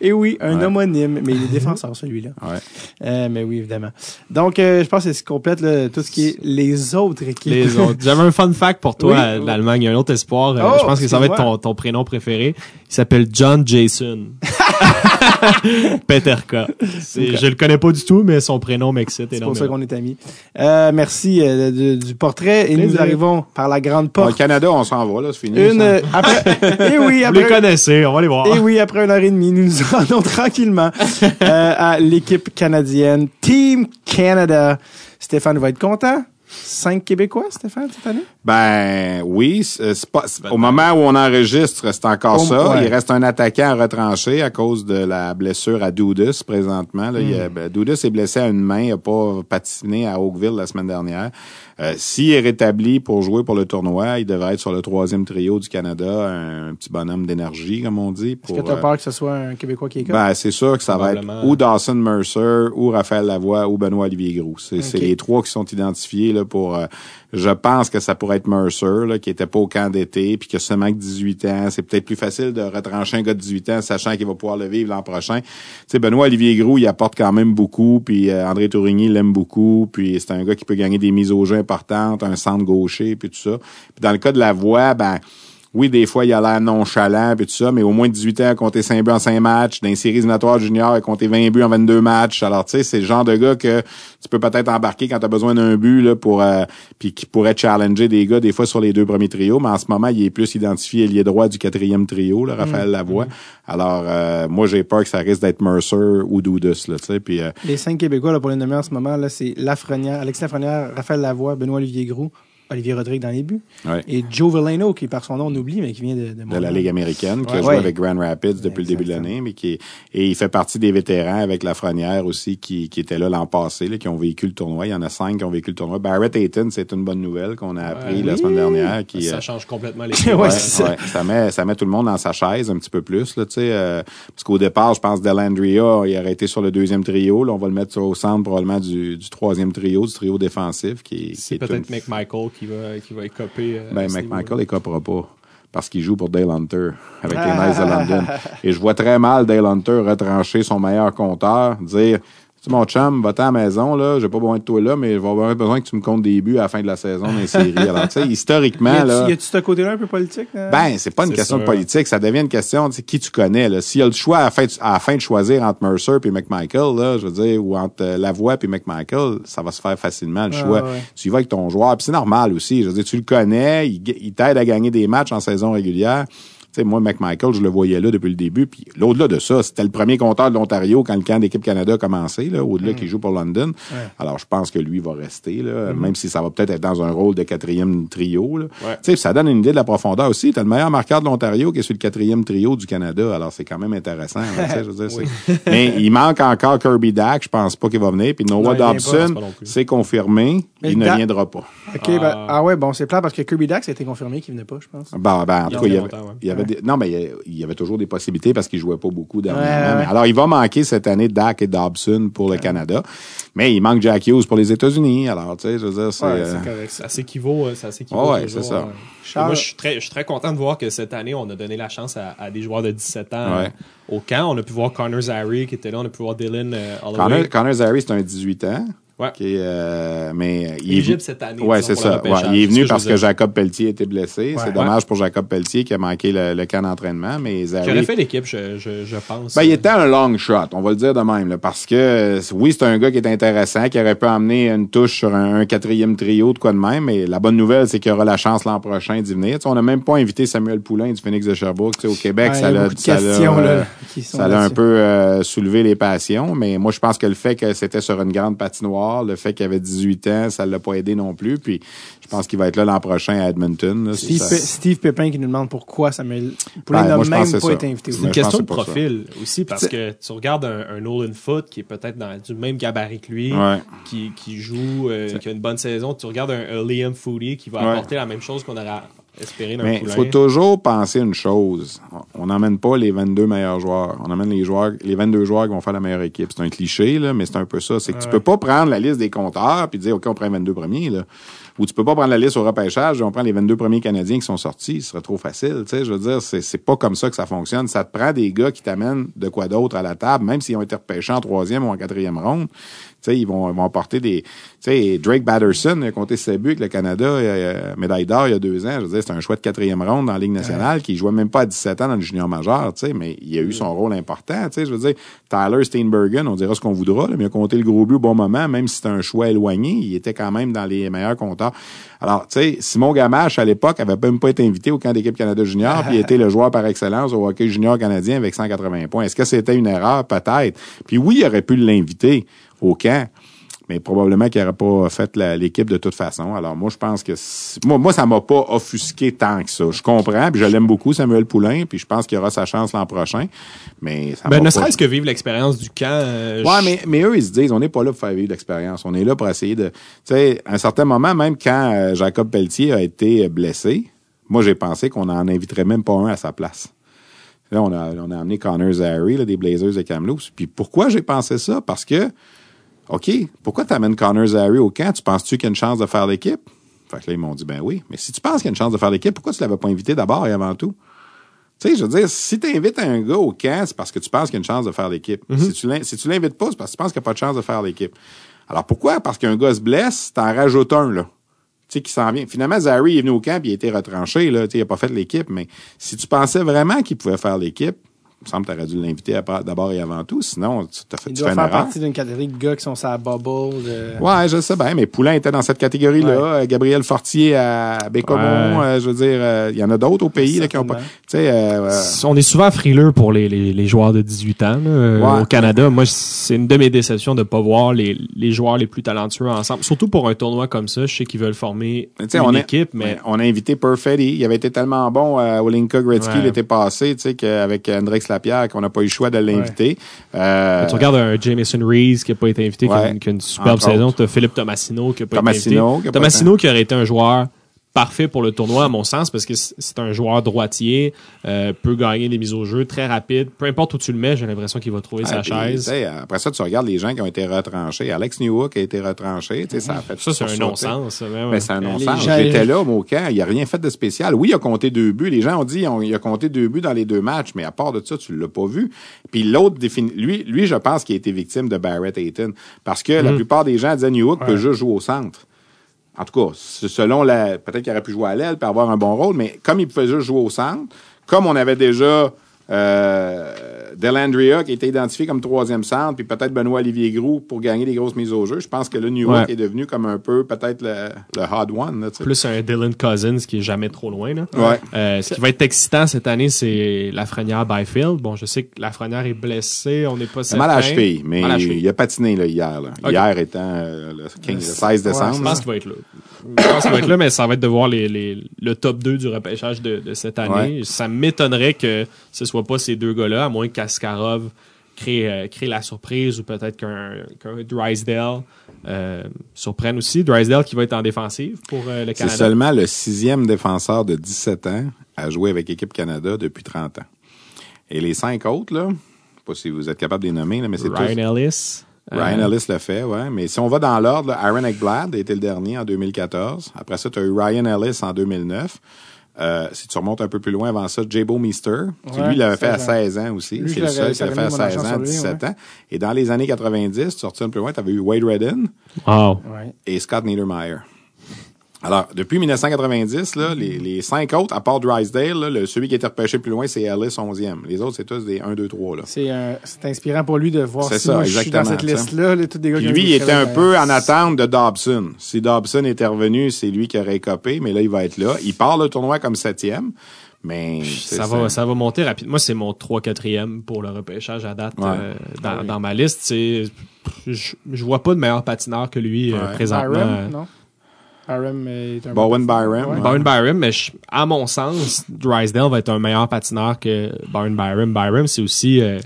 Et oui, un Ouais. homonyme, mais il est défenseur, celui-là. ouais. Euh, mais oui, évidemment. Donc, euh, je pense que c'est ce qui complète là, tout ce qui est les autres équipes. Les autres. J'avais un fun fact pour toi, Oui. l'Allemagne. Il y a un autre espoir. euh, Oh, je pense que ça va être ton, ton prénom préféré. Il s'appelle John Jason. Peter K. C'est- Ok. Je le connais pas du tout, mais son prénom m'excite C'est pour ça énormément. qu'on est amis. Euh, merci euh, du portrait. Et nous arrivons par la grande Au porte. Canada, on s'en va, là, c'est fini. Une, euh, après, et oui, Vous les après, connaissez, on va les voir. et oui, après une heure et demie, nous nous rendons tranquillement euh, à l'équipe canadienne Team Canada. Stéphane va être content. Cinq Québécois, Stéphane, cette année? Ben oui, c'est c'est pas c'est- au moment où on enregistre, c'est encore ça. ouais. Il reste un attaquant retranché à cause de la blessure à Doudus présentement. Là, il Hmm. a- ben, Doudus est blessé à une main, il a pas patiné à Oakville la semaine dernière. Euh, S'il est rétabli pour jouer pour le tournoi, il devrait être sur le troisième trio du Canada, un, petit bonhomme d'énergie, comme on dit. Est-ce que tu as euh, peur que ce soit un Québécois qui est ben, c'est sûr que ça va être ou Dawson Mercer, ou Raphaël Lavoie, ou Benoît Olivier Groux. C'est les trois qui sont identifiés là, pour... euh, je pense que ça pourrait être Mercer, là, qui était pas au camp d'été, puis qui a seulement que 18 ans. C'est peut-être plus facile de retrancher un gars de 18 ans, sachant qu'il va pouvoir le vivre l'an prochain. Tu sais, Benoît Olivier Groux, il apporte quand même beaucoup, puis euh, André Tourigny l'aime beaucoup, puis c'est un gars qui peut gagner des mises au jeu importantes, un centre gaucher, puis tout ça. Puis dans le cas de Lavoie, ben... Oui, des fois, il a l'air nonchalant et tout ça, mais au moins 18 ans, à compter 5 buts en 5 matchs. Dans les séries éliminatoires juniors, à compter 20 buts en 22 matchs. Alors, tu sais, c'est le genre de gars que tu peux peut-être embarquer quand tu as besoin d'un but, là, pour, euh, puis qui pourrait challenger des gars, des fois, sur les deux premiers trios. Mais en ce moment, il est plus identifié ailier droit du quatrième trio, là, Raphaël Lavoie. Alors, euh, moi, j'ai peur que ça risque d'être Mercer ou Doudus, là, tu sais. Puis, euh, Les cinq Québécois là, pour les nommer en ce moment, là, c'est Lafrenière, Alex Lafrenière, Raphaël Lavoie, Benoît Olivier Groux, Olivier Rodrigue dans les buts. ouais. Et Joe Villano, qui par son nom on oublie, mais qui vient de, de, de la. Ligue américaine, qui a joué Ouais. avec Grand Rapids depuis le début de l'année, mais qui est, et il fait partie des vétérans avec Lafrenière aussi, qui, qui était là l'an passé, là, qui ont vécu le tournoi. Il y en a cinq qui ont vécu le tournoi. Barrett Ayton, c'est une bonne nouvelle qu'on a appris Ouais. la semaine dernière. Qui, ça euh, change complètement les Ouais, Ouais, c'est ça. ouais. ça met ça met tout le monde dans sa chaise un petit peu plus là tu sais euh, parce qu'au départ je pense Delandria il aurait été sur le deuxième trio là on va le mettre au centre probablement du, du troisième trio du trio défensif qui, est- qui C'est est peut-être une- McMichael qui va, qui va écoper. ben McMichael pas parce qu'il joue pour Dale Hunter avec les Knights de London et je vois très mal Dale Hunter retrancher son meilleur compteur dire tu sais, mon chum, va-t'en à la maison, là. J'ai pas besoin de toi là, mais je vais avoir besoin que tu me comptes des buts à la fin de la saison dans les séries. Alors, tu sais, Y historiquement, a-tu là. y a-tu ce côté-là un peu politique? là? Ben, c'est pas une C'est question de politique, ça devient une question de qui tu connais. Là. S'il y a le choix à la fin de, à la fin de choisir entre Mercer et McMichael, là, je veux dire, ou entre euh, Lavoie et McMichael, ça va se faire facilement le Ah, choix. ouais. Tu y vas avec ton joueur, puis c'est normal aussi. Je veux dire, tu le connais, il, il t'aide à gagner des matchs en saison régulière. Tu sais, moi, McMichael, je le voyais là depuis le début. Puis l'au-delà de ça, c'était le premier compteur de l'Ontario quand le camp d'équipe Canada a commencé, là, au-delà qu'il joue pour London. Alors, je pense que lui va rester, là, même si ça va peut-être être dans un rôle de quatrième trio. Là. Ouais. Tu sais, ça donne une idée de la profondeur aussi. Tu as le meilleur marqueur de l'Ontario qui est sur le quatrième trio du Canada. Alors, c'est quand même intéressant. là, tu sais, je veux dire, c'est- Mais il manque encore Kirby Dack. Je pense pas qu'il va venir. Puis Noah Dobson, c'est confirmé. Mais il ne viendra pas. OK, ben, ah ouais, bon, c'est plat parce que Kirby Dax a été confirmé qu'il venait pas, je pense. Ben, ben, en tout Il cas, en il y a avait, longtemps, ouais. il y avait des- non, mais il y avait toujours des possibilités parce qu'il jouait pas beaucoup dernièrement. Ouais, ouais. Mais alors, il va manquer cette année Dak et Dobson pour le Canada. Mais il manque Jack Hughes pour les États-Unis. Alors, tu sais, je veux dire, c'est, Ouais, euh, c'est correct. ça. S'équivaut, euh, ça s'équivaut. Ouais, c'est ça. Charles- Moi, je suis très, je suis très content de voir que cette année, on a donné la chance à, à des joueurs de 17 ans Ouais. euh, au camp. On a pu voir Connor Zary qui était là, on a pu voir Dylan euh, Connor. Connor Zary, c'est un 18 ans. Ouais. Qui euh, mais il est Éligible venu- cette année, Ouais, c'est ça. Ouais, il est venu que parce que. Jacob Pelletier était blessé. Ouais. c'est dommage pour Jacob Pelletier qui a manqué le, le camp d'entraînement, mais Zary. fait l'équipe, je, je, je pense. Ben, il était un long shot, on va le dire de même, là, parce que euh, oui, c'est un gars qui est intéressant, qui aurait pu amener une touche sur un, un quatrième trio de quoi de même, mais la bonne nouvelle, c'est qu'il aura la chance l'an prochain d'y venir. Tu sais, on n'a même pas invité Samuel Poulain du Phoenix de Sherbrooke. Tu sais, au Québec, Ouais, ça il l'a ça euh, ça l'a un peu euh, soulevé les passions, mais moi, je pense que le fait que c'était sur une grande patinoire, le fait qu'il avait 18 ans, ça l'a pas aidé non plus, puis je pense qu'il va être là l'an prochain à Edmonton. là. Steve, Ça- Pe- Steve Pépin qui nous demande pourquoi Samuel Poulin Ben, n'a même pas c'est été ça. invité. C'est au une question de c'est profil aussi, parce que tu regardes un, un Nolan Foot qui est peut-être dans du même gabarit que lui, Ouais. qui, qui joue, euh, qui a une bonne saison. Tu regardes un, un Liam Foodie qui va Ouais. apporter la même chose qu'on aurait Mais il faut toujours penser une chose. On n'emmène pas les 22 meilleurs joueurs. On emmène les joueurs, les 22 joueurs qui vont faire la meilleure équipe. C'est un cliché, là, mais c'est un peu ça. C'est que tu peux pas prendre la liste des compteurs puis dire, OK, on prend les 22 premiers, là. Ou tu peux pas prendre la liste au repêchage, on prend les 22 premiers Canadiens qui sont sortis. Ce serait trop facile, tu sais. Je veux dire, c'est, c'est pas comme ça que ça fonctionne. Ça te prend des gars qui t'amènent de quoi d'autre à la table, même s'ils ont été repêchés en troisième ou en quatrième ronde. Ils vont, vont apporter des, Drake Batterson a compté ses buts avec le Canada, euh, médaille d'or il y a deux ans. Je veux dire, c'est un choix de quatrième ronde dans la Ligue nationale qui jouait même pas à 17 ans dans le junior majeur, mais il a eu son rôle important. Je veux dire, Tyler Steinbergen, on dira ce qu'on voudra, là, mais il a compté le gros but au bon moment, même si c'était un choix éloigné, il était quand même dans les meilleurs compteurs. Alors, tu sais, Simon Gamache, à l'époque, avait même pas été invité au camp d'équipe Canada junior, puis il était le joueur par excellence au hockey junior canadien avec 180 points. Est-ce que c'était une erreur? Peut-être. Puis oui, il aurait pu l'inviter au camp. mais probablement qu'il n'aurait pas fait l'équipe de toute façon. Alors moi, je pense que moi, moi, ça m'a pas offusqué tant que ça. Je comprends, puis je l'aime beaucoup, Samuel Poulain, puis je pense qu'il aura sa chance l'an prochain. Mais ça Ben, ne pas- serait-ce que vivre l'expérience du camp. euh, Ouais, je- mais, mais eux, ils se disent, on n'est pas là pour faire vivre l'expérience. On est là pour essayer de... Tu sais, à un certain moment, même quand euh, Jacob Pelletier a été blessé, moi, j'ai pensé qu'on en inviterait même pas un à sa place. Là, on a, on a amené Connor Zary, là, des Blazers de Kamloops. Puis pourquoi j'ai pensé ça? Parce que, OK, pourquoi tu amènes Connor Zary au camp? Tu penses-tu qu'il y a une chance de faire l'équipe? Fait que là, ils m'ont dit, ben oui. Mais si tu penses qu'il y a une chance de faire l'équipe, pourquoi tu l'avais pas invité d'abord et avant tout? Tu sais, je veux dire, si tu invites un gars au camp, c'est parce que tu penses qu'il y a une chance de faire l'équipe. Si tu l'in- si tu l'invites pas, c'est parce que tu penses qu'il n'y a pas de chance de faire l'équipe. Alors pourquoi? Parce qu'un gars se blesse, t'en rajoutes un, là. Tu sais, qui s'en vient. Finalement, Zary est venu au camp et il a été retranché, là. Tu sais, il a pas fait l'équipe, mais si tu pensais vraiment qu'il pouvait faire l'équipe, me semble que tu aurais dû l'inviter d'abord et avant tout. Sinon, tu, t'as fait, Il tu doit faire partie d'une catégorie de gars qui sont sur la bubble. de- Ouais, je sais bien, mais Poulain était dans cette catégorie-là. Euh, Gabriel Fortier à Bécomo, Ouais. euh, je veux dire, euh, il y en a d'autres au pays là, qui ont pas. Tu sais, euh, euh, On est souvent frileux pour les, les, les joueurs de 18 ans là, euh, Ouais. au Canada. Moi, c'est une de mes déceptions de pas voir les, les joueurs les plus talentueux ensemble. Surtout pour un tournoi comme ça. Je sais qu'ils veulent former une on a- équipe, mais Ouais, on a invité Perfetti. Il avait été tellement bon à Olinka Gretzky Ouais. l'été passé, tu sais, qu'avec Hendrix Lapierre, qu'on n'a pas eu le choix de l'inviter. Euh, tu regardes un Jameson Reeves qui a pas été invité, qui, a une, qui a une superbe saison. Tu as Philippe Tomassino qui a pas été qui invité. pas Tomassino qui aurait été un joueur parfait pour le tournoi, à mon sens, parce que c'est un joueur droitier, euh, peut gagner des mises au jeu, très rapide. Peu importe où tu le mets, j'ai l'impression qu'il va trouver ah, sa puis, chaise. Après ça, tu regardes les gens qui ont été retranchés. Alex Newhook a été retranché. tu sais, Ça, a fait Ça, c'est un non-sens. ça, mais ouais. Mais c'est un non-sens. J'étais là, mon camp. Il a rien fait de spécial. Oui, il a compté deux buts. Les gens ont dit qu'il a compté deux buts dans les deux matchs, mais à part de ça, tu l'as pas vu. Puis l'autre, défini- lui, lui, je pense qu'il a été victime de Barrett Hayton. Parce que la plupart des gens disaient Newhook peut juste jouer au centre. En tout cas, selon la. Peut-être qu'il aurait pu jouer à l'aile pour avoir un bon rôle, mais comme il pouvait juste jouer au centre, comme on avait déjà euh, Delandria qui était identifié comme troisième centre, puis peut-être Benoît Olivier Groux pour gagner des grosses mises au jeu, je pense que là, Newhook Ouais. est devenu comme un peu peut-être le, le hard one. Là. Plus un Dylan Cousins qui est jamais trop loin. Là. Ouais. Euh, ce qui va être excitant cette année, c'est Lafrenière Byfield. Bon, je sais que Lafrenière est blessé, on n'est pas certain. mal à cheville, mais à il a patiné là, hier. Là. Hier étant euh, le, 15, le 16 décembre. Je pense qu'il va être là. Je pense qu'il va être là, mais ça va être de voir les, les- le top 2 du repêchage de, de cette année. Ça m'étonnerait que ce soit pas ces deux gars-là, à moins qu'Askarov crée, euh, crée la surprise ou peut-être qu'un Drysdale euh, surprenne aussi. Drysdale qui va être en défensive pour euh, le C'est Canada. seulement le sixième défenseur de 17 ans à jouer avec l'équipe Canada depuis 30 ans. Et les cinq autres, là, pas si vous êtes capable de les nommer, là, mais c'est tous... Ryan Ellis. Ryan Ellis le fait, ouais. Mais si on va dans l'ordre, Aaron Ekblad a été le dernier en 2014. Après ça, tu as eu Ryan Ellis en 2009. Euh, si tu remontes un peu plus loin avant ça, Jabo Meester, qui Ouais, lui l'avait fait à 16 ans. 16 ans aussi. C'est le seul qui l'a fait à mis mon 16 argent ans, sur lui, 17 ouais. ans. Et dans les années 90, tu sortis un peu plus loin, tu avais eu Wade Redden Wow. Ouais. et Scott Niedermeyer. Alors, depuis 1990, là, les, les cinq autres, à part Drysdale, là, le, celui qui a été repêché plus loin, c'est Ellis 11e. Les autres, c'est tous des 1, 2, 3. Là. C'est euh, c'est inspirant pour lui de voir si ça, moi, je suis dans cette liste-là, là, tous des gars Puis qui ont lui, il était un peu en attente de Dobson. Si Dobson était revenu, c'est lui qui aurait copé, mais là, il va être là. Il part le tournoi comme septième, mais... c'est- Ça va, ça va monter rapidement. Moi, c'est mon 3-4e pour le repêchage à date Ouais. euh, dans, Ah oui. dans ma liste. C'est- Je, je vois pas de meilleur patineur que lui euh, Ouais. présentement. Byram, non? Byram est un Bowen Byram, Ouais. Byron Byram, mais je- à mon sens, Drysdale va être un meilleur patineur que Byron Byram. Byram, c'est aussi, euh,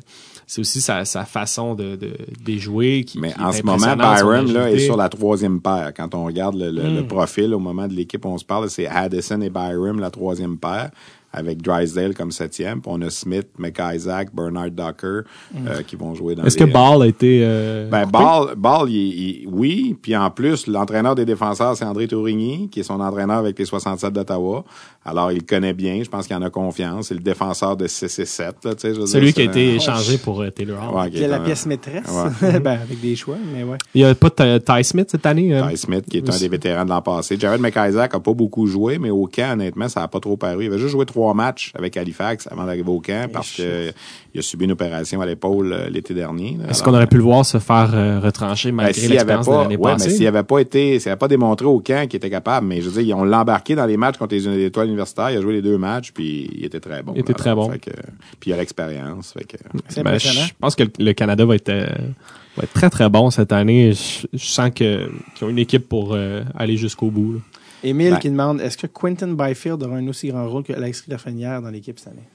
c'est aussi sa, sa façon de, de, de jouer qui, Mais qui en est ce moment, Byram là, est sur la troisième paire. Quand on regarde le, le- Hmm. le profil au moment de l'équipe, on se parle, c'est Addison et Byram, la troisième paire, avec Drysdale comme septième. Puis on a Smith, McIsaac, Bernard Docker euh, qui vont jouer dans. Est-ce que Ball a été... euh, Ben? Ball, Ball il- il- oui. Puis en plus, l'entraîneur des défenseurs, c'est André Tourigny, qui est son entraîneur avec les 67 d'Ottawa. Alors, il le connaît bien. Je pense qu'il en a confiance. C'est le défenseur de 6 et 7. Là, tu sais, je veux Celui dire, qui a été un- échangé pour euh, Taylor Hall. Ouais, qui est la un- pièce maîtresse. Ouais. ben, avec des choix, mais ouais. Il n'y a pas de Ty- Smith cette année? euh? Ty Smith, qui est un des vétérans de l'an passé. Jared McIsaac a pas beaucoup joué, mais au camp, honnêtement, ça a pas trop paru. Il avait juste joué trois matchs avec Halifax avant d'arriver au camp parce que il a subi une opération à l'épaule euh, l'été dernier. là. Est-ce qu'on aurait pu le voir se faire euh, retrancher Ben, malgré l'expérience de l'année ouais, mais passée? s'il avait pas été, s'il avait pas démontré au camp qu'il était capable, mais je veux dire, ils ont l'embarqué dans les matchs contre les Étoiles l'universitaire, il a joué les deux matchs, puis il était très bon. Il était très bon. Fait que- puis il a l'expérience. Fait que, C'est Ben, impressionnant. je pense que le, le Canada va être, euh, va être très très bon cette année. Je, je sens que qu'ils ont une équipe pour euh, aller jusqu'au bout. là. Émile Ben. qui demande est-ce que Quentin Byfield aura un aussi grand rôle que Alex Lafrenière dans l'équipe cette année?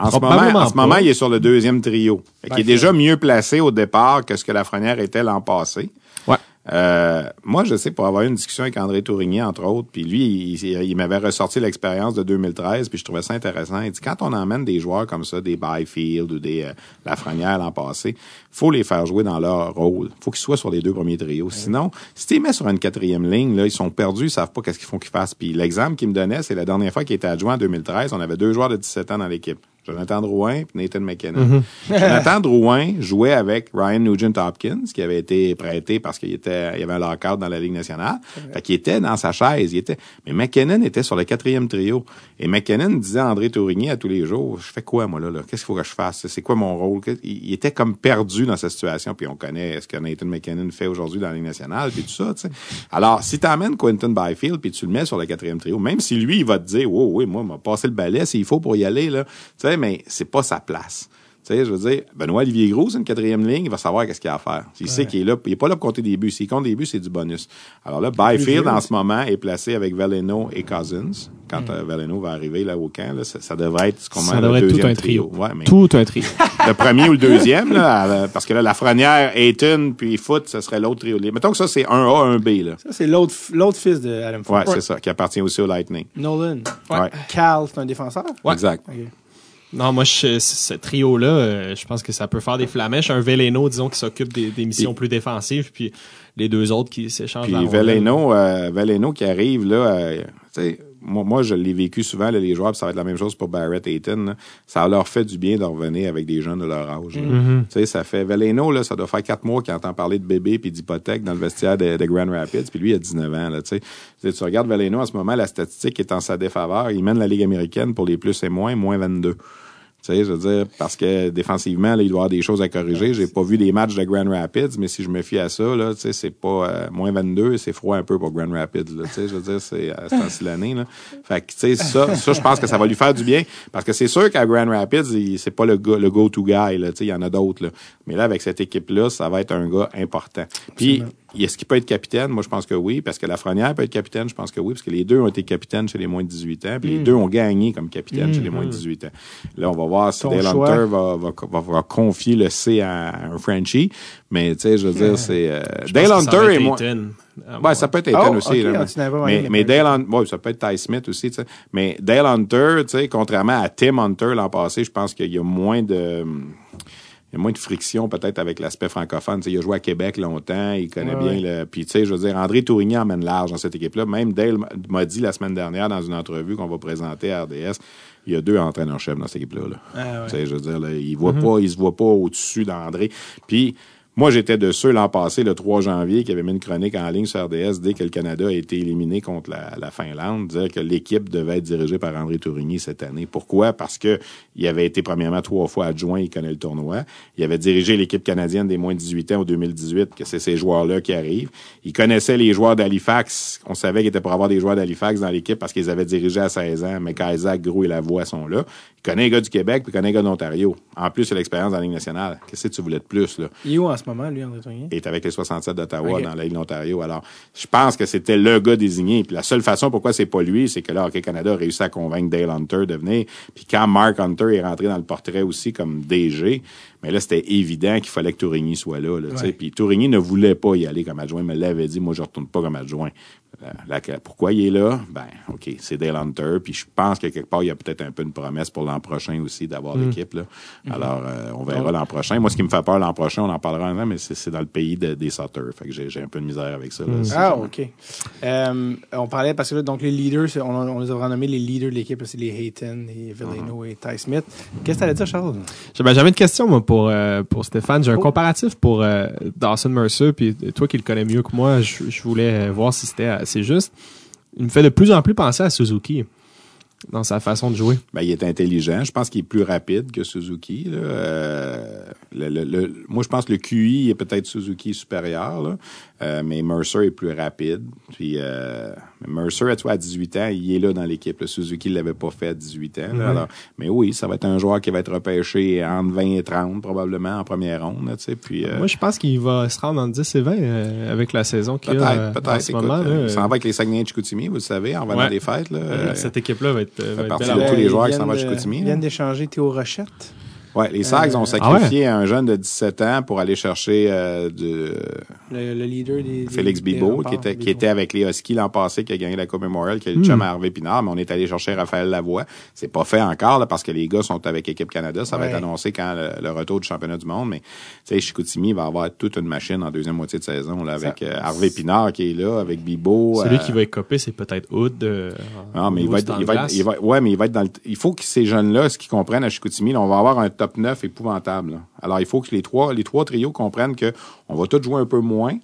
En ce, moment, en ce moment, il est sur le deuxième trio. Fait qu'il est déjà mieux placé au départ que ce que Lafrenière était l'an passé. Ouais. Euh, moi, je sais, pour avoir eu une discussion avec André Tourigny, entre autres, puis lui, il, il m'avait ressorti l'expérience de 2013, puis je trouvais ça intéressant. Il dit, quand on emmène des joueurs comme ça, des Byfield ou des euh, Lafrenière l'an passé, faut les faire jouer dans leur rôle. faut qu'ils soient sur les deux premiers trios. Sinon, si tu les mets sur une quatrième ligne, là, ils sont perdus, ils savent pas qu'est-ce qu'il faut qu'ils fassent. Puis l'exemple qu'il me donnait, c'est la dernière fois qu'il était adjoint en 2013, on avait deux joueurs de 17 ans dans l'équipe. Jonathan Drouin et Nathan McKinnon. Jonathan Drouin jouait avec Ryan Nugent Hopkins, qui avait été prêté parce qu'il était, il avait un lockout dans la Ligue nationale. Fait qu'il était dans sa chaise. Il était, mais McKinnon était sur le quatrième trio. Et McKinnon disait à André Tourigny à tous les jours, je fais quoi, moi, là, là? Qu'est-ce qu'il faut que je fasse? C'est quoi mon rôle? Il, était comme perdu dans cette situation. Puis on connaît ce que Nathan McKinnon fait aujourd'hui dans la Ligue nationale, puis tout ça, tu sais. Alors, si t'amènes Quentin Byfield, puis tu le mets sur le quatrième trio, même si lui, il va te dire, oh, oui, moi, m'a passé le balai s'il faut pour y aller, là. Tu sais, mais c'est pas sa place. Tu sais, je veux dire, Benoît Olivier Gros, c'est une quatrième ligne, il va savoir qu'est-ce qu'il a à faire. Il sait qu'il est là, il est pas là pour compter des buts. S'il compte des buts, c'est du bonus. Alors là, Byfield, en ce moment, est placé avec Valeno et Cousins. Quand euh, Valeno va arriver là au camp, là, ça, ça devrait être ce qu'on Ça le devrait être tout deuxième un trio. Ouais, mais Tout un trio. le premier ou le deuxième, là, parce que là, la Frenière, Ayton, puis Foot, ce serait l'autre trio. Mettons que ça, c'est un A, un B, là. Ça, c'est l'autre l'autre fils de Adam Foot. Ouais, c'est ça, qui appartient aussi au Lightning. Nolan. Ouais. Cal, c'est un défenseur? Exact. Ok. Non, moi, je- ce trio-là, euh, je pense que ça peut faire des flamèches. Un Veleno, disons, qui s'occupe des, des missions plus défensives, puis les deux autres qui s'échangent Puis la. Veleno, euh, Veleno qui arrive, là, euh, tu sais, moi, moi, je l'ai vécu souvent, là, les joueurs, puis ça va être la même chose pour Barrett Ayton. là. Ça leur fait du bien de revenir avec des jeunes de leur âge. Tu sais, ça fait Veleno, là, ça doit faire quatre mois qu'il entend parler de bébé puis d'hypothèque dans le vestiaire de, de Grand Rapids, puis lui, il a 19 ans, là. Tu sais, tu regardes Veleno, en ce moment, la statistique est en sa défaveur. Il mène la Ligue américaine pour les plus et moins, moins 22. Tu sais, je veux dire, parce que défensivement, là, il doit y avoir des choses à corriger. J'ai pas vu des matchs de Grand Rapids, mais si je me fie à ça, là, tu sais, c'est pas euh, moins 22, c'est froid un peu pour Grand Rapids, là. Tu sais, je veux dire, c'est à ce l'année, là. Fait que, tu sais, ça, ça, je pense que ça va lui faire du bien. Parce que c'est sûr qu'à Grand Rapids, c'est pas le gars, le go-to guy, là. Tu sais, il y en a d'autres, là. Mais là, avec cette équipe-là, ça va être un gars important. Puis, est-ce qu'il peut être capitaine? Moi, je pense que oui. Parce que Lafrenière peut être capitaine, je pense que oui. Parce que les deux ont été capitaines chez les moins de 18 ans. Puis les deux ont gagné comme capitaine chez les moins de 18 ans. Là, on va voir si Ton Dale choix. Hunter va, va, va, va confier le C à un Frenchie. Mais, tu sais, je veux dire, c'est... euh, Dale Hunter. Ayton. Ah, Ouais, ça peut être Ayton Oh, aussi. là, ah, mais- mais, Dale Hunter, ouais, ça peut être Ty Smith aussi, tu sais. Mais Dale Hunter, tu sais, contrairement à Tim Hunter l'an passé, je pense qu'il y a moins de, il y a moins de friction peut-être avec l'aspect francophone. Tu sais, il a joué à Québec longtemps, il connaît Ouais, bien le. Puis tu sais, je veux dire, André Tourigny emmène large dans cette équipe-là. Même Dale m'a dit la semaine dernière dans une entrevue qu'on va présenter à RDS, il y a deux entraîneurs-chefs dans cette équipe-là. là. Ah, ouais. Tu sais, je veux dire, là, il voit pas, il se voit pas au-dessus d'André. Puis moi, j'étais de ceux l'an passé, le 3 janvier, qui avait mis une chronique en ligne sur RDS dès que le Canada a été éliminé contre la, la Finlande, dire que l'équipe devait être dirigée par André Tourigny cette année. Pourquoi? Parce que il avait été premièrement trois fois adjoint, il connaît le tournoi. Il avait dirigé l'équipe canadienne des moins de 18 ans au 2018, que c'est ces joueurs-là qui arrivent. Il connaissait les joueurs d'Halifax. On savait qu'il était pour avoir des joueurs d'Halifax dans l'équipe parce qu'ils avaient dirigé à 16 ans. Mais Isaac, Gros et Lavoie sont là. Il connaît les gars du Québec, puis il connaît les gars d'Ontario. En plus, il a l'expérience dans la Ligue nationale. Qu'est-ce que tu voulais de plus, là? Il est où en ce moment, lui, André Tournier? Il est avec les 67 d'Ottawa dans la Ligue d'Ontario. Alors, je pense que c'était le gars désigné. Puis la seule façon pourquoi c'est pas lui, c'est que là, Hockey Canada a réussi à convaincre Dale Hunter de venir. Puis quand Mark Hunter est rentré dans le portrait aussi comme DG, mais là, c'était évident qu'il fallait que Tourigny soit là. là, tu. Ouais. Puis Tourigny ne voulait pas y aller comme adjoint. Il me l'avait dit, moi, je retourne pas comme adjoint. Là, là, pourquoi il est là? Ben, OK, c'est Dale Hunter. Puis je pense que quelque part, il y a peut-être un peu une promesse pour l'an prochain aussi d'avoir l'équipe. Là. Alors, euh, on verra l'an prochain. Moi, ce qui me fait peur l'an prochain, on en parlera un an, mais c'est c'est dans le pays de- des Sutters. Fait que j'ai j'ai un peu de misère avec ça. là. C'est Ah, OK. Euh, on parlait, parce que là, donc les leaders, on, on les a renommés les leaders de l'équipe, c'est les Hayton, les Villano et Ty Smith. Qu'est-ce que t'allais dire, Charles? J'ai- J'avais une question, moi, pour, euh, pour Stéphane. J'ai un Oh. comparatif pour euh, Dawson Mercer, puis toi qui le connais mieux que moi, je, je voulais euh, voir si c'était assez juste. Il me fait de plus en plus penser à Suzuki dans sa façon de jouer. Ben, il est intelligent. Je pense qu'il est plus rapide que Suzuki. Là. Euh, le, le- le- moi, je pense que le QI est peut-être Suzuki supérieur, là, euh, mais Mercer est plus rapide. Puis euh, Mercer, tu vois, à 18 ans, il est là dans l'équipe. Suzuki ne l'avait pas fait à 18 ans. là. Alors, mais oui, ça va être un joueur qui va être repêché entre 20 et 30 probablement en première ronde. là, puis, euh, Moi, je pense qu'il va se rendre entre 10 et 20 euh, avec la saison qu'il a Peut-être, en peut-être. ce Écoute, moment. là. il s'en va avec les Saguenay de Chicoutimi, vous le savez, en Ouais. des fêtes. Là, Cette équipe-là va être, euh, va être partie de tous les Ils joueurs qui s'en vont à Chicoutimi, Ils viennent d'échanger Théo Rochette. Ouais, les Sags Euh, ont sacrifié un jeune de 17 ans pour aller chercher euh, de Le, le leader des. Félix Bibo, qui était, qui était avec les Huskies l'an passé, qui a gagné la Coupe Memorial, qui est le Hmm. chum à Hervé Pinard, mais on est allé chercher Raphaël Lavoie. C'est pas fait encore, là, parce que les gars sont avec Équipe Canada. Ça va être annoncé quand le, le retour du championnat du monde, mais, tu sais, Chicoutimi va avoir toute une machine en deuxième moitié de saison, là, avec Ça- euh, Hervé Pinard qui est là, avec Bibo. Celui euh, qui va être copé, c'est peut-être Hood. euh, non, mais il va être, il de va être, glace. il va, ouais, mais il va être dans le, il faut que ces jeunes-là, ce qu'ils comprennent à Chicoutimi, là, on va avoir un top 9 épouvantable, là. Alors, il faut que les trois, les trois trios comprennent que on va tous jouer un peu moins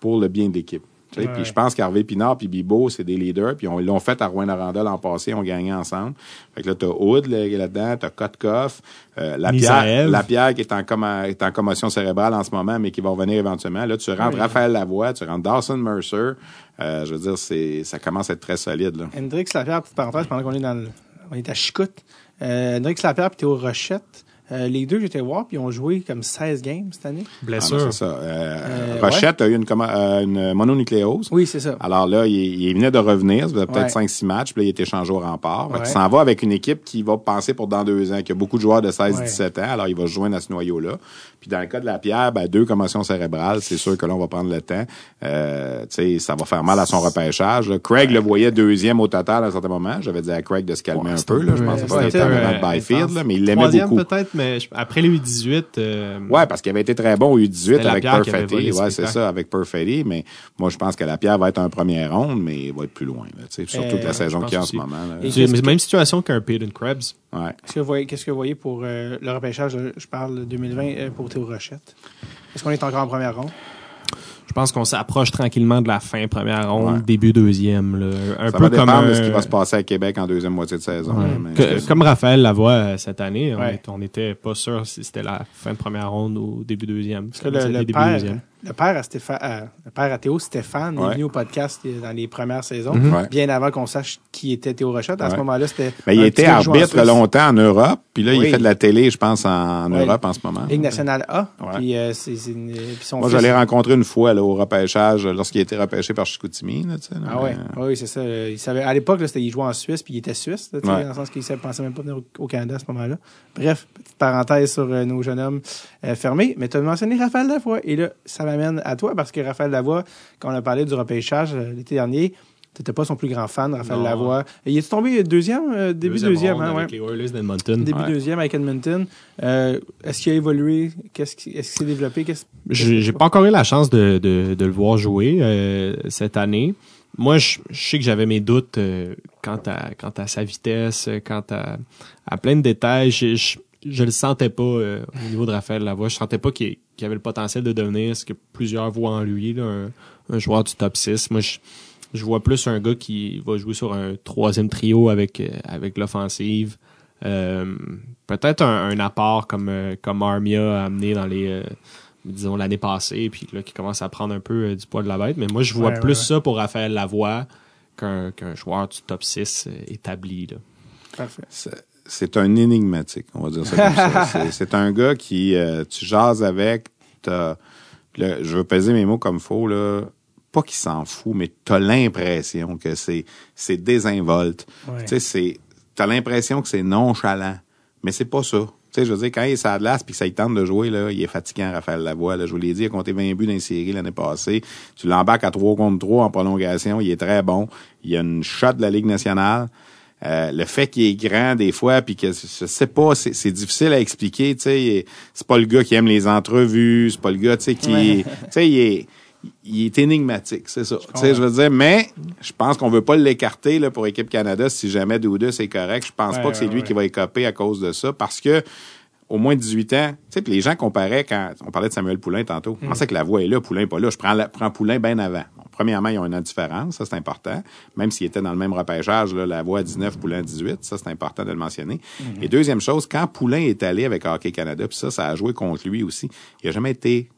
pour le bien de l'équipe. Ouais. Puis je pense qu'Harvey Pinard puis Bibo, c'est des leaders. Puis on- ils l'ont fait à Rouen-Noranda l'an passé, ils ont gagné ensemble. Fait que là, t'as Hood là, là-dedans, t'as Kotkov, euh, Lapierre, qui est en, comma- est en commotion cérébrale en ce moment, mais qui va revenir éventuellement. Là, tu rentres. Raphaël Lavoie, tu rentres Dawson Mercer. Euh, je veux dire, c'est, ça commence à être très solide. Là. Hendrix Lapierre, parenthèse, pendant qu'on est dans le, on est à Chicoute. Euh, Hendrix Lapierre et Théo Rochette. Euh, les deux, j'étais voir, puis ils ont joué comme 16 games cette année. Ah, Blessure. non, c'est ça. Euh, Euh, Rochette a eu une, euh, une mononucléose. Oui, c'est ça. Alors là, il, il venait de revenir, ça faisait peut-être Ouais. 5-6 matchs, puis là, il était changé au rempart. Ouais. qu'il s'en va avec une équipe qui va penser pour dans deux ans, qui a beaucoup de joueurs de 16-17 ans, alors il va se joindre à ce noyau-là. Puis dans le cas de la Pierre, ben, deux commotions cérébrales, c'est sûr que là, on va prendre le temps. Euh, tu sais, ça va faire mal à son repêchage. là. Craig le voyait deuxième au total à un certain moment. J'avais dit à Craig de se calmer Ouais, un peu, là. Je peu, pas être un Byfield, là, mais il l'aimait beaucoup. peut-être, mais après les 18 euh, Ouais, parce qu'il avait été très bon au U18 C'était avec Perfetti. Ouais, c'est ça, avec Perfetti. Mais moi, je pense que la Pierre va être un premier ronde, mais il va être plus loin. Là, tu sais, surtout Euh, que la saison je qu'il y a en ce moment. Là. Et- même situation qu'un Peyton Krebs. Ouais. Qu'est-ce que vous voyez, qu'est-ce que vous voyez pour euh, le repêchage, euh, je parle 2020, euh, pour Théo Rochette? Est-ce qu'on est encore en première ronde? Je pense qu'on s'approche tranquillement de la fin première ronde, Ouais. début deuxième. Là. Un Ça peu va comme dépendre de ce qui va se passer à Québec en deuxième moitié de saison. Ouais. là, mais- Que- comme Raphaël Lavoie euh, cette année, on Ouais. est- on n'était pas sûr si c'était la fin de première ronde ou début deuxième. Parce que le, le début père, deuxième. Le père à Stéphane, euh, le père à Théo Stéphane est Ouais. venu au podcast euh, dans les premières saisons, Mhm. Ouais. bien avant qu'on sache qui était Théo Rochette. À ce moment-là, c'était. Mais il était arbitre longtemps en Europe, puis là, Oui. il fait de la télé, je pense, en. Europe en ce moment. Ligue nationale A. Puis, euh, une- son Moi, fils- je l'ai rencontré une fois là, au repêchage, lorsqu'il a été repêché par Chicoutimi. Là, là, Ah ouais, mais- oui, c'est ça. Euh, Il savait, à l'époque, il jouait en Suisse, puis il était suisse, dans le sens qu'il ne pensait même pas venir au, Canada à ce moment-là. Bref, petite parenthèse sur euh, nos jeunes hommes euh, fermés. Mais tu as mentionné Raphaël Lavoie. Et là, ça m'amène à toi, parce que Raphaël Lavoie, quand on a parlé du repêchage euh, l'été dernier, tu n'étais pas son plus grand fan, Raphaël Non. Lavoie. Il est tombé deuxième, euh, début deuxième, hein, avec ouais. les Oilers d'Edmonton. Début Ouais. deuxième avec Edmonton. Euh, est-ce qu'il a évolué? Qu'est-ce qui, est-ce qu'il s'est développé? Qu'est-ce- J'ai j'ai pas encore eu la chance de, de, de le voir jouer euh, cette année. Moi, je, je sais que j'avais mes doutes euh, quant, à, quant à sa vitesse, quant à, à plein de détails. Je, je, je le sentais pas euh, au niveau de Raphaël Lavoie. Je sentais pas qu'il qu'il avait le potentiel de devenir ce que plusieurs voient en lui, là, un, un joueur du top 6. Moi, je, je vois plus un gars qui va jouer sur un troisième trio avec, euh, avec l'offensive. Euh, Peut-être un, un apport comme, euh, comme Armia a amené dans les... euh, disons l'année passée, puis là, qui commence à prendre un peu euh, du poids de la bête. Mais moi, je vois Ouais, plus ouais, ça pour Raphaël Lavoie qu'un qu'un joueur du top 6 euh, établi. Là. Parfait. C'est- un énigmatique, on va dire ça comme ça. C'est- C'est un gars qui, euh, tu jases avec, t'as- le- je veux peser mes mots comme faux, là. Pas qu'il s'en fout, mais t'as l'impression que c'est, c'est désinvolte. Ouais. Tu sais, c'est, t'as l'impression que c'est nonchalant. Mais c'est pas ça. Tu sais, je veux dire, quand il est la glace puis que ça il tente de jouer, là, il est fatigant, Raphaël Lavoie. Là, je vous l'ai dit, il a compté 20 buts dans les séries l'année passée. Tu l'embarques à 3 contre 3 en prolongation. Il est très bon. Il a une shot de la Ligue nationale. Euh, le fait qu'il est grand des fois, puis que je sais pas, c'est c'est difficile à expliquer. Tu sais, c'est pas le gars qui aime les entrevues, c'est pas le gars, tu sais, qui, Ouais. tu sais, il est, il est énigmatique, c'est ça. Tu sais, je veux dire, mais je pense qu'on veut pas l'écarter là pour équipe Canada si jamais Douda c'est correct. Je pense Ouais, pas que c'est ouais, lui ouais. qui va écoper à cause de ça, parce que au moins 18 ans, tu sais, puis les gens comparaient quand on parlait de Samuel Poulain tantôt. On pensait que la voix est là, Poulain pas là. Je prends, la, prends Poulain bien avant. Bon, premièrement, ils ont une différence, ça c'est important. Même s'ils étaient dans le même repêchage, là, la voix à 19, Poulain à 18, ça c'est important de le mentionner. Et deuxième chose, quand Poulain est allé avec Hockey Canada, puis ça, ça a joué contre lui aussi, il a jamais été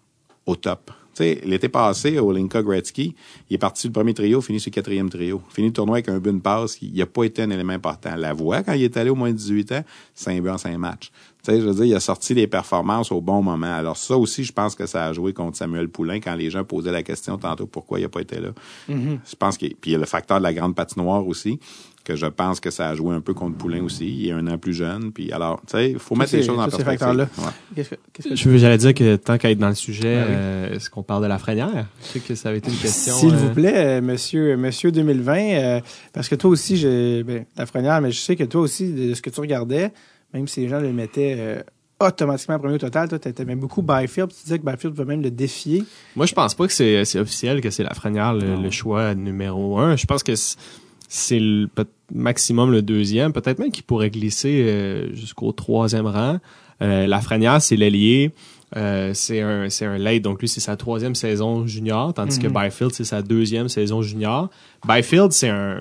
au top. Tu sais, l'été passé, au Linka Gretzky, il est parti du premier trio, fini sur le quatrième trio. Fini le tournoi avec un but de passe, il n'a pas été un élément important. La voix, quand il est allé au moins de 18 ans, c'est un but en cinq matchs. Tu sais, je veux dire, il a sorti les performances au bon moment. Alors ça aussi, je pense que ça a joué contre Samuel Poulain quand les gens posaient la question tantôt pourquoi il n'a pas été là. Je pense qu'il puis il y a le facteur de la grande patinoire aussi que je pense que ça a joué un peu contre Poulain aussi. Il est un an plus jeune. Puis alors, tu sais, il faut mettre les choses en perspective. facteurs-là. Ouais. Qu'est-ce que, qu'est-ce que Je veux- J'allais dire que tant qu'à être dans le sujet, oui. euh, est-ce qu'on parle de la frenière? Je sais que ça avait été une question. S'il euh, vous plaît, euh, monsieur, monsieur 2020, euh, parce que toi aussi, j'ai, ben, la frenière, mais je sais que toi aussi, de ce que tu regardais, même si les gens le mettaient euh, automatiquement premier au total, toi, tu même beaucoup Byfield, tu disais que Byfield peut même le défier. Moi, je pense pas que c'est officiel que c'est la frenière le, le choix numéro un. Je pense que c'est- le maximum le deuxième. Peut-être même qu'il pourrait glisser euh, jusqu'au troisième rang. Euh, la frenière, c'est l'ailier. Euh, c'est un c'est un late, donc lui c'est sa troisième saison junior, tandis que Byfield c'est sa deuxième saison junior. Byfield c'est un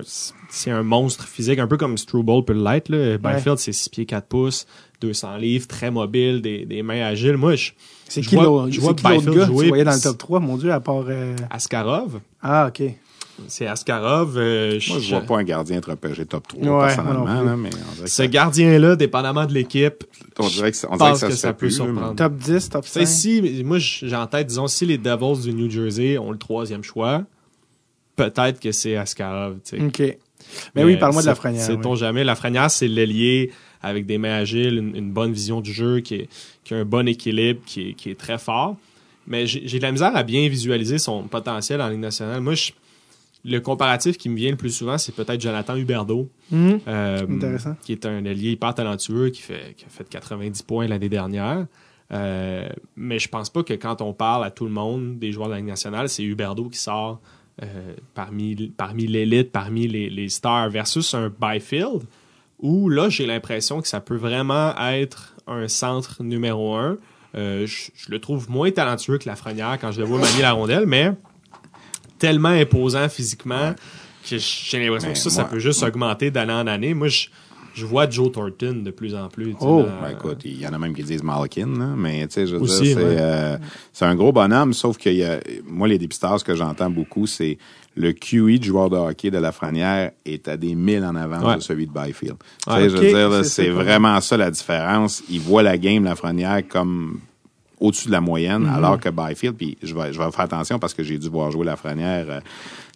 c'est un monstre physique, un peu comme Struble peut l'être. là. Byfield c'est 6 pieds 4 pouces, 200 livres, très mobile, des, des mains agiles. Moi je C'est Je qui vois- l'autre gars jouer, tu voyais dans le top 3, mon Dieu, à part... euh, Askarov, Ah, OK. C'est Askarov. euh, Moi, je vois pas un gardien être repêché top 3, Ouais, personnellement. là, mais on dirait que Ce ça, gardien-là, dépendamment de l'équipe, on dirait que ça, on je dirait que ça, que ça peut plus, surprendre. Top 10, top Tu 5. sais, si, moi, j'ai en tête, disons, si les Devils du New Jersey ont le troisième choix, peut-être que c'est Askarov. OK. Mais oui, parle-moi de la c'est- frenière. Sait-on oui. jamais. La frenière, c'est l'ailier avec des mains agiles, une, une bonne vision du jeu, qui, est- qui a un bon équilibre, qui est, qui est très fort. Mais j'ai j'ai de la misère à bien visualiser son potentiel en Ligue nationale. Moi, je- le comparatif qui me vient le plus souvent, c'est peut-être Jonathan Huberdeau. Mhm. Euh, Intéressant. Qui est un allié hyper talentueux qui, fait, qui a fait 90 points l'année dernière. Euh, mais je pense pas que quand on parle à tout le monde des joueurs de la Ligue nationale, c'est Huberdeau qui sort euh, parmi, parmi l'élite, parmi les, les stars, versus un Byfield, où là, j'ai l'impression que ça peut vraiment être un centre numéro un. Je, je le trouve moins talentueux que Lafrenière quand je le vois manier la rondelle, mais tellement imposant physiquement que j'ai l'impression que ça, ça peut juste augmenter d'année en année. Moi, je, je vois Joe Thornton de plus en plus. Oh, Ben, écoute, il y en a même qui disent Malkin, là, mais tu sais, je veux Aussi, dire, c'est ouais. euh, c'est un gros bonhomme, sauf que y a, moi, les dépisteurs, ce que j'entends beaucoup, c'est le QE du joueur de hockey de la Franière est à des milles en avant Ouais. de celui de Byfield. Tu Ouais. sais, je veux dire, là, c'est- c'est vraiment ça la différence. Il voit la game, la Franière, comme au-dessus de la moyenne, alors que Byfield, puis je vais, je vais faire attention parce que j'ai dû voir jouer la Franière euh,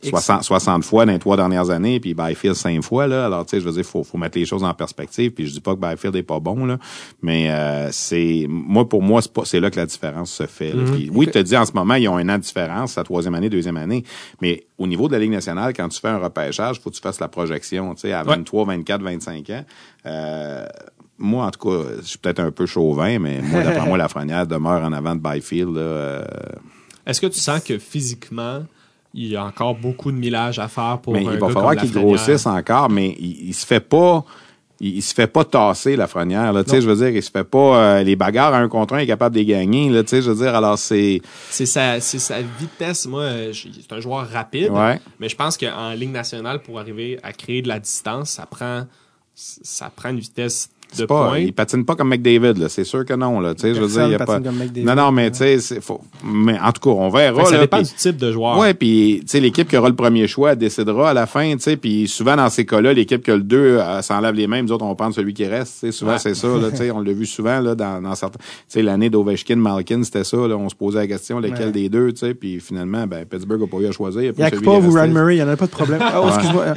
60, 60 fois dans les trois dernières années, puis Byfield 5 fois, là. Alors, tu sais, je veux dire, faut, faut mettre les choses en perspective, puis je dis pas que Byfield est pas bon, là, mais euh, c'est, moi, pour moi, c'est pas, c'est là que la différence se fait. là. Puis, oui, tu te dis, en ce moment, ils ont un an de différence, la troisième année, deuxième année, mais au niveau de la Ligue nationale, quand tu fais un repêchage, faut que tu fasses la projection, tu sais, à 23, 24, 25 ans. Euh, moi, en tout cas, je suis peut-être un peu chauvin, mais moi, d'après moi, la Frenière demeure en avant de Byfield, là, euh, Est-ce que tu sens que physiquement, il y a encore beaucoup de millage à faire pour mais un il va gars falloir comme qu'il Lafrenière? grossisse encore, mais il, il se fait pas. Il, il se fait pas tasser la frenière là, tu sais je veux dire il se fait pas euh, les bagarres à un contre un il est capable de les gagner là, tu sais je veux dire alors c'est C'est sa, c'est sa vitesse. Moi, euh, je- c'est un joueur rapide. Ouais. Mais je pense qu'en ligne nationale, pour arriver à créer de la distance, ça prend, ça prend une vitesse de pas pointe. il patine pas comme McDavid là, c'est sûr que non là, tu sais je veux dire il y a pas. Non non mais tu sais c'est faut mais en tout cas on verra que ça là, dépend du type de joueur. Ouais, puis tu sais l'équipe qui aura le premier choix décidera à la fin, tu sais, puis souvent dans ces cas-là, l'équipe qui a le 2 s'enlève les mêmes, nous autres on va prendre celui qui reste, tu sais, souvent Ouais. c'est ça là, tu sais, on l'a vu souvent là dans, dans certains tu sais l'année d'Ovechkin, Malkin, c'était ça là, on se posait la question lequel Ouais. des deux, tu sais, puis finalement ben Pittsburgh a pas eu à choisir, il a pris celui Yakupov qui ou Ryan. Murray, il n'y en a pas de problème. Oh.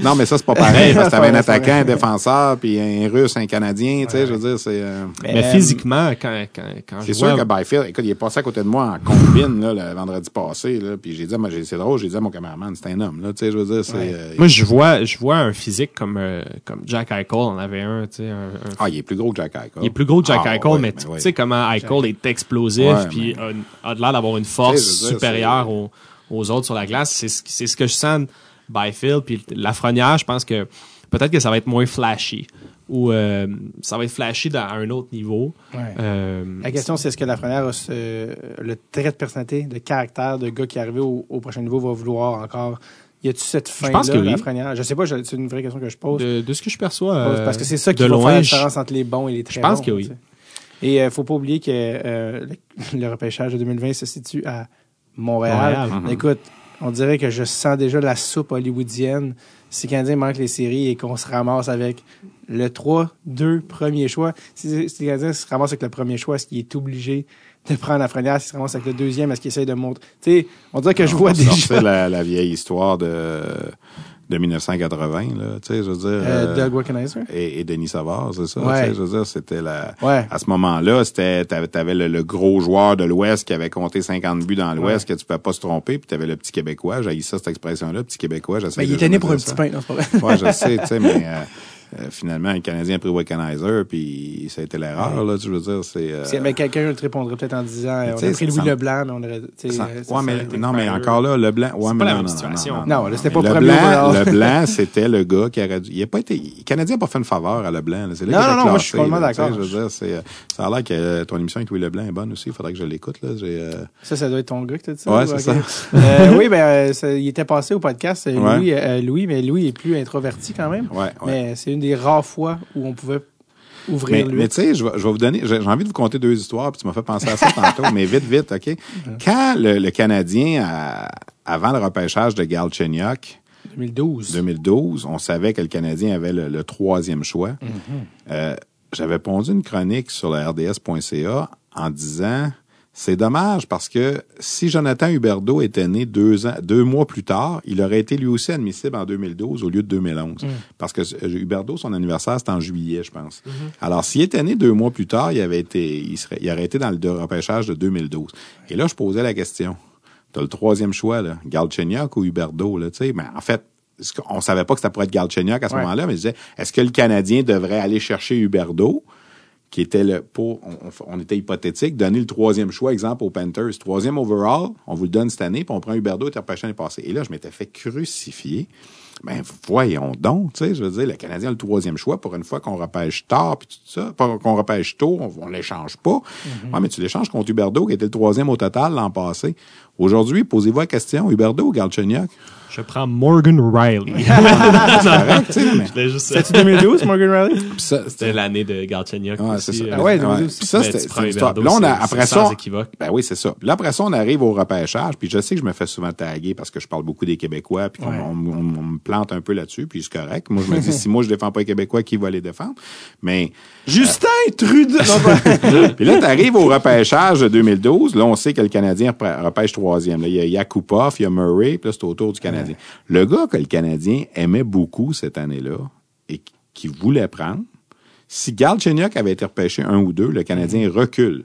Non, mais ça, c'est pas pareil, parce que t'avais un pas attaquant, un défenseur, puis un russe, un canadien, tu sais, je veux dire, c'est, euh, Mais Euh, physiquement, quand, quand, quand c'est je sûr vois... que Byfield, écoute, il est passé à côté de moi en combine, là, le vendredi passé, là, puis j'ai dit, c'est drôle, j'ai dit à mon cameraman, c'est un homme, là, tu sais, je veux dire, c'est, euh, Moi, je vois, je vois un physique comme, euh, comme Jack Eichel en avait un, tu sais, un, un- ah, il est plus gros que Jack Eichel. Il est plus gros que Jack Ah, Eichel, ouais, mais tu ouais. sais comment Eichel est explosif Ouais, puis mais- a, a l'air d'avoir une force dire, supérieure aux, aux autres sur la glace. C'est ce, c'est ce que je sens de Byfield. Puis la Frenière, je pense que peut-être que ça va être moins flashy. Où euh, ça va être flashé dans- à un autre niveau. Ouais. Euh, La question, c'est est-ce que Lafrenière a ce- le trait de personnalité, de caractère de gars qui est arrivé au, au prochain niveau va vouloir encore. Y a-tu cette fin-là, oui. Lafrenière? Je sais pas, c'est une vraie question que je pose. de, de ce que je perçois, euh, parce que c'est ça qui de va loin, faire la différence entre les bons et les très je pense bons, que oui. Et il faut pas oublier que euh, le, le repêchage de 2020 se situe à Montréal. Montréal. Écoute, on dirait que je sens déjà la soupe hollywoodienne. Si le Canadien manque les séries et qu'on se ramasse avec le 3-2 premier choix, si, si le Canadien se ramasse avec le premier choix, est-ce qu'il est obligé de prendre la première? S'il se ramasse avec le deuxième, est-ce qu'il essaie de montrer? Tu sais, on dirait que je vois On déjà la, la vieille histoire de, de 1980, là, tu sais, je veux dire. euh, euh, Doug Wickenheiser? et, et Denis Savard, c'est ça, Ouais. tu sais, je veux dire, c'était la... Ouais. À ce moment-là, c'était t'avais, t'avais le, le gros joueur de l'Ouest qui avait compté 50 buts dans l'Ouest, que tu pouvais pas se tromper, puis t'avais le petit Québécois, j'ai ça cette expression-là, petit Québécois, j'essaie Ben, il était né pour un petit pain, non, c'est pas vrai. Ouais, je sais, tu sais, mais euh, euh, finalement, le Canadien a pris Wickenheiser, puis ça a été l'erreur, là, tu veux dire, c'est... euh, Si mais quelqu'un te répondrait peut-être en disant Mais on a pris Louis Leblanc, mais on aurait. ça- ça non, mais encore là, le blanc, ouais, C'est pas la non, même non, situation. Non, c'était pas le premier blanc, overall. le blanc, c'était le gars qui aurait dû. Il a pas été. Le Canadien n'a pas fait une faveur à Leblanc. là. C'est là Non, non, non, moi, je suis complètement d'accord. Je veux dire, c'est. euh, Ça a l'air que ton émission avec Louis Leblanc est bonne aussi. Il faudrait que je l'écoute là. Euh, Ça, ça doit être ton gars que t'as dit ça? Ouais, ou- c'est ça. Oui, ben, il était passé au podcast. Louis, mais Louis est plus introverti quand même. Ouais, ouais. Mais c'est une des rares fois où on pouvait ouvrir Mais, lui. mais tu sais, je vais, je vais vous donner, j'ai envie de vous conter deux histoires, puis tu m'as fait penser à ça tantôt, mais vite, vite, OK? Quand le, le Canadien, a- avant le repêchage de Galchenyuk, 2012. 2012, on savait que le Canadien avait le, le troisième choix. Euh, J'avais pondu une chronique sur le RDS.ca en disant c'est dommage parce que si Jonathan Huberdeau était né deux, ans, deux mois plus tard, il aurait été lui aussi admissible en 2012 au lieu de 2011. Parce que euh, Huberdeau, son anniversaire, c'était en juillet, je pense. Alors, s'il était né deux mois plus tard, il, avait été, il, serait, il aurait été dans le repêchage de 2012. Et là, je posais la question. T'as le troisième choix, là. Galchenyuk ou Huberdeau, là, tu sais? Mais en fait, on savait pas que ça pourrait être Galchenyuk à ce Ouais. moment-là, mais je disais, est-ce que le Canadien devrait aller chercher Huberdeau, qui était le, pour, on, on- était hypothétique, donner le troisième choix, exemple, aux Panthers. Troisième overall, on vous le donne cette année, puis on prend Huberdeau et repêché l'année passée. Et là, je m'étais fait crucifier. Ben, voyons donc, tu sais, je veux dire, le Canadien a le troisième choix pour une fois qu'on repêche tard, puis tout ça, pas qu'on repêche tôt, on, on l'échange pas. Ouais, mais tu l'échanges contre Huberdeau, qui était le troisième au total l'an passé. Aujourd'hui, posez-vous la question, Huberdeau ou Galchenyuk? Je prends Morgan Riley. C'est correct, tu sais, mais- Je l'ai juste- C'était 2012, Morgan Riley? C'était l'année de Galchenyuk Ouais, aussi. c'est ça. euh, Ah ouais, 2012 aussi. Puis ça, mais c'était Là, on a, après ça. Ben oui, c'est ça. Là, après ça, on arrive au repêchage. Puis je sais que je me fais souvent taguer parce que je parle beaucoup des Québécois. Puis qu'on- Ouais. on, on- on me plante un peu là-dessus. Puis c'est correct. Moi, je me dis, si moi, je défends pas les Québécois, qui va les défendre? Mais. Justin Trudeau! Puis là, tu arrives au repêchage de 2012. Là, on sait que le Canadien repê- repêche troisième. Là, il y a Yakupov, il y a Murray, puis là, c'est autour du Canadien. Le gars que le Canadien aimait beaucoup cette année-là et qui voulait prendre, si Galchenyuk avait été repêché un ou deux, le Canadien recule.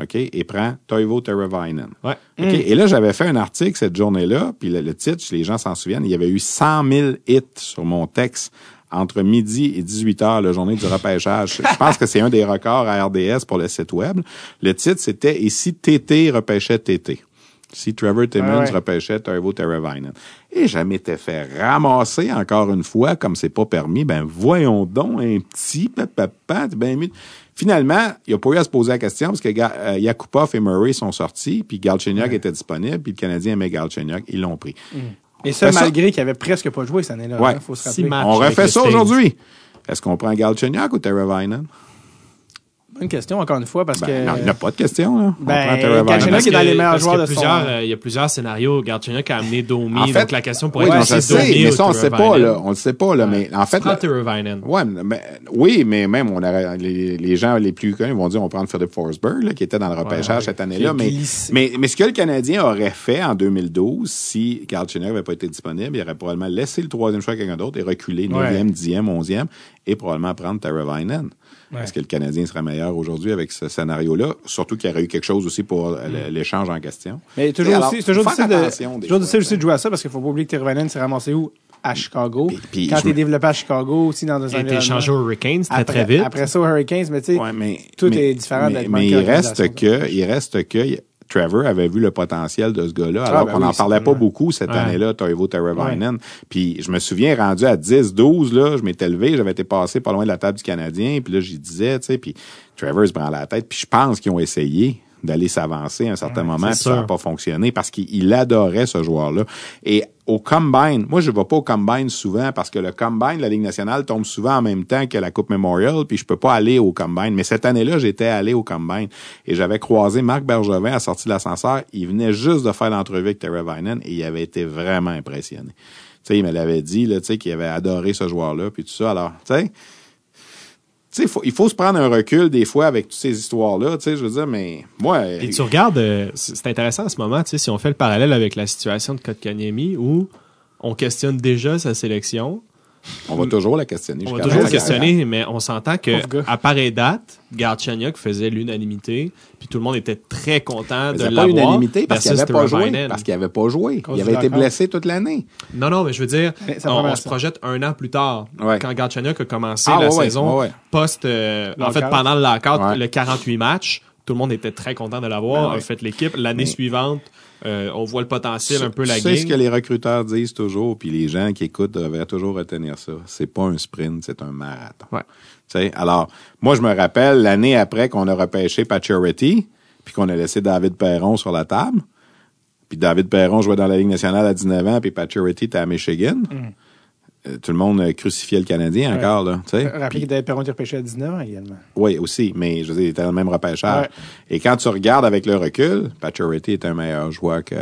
OK? Et prend Toivo Teravainen. Ouais. OK? Et là, j'avais fait un article cette journée-là, puis le, le titre, les gens s'en souviennent, il y avait eu 100 000 hits sur mon texte entre midi et 18 heures, la journée du repêchage. Je pense que c'est un des records à RDS pour le site web. Le titre, c'était « Et si TT repêchait TT ». Si Trevor Timmons Ouais, ouais. repêchait Toivo Teravainen. Et je m'étais fait ramasser encore une fois, comme c'est pas permis, ben voyons donc un petit papa, ben mieux. Finalement, il n'y a pas eu à se poser la question parce que euh, Yakupov et Murray sont sortis, puis Galchenyuk était disponible, puis le Canadien aimait Galchenyuk, ils l'ont pris. Et ça, Fait ça- malgré qu'il avait presque pas joué cette année-là. Ouais. hein, faut se rappeler. On refait ça aujourd'hui. Est-ce qu'on prend Galchenyuk ou Teravainen? Bonne question, encore une fois, parce Ben, que... non, il n'y a pas de question, là. Ben. Galchenyuk est dans les meilleurs joueurs a de son- euh, Il y a plusieurs scénarios. Galchenyuk a amené Domi. En fait- donc la question pourrait Oui, être je sais, mais ça, on ne sait pas, là. On le sait pas, là. Mais en fait, Prends là- Teravainen. Ouais, mais, oui, mais même on aurait, les, les gens les plus connus vont dire on prend Philip Forsberg là, qui était dans le repêchage ouais. cette année-là. A Mais, mais, mais ce que le Canadien aurait fait en 2012, si Galchenyuk n'avait pas été disponible, il aurait probablement laissé le troisième choix à quelqu'un d'autre et reculé 9e, 10e, 11e et probablement prendre Teravainen. Est-ce que le Canadien serait meilleur aujourd'hui avec ce scénario-là? Surtout qu'il y aurait eu quelque chose aussi pour euh, le- l'échange en question. Mais toujours Alors, aussi, c'est toujours difficile, de, toujours difficile aussi de jouer à ça parce qu'il faut pas oublier que Teravainen s'est ramassé où? À Chicago. Puis- puis Quand t'es développé à Chicago, aussi dans un environnement- échangé aux Hurricanes très, après, très vite. Après ça, aux Hurricanes, mais tu sais, Ouais, tout mais- est différent mais, d'être mais manqué il reste que, il reste que, Trevor avait vu le potentiel de ce gars-là, alors ben qu'on oui, n'en parlait pas beaucoup cette Ouais. année-là, Toivo Teravainen. Puis je me souviens, rendu à 10, 12, là, je m'étais levé, j'avais été passé pas loin de la table du Canadien, puis là, j'y disais, tu sais, puis Trevor se prend la tête, puis je pense qu'ils ont essayé d'aller s'avancer à un certain moment, puis ça n'a pas fonctionné parce qu'il il adorait ce joueur-là. Et au Combine, moi, je vais pas au Combine souvent parce que le Combine, la Ligue nationale, tombe souvent en même temps que la Coupe Memorial, puis je peux pas aller au Combine. Mais cette année-là, j'étais allé au Combine et j'avais croisé Marc Bergevin à la sortie de l'ascenseur. Il venait juste de faire l'entrevue avec Terry Vinen et il avait été vraiment impressionné. Tu sais, il me l'avait dit, là, tu sais, qu'il avait adoré ce joueur-là, puis tout ça. Alors, tu sais, sais, faut- il faut se prendre un recul des fois avec toutes ces histoires-là, tu sais, je veux dire, mais moi... Et tu regardes, euh, c'est intéressant en ce moment, tu sais, si on fait le parallèle avec la situation de Kotkaniemi où on questionne déjà sa sélection, On va toujours la questionner. on va toujours la questionner, mais on s'entend que à pareille date, Galchenyuk faisait l'unanimité, puis tout le monde était très content Mais de c'est pas l'avoir. unanimité parce qu'il versus avait pas joué. Parce qu'il avait pas joué. Il avait été blessé toute l'année. Non, non, mais je veux dire, on, se projette un an plus tard, Ouais. quand Galchenyuk a commencé Ah, la ouais, saison ouais, post, euh, en fait, pendant le lockout, Ouais. le 48 matchs, tout le monde était très content de l'avoir, Ben ouais. a fait l'équipe. L'année suivante, euh, on voit le potentiel, un peu la tu sais ce game. que les recruteurs disent toujours, puis les gens qui écoutent devraient toujours retenir ça. C'est pas un sprint, c'est un marathon. Ouais. Tu sais, alors, moi, je me rappelle l'année après qu'on a repêché Pacioretty, puis qu'on a laissé David Perron sur la table. Puis David Perron jouait dans la Ligue nationale à 19 ans, puis Pacioretty était à Michigan. Euh, Tout le monde euh, crucifiait le Canadien encore, là. tu sais. Rappelez que David Perron était repêché à 19 ans également. Oui, aussi, mais je veux dire, il était dans le même repêchage. Ouais. Et quand tu regardes avec le recul, Pacioretty est un meilleur joueur que,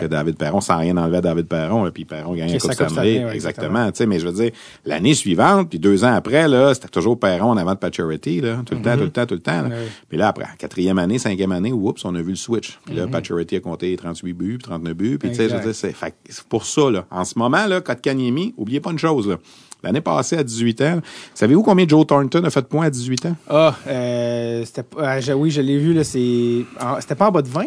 que David Perron, sans rien enlever à David Perron, puis Perron gagne la Coupe Stanley. Ouais, exactement. Tu sais, mais je veux dire, l'année suivante, puis deux ans après, là, c'était toujours Perron en avant de Pacioretty, là, tout le temps, tout le temps, tout le temps. là. Mm-hmm. Ouais. Puis là, après, quatrième année, cinquième année, oups, on a vu le switch. Puis Mm-hmm. là, Pacioretty a compté 38 buts, puis 39 buts, puis tu sais, je veux dire, c'est pour ça, là. En ce moment, là, Kotkaniemi, oubliez pas une chose, là. L'année passée, à 18 ans, savez-vous combien Joe Thornton a fait de points à 18 ans? Ah, euh, c'était pas- je- oui, je l'ai vu, là, c'est, ah, c'était pas en bas de 20?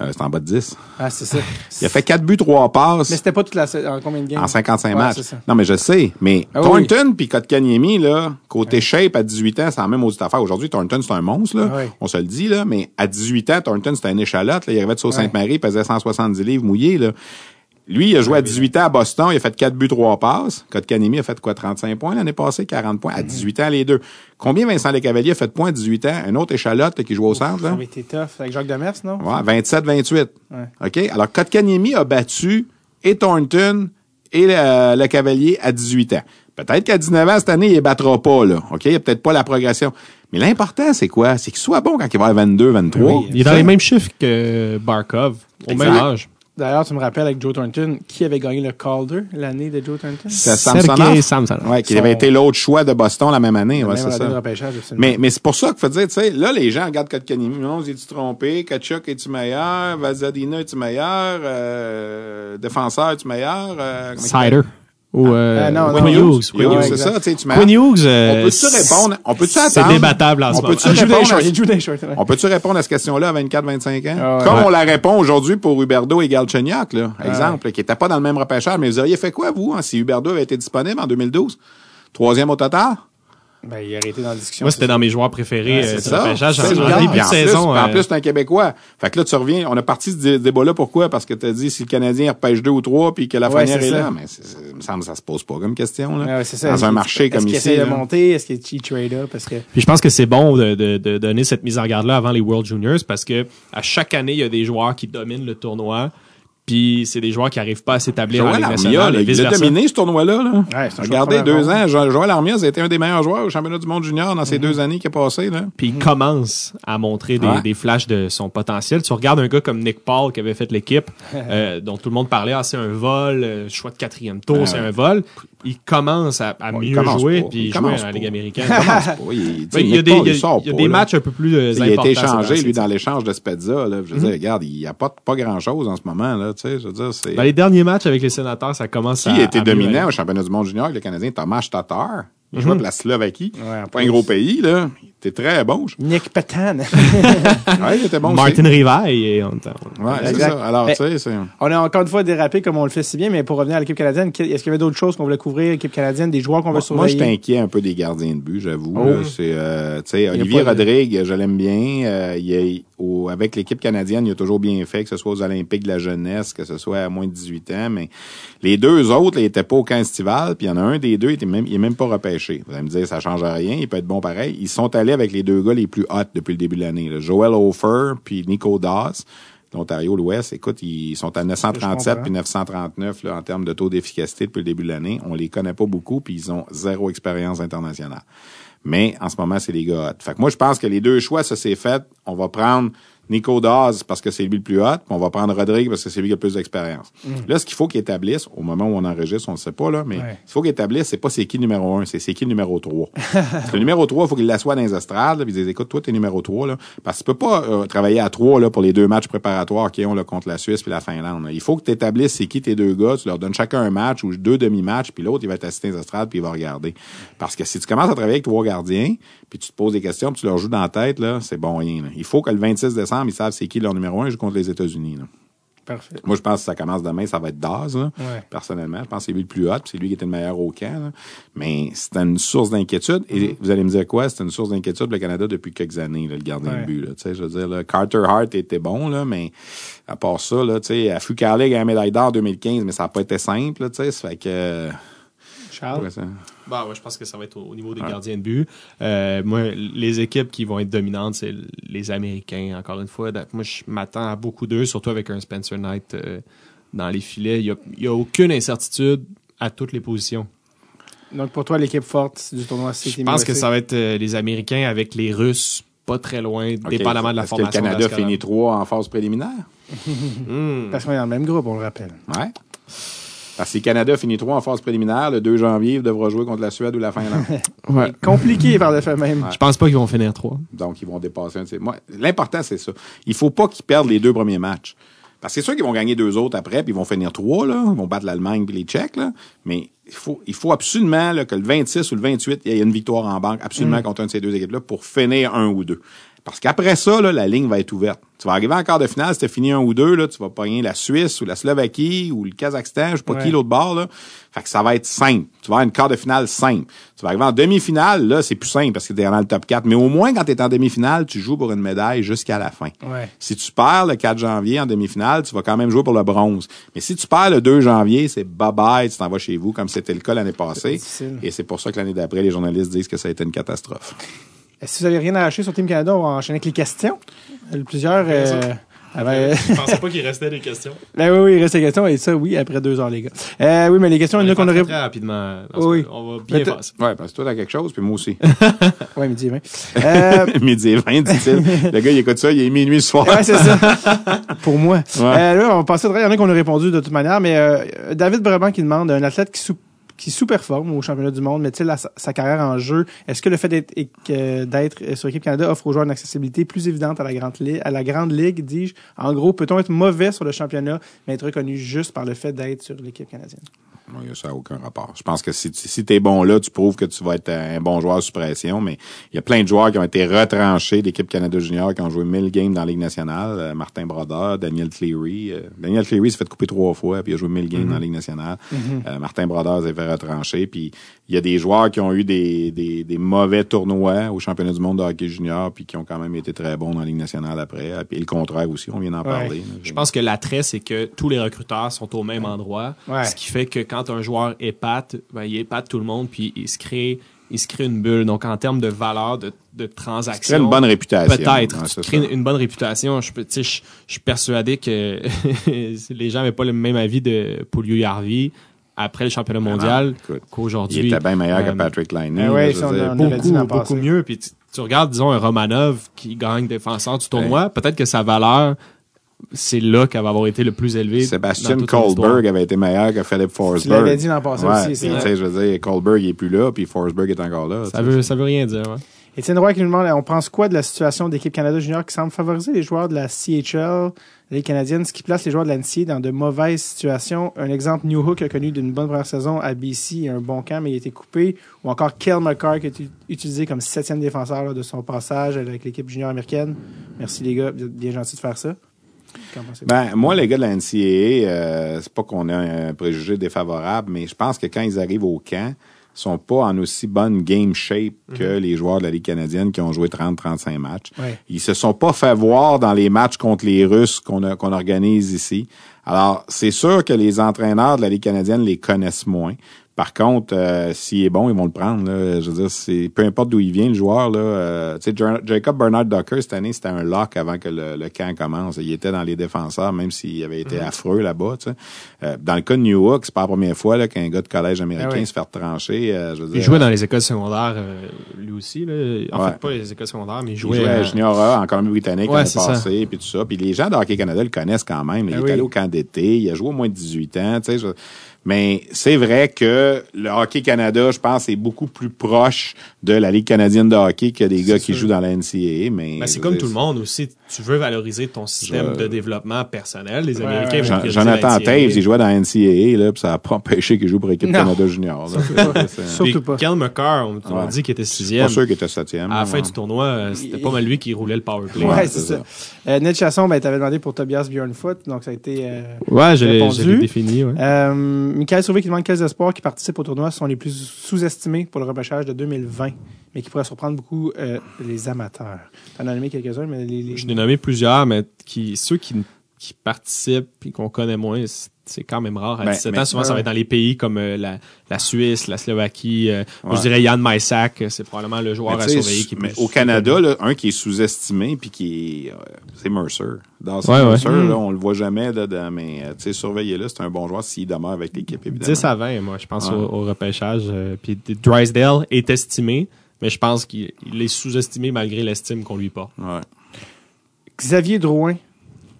Euh, c'est en bas de 10. Ah, c'est ça. Il a fait 4 buts, 3 passes Mais c'était pas toute la, en combien de games? en 55 Ouais, matchs. ça. Non, mais je sais. Mais Ah oui. Thornton puis Kotkaniemi, là, côté shape à 18 ans, c'est la même audite affaire. Aujourd'hui, Thornton, c'est un monstre, là. Ah oui. On se le dit, là. Mais à 18 ans, Thornton, c'était un échalote, là. Il arrivait de Sault-Sainte-Marie, il pesait 170 livres mouillés, là. Lui, il a joué à 18 ans à Boston, il a fait 4 buts, 3 passes. Kotkaniemi a fait quoi, 35 points l'année passée, 40 points, à Mhm. 18 ans les deux. Combien Vincent Lecavalier a fait de points à 18 ans? Un autre échalote qui joue au centre, Ça avait été tough. Avec Jacques Demers, non? Ouais, 27-28. Ouais. OK? Alors, Kotkaniemi a battu et Thornton et le, le Cavalier à 18 ans. Peut-être qu'à 19 ans, cette année, il les battra pas, là. OK? Il n'y a peut-être pas la progression. Mais l'important, c'est quoi? C'est qu'il soit bon quand il va avoir 22, 23. Oui. Il est dans les mêmes chiffres que Barkov, au Exact. même âge. D'ailleurs, tu me rappelles avec Joe Thornton, qui avait gagné le Calder l'année de Joe Thornton? C'est Samsonov. Samsonov. Ouais, qui Son- avait été l'autre choix de Boston la même année. Ouais, même de ça. Mais, mais c'est pour ça qu'il faut dire, tu sais, là, les gens regardent Kotkaniemi. Non, j'ai-tu trompé? Kachuk, es-tu meilleur? Vazadina, es-tu meilleur? Euh, défenseur, es-tu meilleur? Euh, Cider. Ou euh, Euh, non, Quinn non, Hughes. Hughes, Quinn c'est ça, tu sais, tu Quinn m'as- Hughes, euh, On peut-tu répondre? On peut-tu C'est attendre? débattable en ce On moment. peut-tu dans les répondre à-. On peut-tu répondre à cette question-là à 24-25 ans? Ah ouais. Comme Ouais. on la répond aujourd'hui pour Huberdo et Galchenyuk, là, exemple, qui n'étaient pas dans le même repêchage, mais vous auriez fait quoi, vous, hein, si Huberdo avait été disponible en 2012? Troisième au total? Ben, il aurait été dans la discussion. Moi, c'était dans mes joueurs préférés Ouais, euh, c'est du ça. C'est En début de saison. Plus, en euh, plus, c'est un Québécois. Fait que là, tu reviens, on a parti ce dé- débat-là. Pourquoi? Parce que tu as dit si le Canadien repêche deux ou trois puis que la Ouais, est ça. là. Mais c'est- c'est- il me semble que ça se pose pas comme question, là. Ouais, ça. Dans un marché comme Est-ce qu'il ici. essaie de monter? Est-ce qu'il trade up? Parce que, Puis je pense que c'est bon de, de, de donner cette mise en garde-là avant les World Juniors parce que à chaque année, il y a des joueurs qui dominent le tournoi. Puis c'est des joueurs qui arrivent pas à s'établir en Ligue nationale il a dominé ce tournoi-là. Là. Ouais, Regardez, deux de ans. Jo- Joël Armia a été un des meilleurs joueurs au championnat du monde junior dans ces deux années qui a passé. Là. Puis il commence à montrer des, Ouais. des flashs de son potentiel. Tu regardes un gars comme Nick Paul qui avait fait l'équipe, euh, dont tout le monde parlait, ah, c'est un vol, euh, choix de quatrième tour, Ouais, c'est un vol. Il commence à, à Bon, il mieux commence jouer pas. puis Il jouer commence à la pas. Ligue américaine. Il commence pas. Il, il y a des, Paul, il y a- il sort il y a pas, des matchs un peu plus euh, Il a été échangé, lui, dans l'échange de Spezza. Là. Je veux dire, regarde, il n'y a pas, pas grand-chose en ce moment. Là, tu sais, je veux dire, c'est... Dans les derniers matchs avec les sénateurs, ça commence Qui à. à mieux dominant au championnat du monde junior avec le Canadien? Thomas Tatar. Il jouait de la Slovaquie. Ouais, pas un gros pays, là. Il T'es très bon. je- Nick Patan. Ouais, il était bon aussi. Martin Rivaille et on, on- Ouais, c'est ça. Alors, tu sais, c'est... on a encore une fois dérapé comme on le fait si bien, mais pour revenir à l'équipe canadienne, est-ce qu'il y avait d'autres choses qu'on voulait couvrir, l'équipe canadienne, des joueurs qu'on veut Moi, moi, je surveiller? inquiet un peu des gardiens de but, j'avoue. Oh. C'est, euh, tu sais, Olivier de- Rodrigue, je l'aime bien. Euh, il est au- avec l'équipe canadienne, il a toujours bien fait, que ce soit aux Olympiques de la jeunesse, que ce soit à moins de 18 ans. Mais les deux autres, ils étaient pas au camp estival. Puis il y en a un des deux, il, était même, il est même pas repêché. Vous allez me dire, ça change rien. Il peut être bon pareil. Ils sont allés avec les deux gars les plus hot depuis le début de l'année. Joel Hofer puis Nico Doss. L'Ontario, l'Ouest, écoute, ils sont à Je 937 comprends. puis 939 là, en termes de taux d'efficacité depuis le début de l'année. On les connaît pas beaucoup, puis ils ont zéro expérience internationale. Mais en ce moment, c'est les gars hot. Fait que moi, je pense que les deux choix, ça s'est fait. On va prendre Nico Dawes parce que c'est lui le plus hot, puis on va prendre Rodrigue parce que c'est lui qui a le plus d'expérience. Là, ce qu'il faut qu'il établisse, au moment où on enregistre, on ne sait pas, là, mais Ouais. ce qu'il faut qu'il établisse, c'est pas c'est qui numéro un, c'est c'est qui le numéro 3. parce que le numéro 3, il faut qu'il l'assoie dans les estrades, là, puis il dit, écoute, toi, t'es numéro 3, là. Parce que tu peux pas euh, travailler à 3, là, pour les deux matchs préparatoires qu'ils ont, là, contre la Suisse puis la Finlande. là. Il faut que tu établisses c'est qui tes deux gars, tu leur donnes chacun un match ou deux demi-matchs, puis l'autre, il va être assis dans les estrades puis il va regarder. Parce que si tu commences à travailler avec trois gardiens, puis tu te poses des questions, puis tu leur joues dans la tête, là, c'est bon rien. là. Il faut que le 26 décembre, ils savent c'est qui leur numéro un, joue contre les États-Unis. Parfait. Moi, je pense que ça commence demain, ça va être Daz, là. Ouais. personnellement. Je pense que c'est lui le plus hot, puis c'est lui qui était le meilleur au camp. là. Mais c'était une source d'inquiétude. Mm-hmm. Et vous allez me dire quoi? C'était une source d'inquiétude pour le Canada depuis quelques années, là, le gardien Ouais. de but. Là. Je veux dire, là, Carter Hart était bon, là, mais à part ça, là, à Fucar League à la médaille d'or en 2015, mais ça n'a pas été simple. Là, tu sais, ça fait que... Charles? Bah ouais, je pense que ça va être au, au niveau des gardiens de but. Euh, moi, les équipes qui vont être dominantes, c'est les Américains, encore une fois. Moi, je m'attends à beaucoup d'eux, surtout avec un Spencer Knight euh, dans les filets. Il y a, aucune incertitude à toutes les positions. Donc, pour toi, l'équipe forte du tournoi, c'est Je pense que ça va être euh, les Américains avec les Russes, pas très loin, dépendamment de la Est-ce formation. que le Canada finit 3 en phase préliminaire? Parce qu'on est dans le même groupe, on le rappelle. Ouais. Parce que si le Canada finit 3 en phase préliminaire, le 2 janvier, il devra jouer contre la Suède ou la Finlande. Ouais. Compliqué par le fait même. Je pense pas qu'ils vont finir trois. Donc, ils vont dépasser un de ces- Moi, l'important, c'est ça. Il faut pas qu'ils perdent les deux premiers matchs. Parce que c'est sûr qu'ils vont gagner deux autres après, puis ils vont finir trois, là. Ils vont battre l'Allemagne puis les Tchèques, là. Mais il faut, il faut absolument là, que le 26 ou le 28, il y ait une victoire en banque, absolument contre une de ces deux équipes-là, pour finir un ou deux. Parce qu'après ça, là, la ligne va être ouverte. Tu vas arriver en quart de finale, si tu fini un ou deux, là, tu vas pogner la Suisse ou la Slovaquie ou le Kazakhstan, je sais pas Ouais. qui l'autre bord. Là. Fait que ça va être simple. Tu vas avoir une quart de finale simple. Tu vas arriver en demi-finale, là, c'est plus simple parce que tu es dans le top 4. Mais au moins, quand tu es en demi-finale, tu joues pour une médaille jusqu'à la fin. Ouais. Si tu perds le 4 janvier en demi-finale, tu vas quand même jouer pour le bronze. Mais si tu perds le 2 janvier, c'est bye-bye, tu t'en vas chez vous, comme c'était le cas l'année passée. Et c'est pour ça que l'année d'après, les journalistes disent que ça a été une catastrophe. Est-ce que vous avez rien à lâcher sur Team Canada? On va enchaîner avec les questions. Euh, Plusieurs. Euh, avaient- Je pensais pas qu'il restait des questions. Ben oui, oui, il reste des questions. Et ça, oui, après deux heures, les gars. Euh, oui, mais les questions, il y en a qu'on aurait. Très rapidement. Oui. On va bien passer. Ouais, parce que toi, t'as quelque chose, puis moi aussi. Ouais, midi et vingt. Euh, Midi et 20, dit-il. Le gars, il écoute ça, il est minuit ce soir. ouais, c'est ça. Pour moi. Ouais. Euh, là, on va passer Il y en a qu'on a répondu de toute manière, mais euh, David Brabant qui demande un athlète qui sous qui sous-performe au championnat du monde, met-il sa carrière en jeu? Est-ce que le fait d'être euh, sur l'équipe Canada offre aux joueurs une accessibilité plus évidente à la grande, à la grande ligue, dis-je? En gros, peut-on être mauvais sur le championnat, mais être reconnu juste par le fait d'être sur l'équipe canadienne? Ça n'a aucun rapport. Je pense que si, tu- si tu es bon là, tu prouves que tu vas être un bon joueur sous pression, mais il y a plein de joueurs qui ont été retranchés d'équipe Canada Junior qui ont joué 1000 games dans la Ligue nationale. Euh, Martin Brodeur, Daniel Cleary. Euh, Daniel Cleary s'est fait couper trois fois, puis il a joué 1000 games dans la Ligue nationale. Euh, Martin Brodeur s'est fait retrancher, puis il y a des joueurs qui ont eu des, des, des mauvais tournois au championnat du monde de hockey junior, puis qui ont quand même été très bons dans la Ligue nationale après. Euh, Puis le contraire aussi, on vient d'en parler. là. Je pense que l'attrait, c'est que tous les recruteurs sont au même endroit. Ouais. Ce qui fait que quand un joueur épate, ben, il épate tout le monde, puis il se crée, il se crée une bulle. Donc, en termes de valeur de, de transaction. C'est une bonne réputation. Peut-être. Ouais, ça. une, une bonne réputation. Je, suis persuadé que les gens n'avaient pas le même avis de Polio Yarvi après le championnat mondial Écoute, qu'aujourd'hui. Il était bien meilleur que Euh, Patrick. Ah a- on avait dit beaucoup, beaucoup mieux. Puis tu, tu regardes, disons, un Romanov qui gagne défenseur du tournoi, peut-être que sa valeur, c'est là qu'elle va avoir été le plus élevée. Sébastien. Colberg avait été meilleur que Philip Forsberg. Tu l'avais dit l'an passé Ouais, aussi, c'est je veux dire, Colberg il est plus là, puis Forsberg est encore là. Ça veut, ça veut rien dire. ouais. Étienne Roy qui nous demande, on pense quoi de la situation d'équipe Canada Junior qui semble favoriser les joueurs de la CHL, les Canadiennes, ce qui place les joueurs de la NCA dans de mauvaises situations? Un exemple, New Hook a connu d'une bonne première saison à BC et un bon camp, mais il a été coupé. Ou encore Kel McCarr qui a été utilisé comme septième défenseur là, de son passage avec l'équipe junior américaine. Merci les gars, vous êtes bien gentils de faire ça. Ben, moi, les gars de la NCAA, euh, c'est pas qu'on a un préjugé défavorable, mais je pense que quand ils arrivent au camp, ils sont pas en aussi bonne game shape que les joueurs de la Ligue canadienne qui ont joué 30-35 matchs. Ouais. Ils se sont pas fait voir dans les matchs contre les Russes qu'on qu'on organise ici. Alors, c'est sûr que les entraîneurs de la Ligue canadienne les connaissent moins. Par contre, euh, s'il est bon, ils vont le prendre. Là. Je veux dire, c'est peu importe d'où il vient, le joueur. Là, euh, tu sais, Ja- Jacob Bernard Docker, cette année, c'était un lock avant que le, le camp commence. Il était dans les défenseurs, même s'il avait été affreux là-bas. Euh, dans le cas de New York, c'est pas la première fois là, qu'un gars de collège américain Ah se fait trancher. euh, je veux Il dire, jouait dans les écoles secondaires, euh, lui aussi. Là. En Ouais. fait, pas les écoles secondaires, mais il Il jouait, jouait à euh, Junior A en Colombie-Britannique Ouais, l'année passée, puis tout ça. Puis les gens de Hockey Canada le connaissent quand même. Il Ah est allé au camp d'été, il a joué au moins de 18 ans, je- Mais c'est vrai que le Hockey Canada, je pense, est beaucoup plus proche de la Ligue canadienne de hockey que des gars qui jouent dans la NCAA. Mais Ben, c'est comme tout le monde aussi. Tu veux valoriser ton système Je- de développement personnel. Les Ouais, Américains ouais. prioriser Jonathan. Taves, il jouait dans la NCAA, là, puis ça n'a pas empêché qu'il joue pour l'équipe. Canada Junior. là. Surtout pas. Kel McCarr, on, on Ouais. dit qu'il était Je suis sixième. pas sûr qu'il était septième. À la fin ouais. du tournoi, euh, c'était pas mal lui qui roulait le power play. Ouais, Ouais, c'est ça. Euh, Ned Chasson, ben, t'avais demandé pour Tobias Bjornfoot, donc ça a été... Euh, Ouais, je l'ai défini. Ouais. Euh, Michael Sauvé qui demande quels espoirs qui participent au tournoi sont les plus sous-estimés pour le repêchage de 2020, mais qui pourraient surprendre beaucoup euh, les amateurs. T'en as nommé quelques-uns, mais les... les- Je l'ai nommé plusieurs, mais ceux qui, qui participent et qu'on connaît moins, c'est- c'est quand même rare. À Ben, 17 mais- ans, souvent, ça va être dans les pays comme euh, la, la Suisse, la Slovaquie. euh, Moi, Ouais. je dirais Yann Maïsak, euh, c'est probablement le joueur Mais à surveiller qui est mais au Canada, là, un qui est sous-estimé puis qui est, euh, c'est Mercer. Dans Ouais, ouais. Mercer, Mm. là, on le voit jamais dedans, mais euh, tu sais, surveillez-le, c'est un bon joueur s'il demeure avec l'équipe évidemment. 10 à 20, moi, je pense, Ouais. au, au repêchage. euh, puis Drysdale est estimé, mais je pense qu'il il est sous-estimé malgré l'estime qu'on lui porte. Ouais. Xavier Drouin,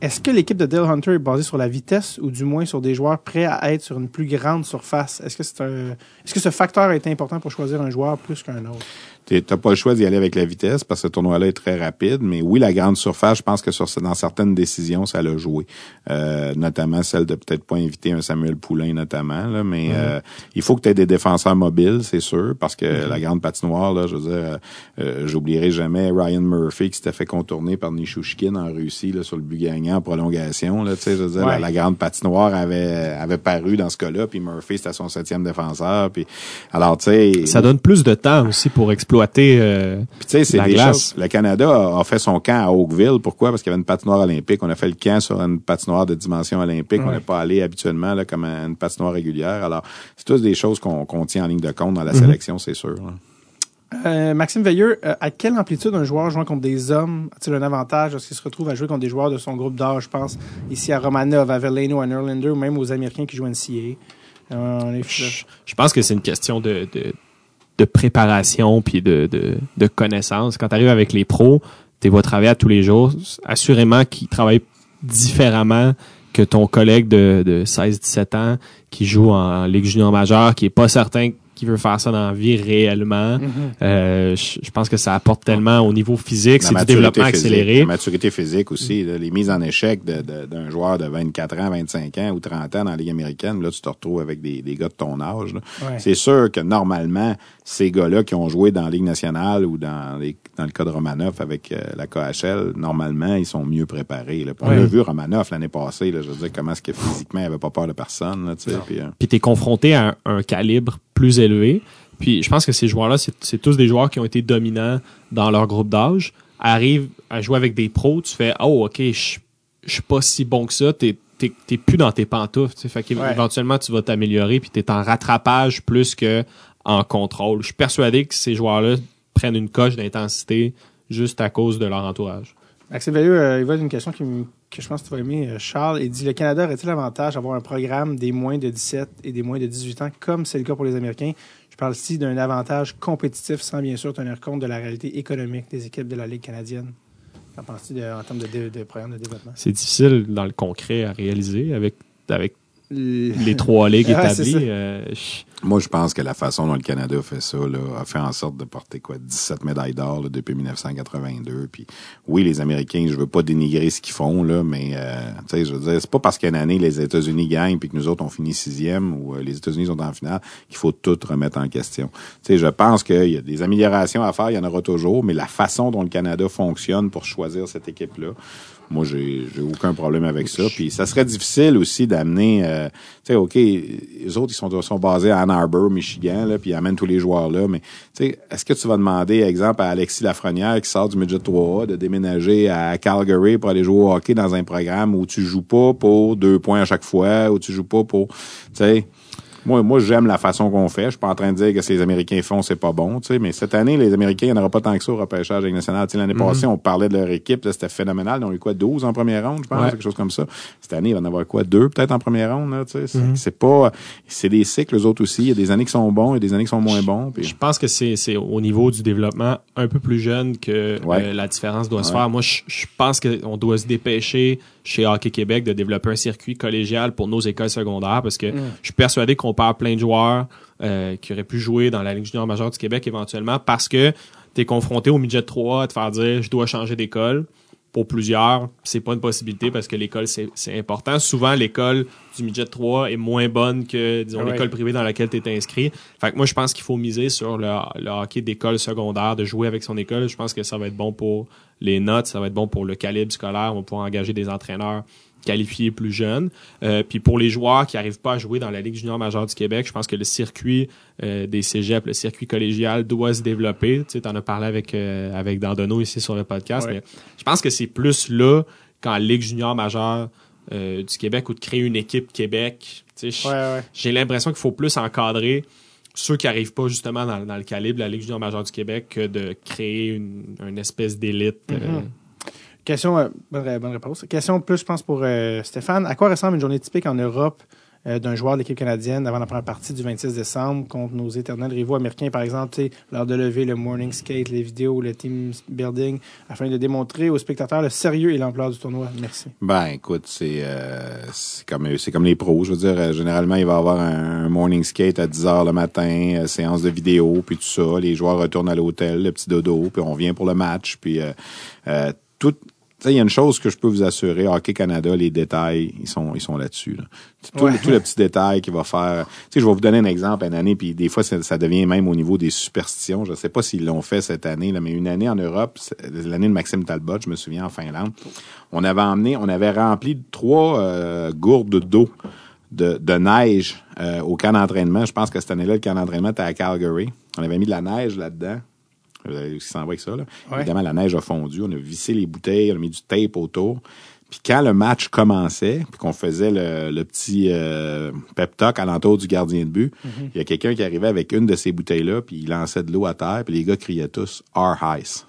est-ce que l'équipe de Dale Hunter est basée sur la vitesse ou du moins sur des joueurs prêts à être sur une plus grande surface? Est-ce que, c'est un... est-ce que ce facteur est important pour choisir un joueur plus qu'un autre? T'as pas le choix d'y aller avec la vitesse parce que ce tournoi-là est très rapide. Mais oui, la grande surface, je pense que sur, dans certaines décisions, ça l'a joué. Euh, notamment celle de peut-être pas inviter un Samuel Poulain, notamment. Là, mais euh, il faut que tu aies des défenseurs mobiles, c'est sûr, parce que la grande patinoire, là, je veux dire, euh, euh, j'oublierai jamais Ryan Murphy qui s'était fait contourner par Nishushkin en Russie là, sur le but gagnant en prolongation. Là, tu sais, je veux dire, Ouais. la, la grande patinoire avait, avait paru dans ce cas-là, puis Murphy, c'était son septième défenseur. Puis, alors, tu sais... Ça donne plus de temps aussi pour exploiter. euh, Puis tu sais, c'est La des glace. choses. Le Canada a, fait son camp à Oakville. Pourquoi? Parce qu'il y avait une patinoire olympique. On a fait le camp sur une patinoire de dimension olympique. On n'est pas allé habituellement là, comme à une patinoire régulière. Alors, c'est tous des choses qu'on tient en ligne de compte dans la sélection, c'est sûr. là. Euh, Maxime Veilleux, euh, à quelle amplitude un joueur jouant contre des hommes a-t-il un avantage? Lorsqu'il se retrouve à jouer contre des joueurs de son groupe d'âge, je pense, ici à Romanov, à Verlaine ou à Nerlander, ou même aux Américains qui jouent en CA? Euh, on est je, je pense que c'est une question de, de, de préparation puis de, de, de connaissance. Quand tu arrives avec les pros, tu vas travailler à tous les jours. Assurément qu'ils travaillent différemment que ton collègue de, de 16-17 ans qui joue en Ligue junior majeure, qui est pas certain qu'il veut faire ça dans la vie réellement. Euh, je, je pense que ça apporte tellement au niveau physique, c'est du développement physique, accéléré. La maturité physique aussi, là, les mises en échec d'un joueur de 24 ans, 25 ans ou 30 ans dans la Ligue américaine. Là, tu te retrouves avec des, des gars de ton âge. Ouais. C'est sûr que normalement, ces gars-là qui ont joué dans la Ligue nationale ou dans, les, dans le cas de Romanoff avec euh, la KHL, normalement, ils sont mieux préparés. Là. On Ouais. l'a vu Romanoff l'année passée. Là, je veux dire, comment est-ce que physiquement, il avait pas peur de personne. Là, tu sais, puis, euh, puis tu es confronté à un, un calibre plus élevé. Puis je pense que ces joueurs-là, c'est tous des joueurs qui ont été dominants dans leur groupe d'âge. Arrivent à jouer avec des pros, tu fais Oh, ok, je suis pas si bon que ça, t'es t'es- plus dans tes pantoufles. Fait qu'éventuellement, tu vas t'améliorer, puis t'es en rattrapage plus que en contrôle. Je suis persuadé que ces joueurs-là prennent une coche d'intensité juste à cause de leur entourage. Maxime Veilleux, euh, il va une question qui me- que je pense que tu vas aimer, euh, Charles. Il dit Le Canada aurait-il l'avantage d'avoir un programme des moins de 17 et des moins de 18 ans, comme c'est le cas pour les Américains? Je parle ici d'un avantage compétitif sans bien sûr tenir compte de la réalité économique des équipes de la Ligue canadienne. Qu'en penses-tu en termes de, programme de développement? C'est difficile dans le concret à réaliser avec, avec les trois ligues établies. Euh, Moi, je pense que la façon dont le Canada fait ça là, a fait en sorte de porter quoi 17 médailles d'or là, depuis 1982. Puis oui, les Américains, je veux pas dénigrer ce qu'ils font là, mais euh, tu sais, je veux dire, c'est pas parce qu'une année les États-Unis gagnent puis que nous autres on finit sixième ou euh, les États-Unis sont en finale qu'il faut tout remettre en question. Tu sais, je pense qu'il y a des améliorations à faire, il y en aura toujours, mais la façon dont le Canada fonctionne pour choisir cette équipe là, moi, j'ai aucun problème avec ça. Puis ça serait difficile aussi d'amener, euh, tu sais, ok, les autres ils sont sont basés à Ann Arbor, Michigan, là, puis ils amènent tous les joueurs là. Mais tu sais, est-ce que tu vas demander, exemple, à Alexis Lafrenière qui sort du midget 3A de déménager à Calgary pour aller jouer au hockey dans un programme où tu joues pas pour deux points à chaque fois, où tu joues pas pour, tu sais. Moi, moi j'aime la façon qu'on fait. Je suis pas en train de dire que ce que les Américains font, c'est pas bon, tu sais, mais cette année, les Américains, il n'y en aura pas tant que ça au repêchage avec national. Tu sais, L'année passée, on parlait de leur équipe, c'était phénoménal. Ils ont eu quoi, 12 en première ronde, je pense, Ouais. quelque chose comme ça. Cette année, il va en avoir quoi, deux peut-être en première ronde, là, tu sais. C'est- C'est pas, c'est des cycles, eux autres aussi. Il y a des années qui sont bons, il y a des années qui sont moins bons. puis- Je pense que c'est c'est au niveau du développement un peu plus jeune que Ouais. euh, la différence doit se faire. Moi, je, je pense qu'on doit se dépêcher chez Hockey Québec de développer un circuit collégial pour nos écoles secondaires parce que je suis persuadé qu'on perd plein de joueurs euh, qui auraient pu jouer dans la Ligue junior majeure du Québec éventuellement parce que tu es confronté au midget 3 à te faire dire je dois changer d'école. Pour plusieurs, c'est pas une possibilité parce que l'école, c'est c'est important. Souvent, l'école du midget 3 est moins bonne que, disons, l'école privée dans laquelle tu es inscrit. Fait que moi, je pense qu'il faut miser sur le, le hockey d'école secondaire, de jouer avec son école. Je pense que ça va être bon pour les notes, ça va être bon pour le calibre scolaire. On va pouvoir engager des entraîneurs qualifiés plus jeunes. Euh, puis pour les joueurs qui arrivent pas à jouer dans la Ligue junior majeure du Québec, je pense que le circuit euh, des cégeps, le circuit collégial doit se développer. Tu sais, en as parlé avec, euh, avec Dandonneau ici sur le podcast, Ouais. mais je pense que c'est plus là qu'en Ligue junior majeure euh, du Québec ou de créer une équipe Québec. Tu sais, Ouais, ouais. j'ai l'impression qu'il faut plus encadrer ceux qui arrivent pas justement dans, dans le calibre de la Ligue junior majeure du Québec que de créer une, une espèce d'élite. Mhm. Question, euh, bonne, ré- bonne réponse. Question plus, je pense, pour euh, Stéphane. À quoi ressemble une journée typique en Europe euh, d'un joueur de l'équipe canadienne avant la première partie du 26 décembre contre nos éternels rivaux américains, par exemple, l'heure de lever, le morning skate, les vidéos, le team building, afin de démontrer aux spectateurs le sérieux et l'ampleur du tournoi? Merci. Ben, écoute, c'est euh, comme comme les pros. Je veux dire, généralement, il va y avoir un, morning skate à 10 heures le matin, séance de vidéo, puis tout ça. Les joueurs retournent à l'hôtel, le petit dodo, puis on vient pour le match. Puis tout. Il y a une chose que je peux vous assurer, Hockey Canada, les détails, ils sont ils sont là-dessus. Là. Tout, Ouais. tout le petit détail qu'il va faire. Tu sais, je vais vous donner un exemple une année, puis des fois, ça, ça devient même au niveau des superstitions. Je sais pas s'ils l'ont fait cette année, là, mais une année en Europe, c'est- l'année de Maxime Talbot, je me souviens, en Finlande, on avait emmené, on avait rempli trois euh, gourdes d'eau de, de neige euh, au camp d'entraînement. Je pense que cette année-là, le camp d'entraînement était à Calgary. On avait mis de la neige là-dedans. Vous avez vu ce qui s'en va avec ça, là. Ouais. Évidemment, la neige a fondu. On a vissé les bouteilles, on a mis du tape autour. Puis quand le match commençait, puis qu'on faisait le, le petit euh, pep talk alentour du gardien de but, il y a quelqu'un qui arrivait avec une de ces bouteilles-là, puis il lançait de l'eau à terre, puis les gars criaient tous « Our Ice ».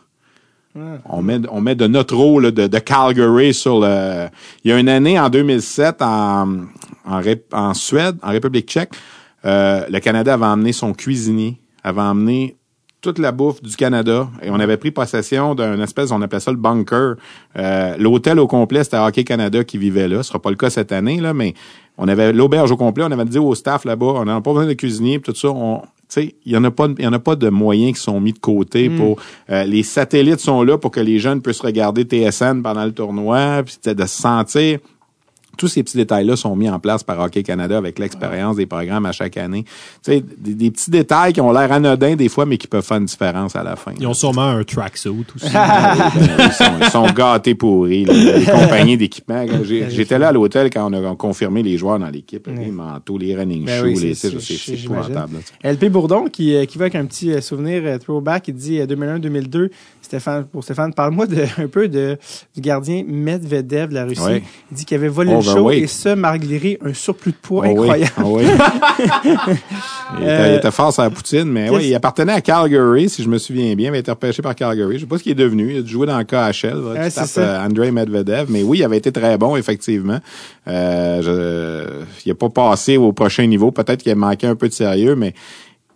On met, on met de notre eau là, de, de Calgary sur le. Il y a une année en 2007 en en, en Suède, en République Tchèque, euh, le Canada avait emmené son cuisinier, avait emmené toute la bouffe du Canada et on avait pris possession d'un espèce, on appelait ça le bunker. Euh, L'hôtel au complet, c'était Hockey Canada qui vivait là. Ce sera pas le cas cette année là, mais on avait l'auberge au complet. On avait dit au staff là-bas, on n'a pas besoin de cuisinier, tout ça. On, tu sais, il y en a pas, y en a pas de moyens qui sont mis de côté pour euh, les satellites sont là pour que les jeunes puissent regarder TSN pendant le tournoi, puis de se sentir tous ces petits détails-là sont mis en place par Hockey Canada avec l'expérience des programmes à chaque année. Tu sais, des, des petits détails qui ont l'air anodins des fois, mais qui peuvent faire une différence à la fin. Ils ont sûrement un tracksuit aussi. Ah oui, ben, ils, sont, ils sont gâtés pourris. Les compagnies d'équipement. J'ai- J'étais là à l'hôtel quand on a confirmé les joueurs dans l'équipe. Les manteaux, les running Ben shoes, oui, les c'est- c'est épouvantable. LP Bourdon qui, euh, qui va avec un petit euh, souvenir euh, throwback, il dit euh, 2001-2002. Stéphane, pour Stéphane, parle-moi de, un peu de, du gardien Medvedev de la Russie. Il dit qu'il avait volé le show Overweight. et ça, malgré un surplus de poids Oh oui, incroyable. oh oui. il, était, il était fort sur la poutine, mais oui, il appartenait à Calgary, si je me souviens bien. Il avait été repêché par Calgary. Je sais pas ce qu'il est devenu. Il a jouer dans le KHL. là. Ouais, Tu tapes, euh, Andrei Medvedev. Mais oui, il avait été très bon, effectivement. Euh, je, il a pas passé au prochain niveau. Peut-être qu'il a manqué un peu de sérieux, mais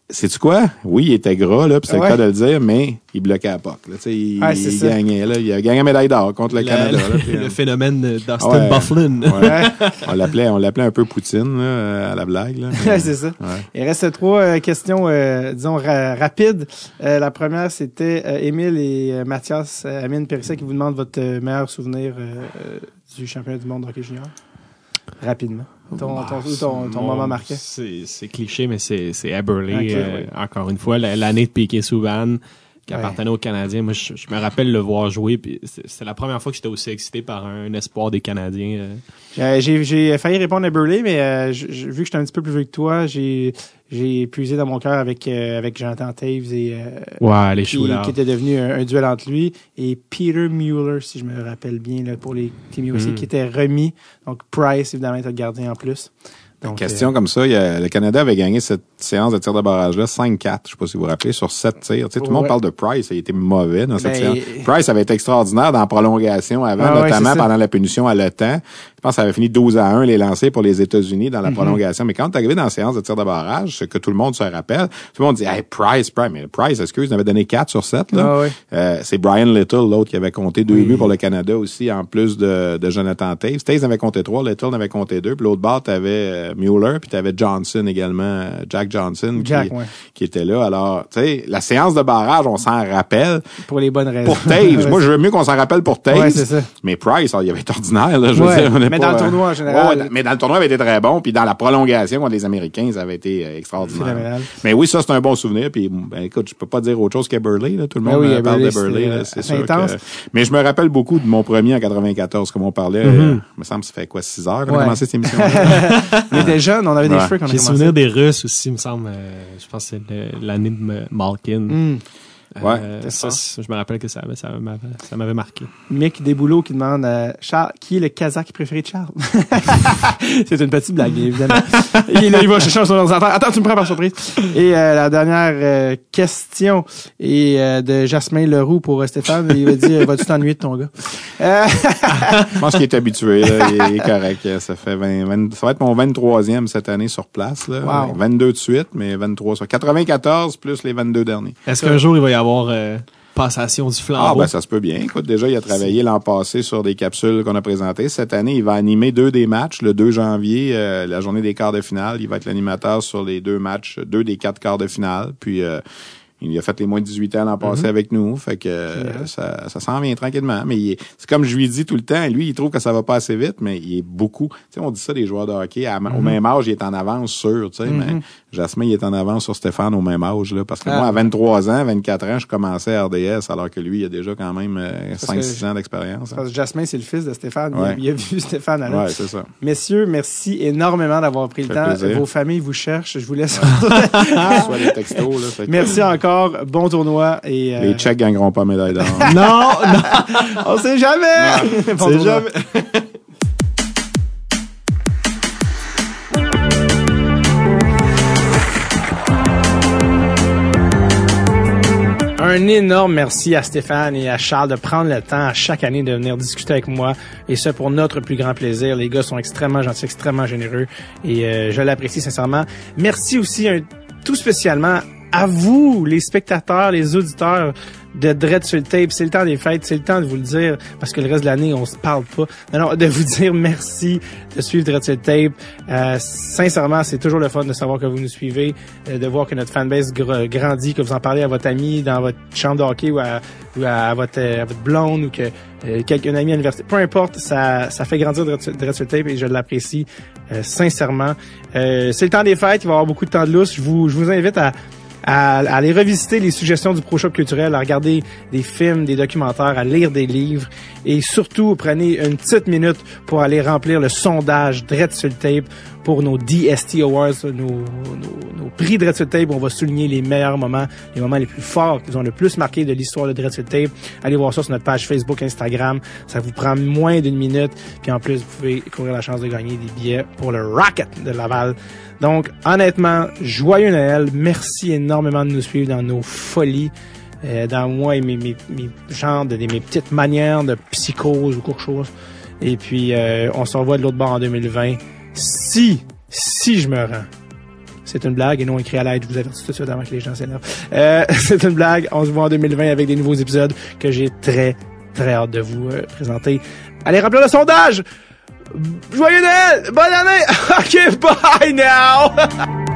sais-tu quoi? Oui, il était gras, là, puis c'est Ouais. le cas de le dire, mais il bloquait à POC. Là, il, Ouais, il gagnait, là. Il a gagné la médaille d'or contre le Le- Canada. là, le, puis, le euh, phénomène d'Austin Ouais. Bufflin. ouais. on l'appelait, on l'appelait un peu Poutine, là, à la blague, là. Ouais, c'est ça. Ouais. Il reste trois euh, questions, euh, disons, ra- rapides. Euh, la première, c'était euh, Émile et euh, Mathias euh, Amine Périsset qui vous demandent votre meilleur souvenir du championnat du monde de hockey junior. Rapidement. Ton, ton, ou ton, ton Mon- moment marqué. C'est c'est cliché, mais c'est c'est Eberle. Ok, euh, oui. Encore une fois, la- l'année de Piquet Souban qui Ouais. appartenait aux Canadiens. Moi, je, je me rappelle le voir jouer. puis C'est la première fois que j'étais aussi excité par un espoir des Canadiens. euh. Euh, j'ai, failli répondre à Burley, mais euh, je- vu que j'étais un petit peu plus vieux que toi, j'ai, j'ai puisé dans mon cœur avec, euh, avec Jonathan Taves et Ouais, les qui, qui était devenu un, un duel entre lui et Peter Mueller, si je me rappelle bien, là, pour les Team aussi, Mm. qui était remis. Donc Price, évidemment, était le gardien en plus. Donc, Question comme ça, il y a- le Canada avait gagné cette séance de tir de barrage-là 5-4, je sais pas si vous vous rappelez, sur 7 tirs. Tu sais, tout le monde parle de Price, il était mauvais dans cette Ben, séance. Price avait été extraordinaire dans la prolongation avant, Ah notamment pendant la punition à l'OTAN. Je pense que ça avait fini 12 à 1 les lancers pour les États-Unis dans la prolongation. Mais quand tu arrivé dans la séance de tir de barrage, ce que tout le monde se rappelle, tout le monde dit hey, Price, Price, mais Price, excuse, il avait donné 4 sur 7. Là. Ah ouais. Euh, c'est Brian Little, l'autre qui avait compté deux buts pour le Canada aussi, en plus de, de Jonathan Taves. Taves avait compté trois, Little en avait compté deux. Puis l'autre bord, t'avais euh, Mueller, puis t'avais Johnson également, euh, Jack Johnson, Jack, qui, ouais. qui était là. Alors, tu sais, la séance de barrage, on s'en rappelle. pour les bonnes raisons. Pour Taves, moi, je veux mieux qu'on s'en rappelle pour Taves. Ouais, c'est ça. Mais Price, alors, il avait été ordinaire, là, je veux dire. on mais pas, dans le euh, tournoi en général. ouais, mais dans le tournoi, il avait été très bon. Puis dans la prolongation contre les Américains, ça avait été euh, extraordinaire. Mais oui, ça, c'est un bon souvenir. Puis, ben, écoute, je peux pas dire autre chose qu'Eberle, là. Tout le Ben monde oui, parle c'est, sûr que... Mais je me rappelle beaucoup de mon premier en 94, comme on parlait. euh, il me semble que ça fait quoi, 6 heures qu'on a commencé cette émission On était jeunes, on avait des cheveux quand on a J'ai commencé. souvenir des Russes aussi, il me semble. euh, je pense que c'est le- l'année de M- Malkin. Hmm. Ouais. Euh, ça, je me rappelle que ça, ça m'avait ça m'avait marqué. Mick Desboulots qui demande à Charles qui est le Kazakh préféré de Charles? c'est une petite blague, évidemment. il, est là, il va chercher son ordinateur. Attends, tu me prends par surprise. Et euh, la dernière euh, question est euh, de Jasmin Leroux pour euh, Stéphane. Il va dire Vas-tu t'ennuyer de ton gars? Euh, Je pense qu'il est habitué, là. Il est correct. Ça fait 20, 20 ça va être mon 23e cette année sur place, là. Wow. 22 de suite, mais 23 sur 94 plus les 22 derniers. Est-ce qu'un jour il va y avoir euh, passation du Ah, flambeau? ben, ça se peut bien. Écoute, déjà, il a travaillé l'an passé sur des capsules qu'on a présentées. Cette année, il va animer deux des matchs. Le 2 janvier, euh, la journée des quarts de finale. Il va être l'animateur sur les deux matchs, deux des quatre quarts de finale. Puis, euh, il a fait les moins de 18 ans l'an passé avec nous. Fait que euh, ça, ça s'en vient tranquillement. Mais c'est comme je lui dis tout le temps, lui, il trouve que ça va pas assez vite, mais il est beaucoup. Tu sais, on dit ça des joueurs de hockey. à- Au même âge, il est en avance sûr, tu sais, mais Jasmin, il est en avance sur Stéphane au même âge, là. Parce que Ah. moi, à 23 ans, 24 ans, je commençais à RDS, alors que lui, il a déjà quand même euh, Parce 5-6 que- ans d'expérience. hein. parce que Jasmin, c'est le fils de Stéphane. Il a- Ouais. Il, a, vu Stéphane à. Ouais, c'est ça. Messieurs, merci énormément d'avoir pris le temps. plaisir. Vos familles vous cherchent. Je vous laisse. Soit les textos, là. fait que- merci encore. Bon tournoi. Et, euh, Les Tchèques gagneront pas médaille d'or. non, non, On sait jamais! Bon c'est tournoi. jamais. Un énorme merci à Stéphane et à Charles de prendre le temps à chaque année de venir discuter avec moi et ça pour notre plus grand plaisir. Les gars sont extrêmement gentils, extrêmement généreux et euh, je l'apprécie sincèrement. Merci aussi un, tout spécialement à vous, les spectateurs, les auditeurs de Dread tape. C'est le temps des fêtes, c'est le temps de vous le dire parce que le reste de l'année, on se parle pas. Non, non, de vous dire merci de suivre Dread tape. Euh, sincèrement, c'est toujours le fun de savoir que vous nous suivez, euh, de voir que notre fanbase gr- grandit, que vous en parlez à votre ami dans votre chambre de hockey ou à, ou à votre, à votre blonde ou que euh, quelqu'un ami à l'université. Peu importe, ça, ça fait grandir Dread tape et je l'apprécie euh, sincèrement. Euh, c'est le temps des fêtes, il va y avoir beaucoup de temps de lousse. Je vous, je vous invite à à, à aller revisiter les suggestions du Pro culturel, à regarder des films, des documentaires, à lire des livres et surtout prenez une petite minute pour aller remplir le sondage Dread sur tape pour nos DST Awards, nos, nos, nos prix Dread sur tape. On va souligner les meilleurs moments, les moments les plus forts qui ont le plus marqué de l'histoire de Dread sur tape. Allez voir ça sur notre page Facebook, Instagram. Ça vous prend moins d'une minute. Puis en plus, vous pouvez courir la chance de gagner des billets pour le Rocket de Laval. Donc, honnêtement, joyeux Noël. Merci énormément de nous suivre dans nos folies. euh, dans moi et mes, mes, mes genres de, mes petites manières de psychose ou quelque chose. Et puis, euh, on se revoit de l'autre bord en 2020. Si, si je me rends, C'est une blague et non écrit à l'aide. Je vous avertis tout de suite avant que les gens s'énervent. Euh, c'est une blague. On se voit en 2020 avec des nouveaux épisodes que j'ai très, très hâte de vous euh, présenter. Allez, remplir le sondage! Joyeux Noël! Bonne année! ok, bye now!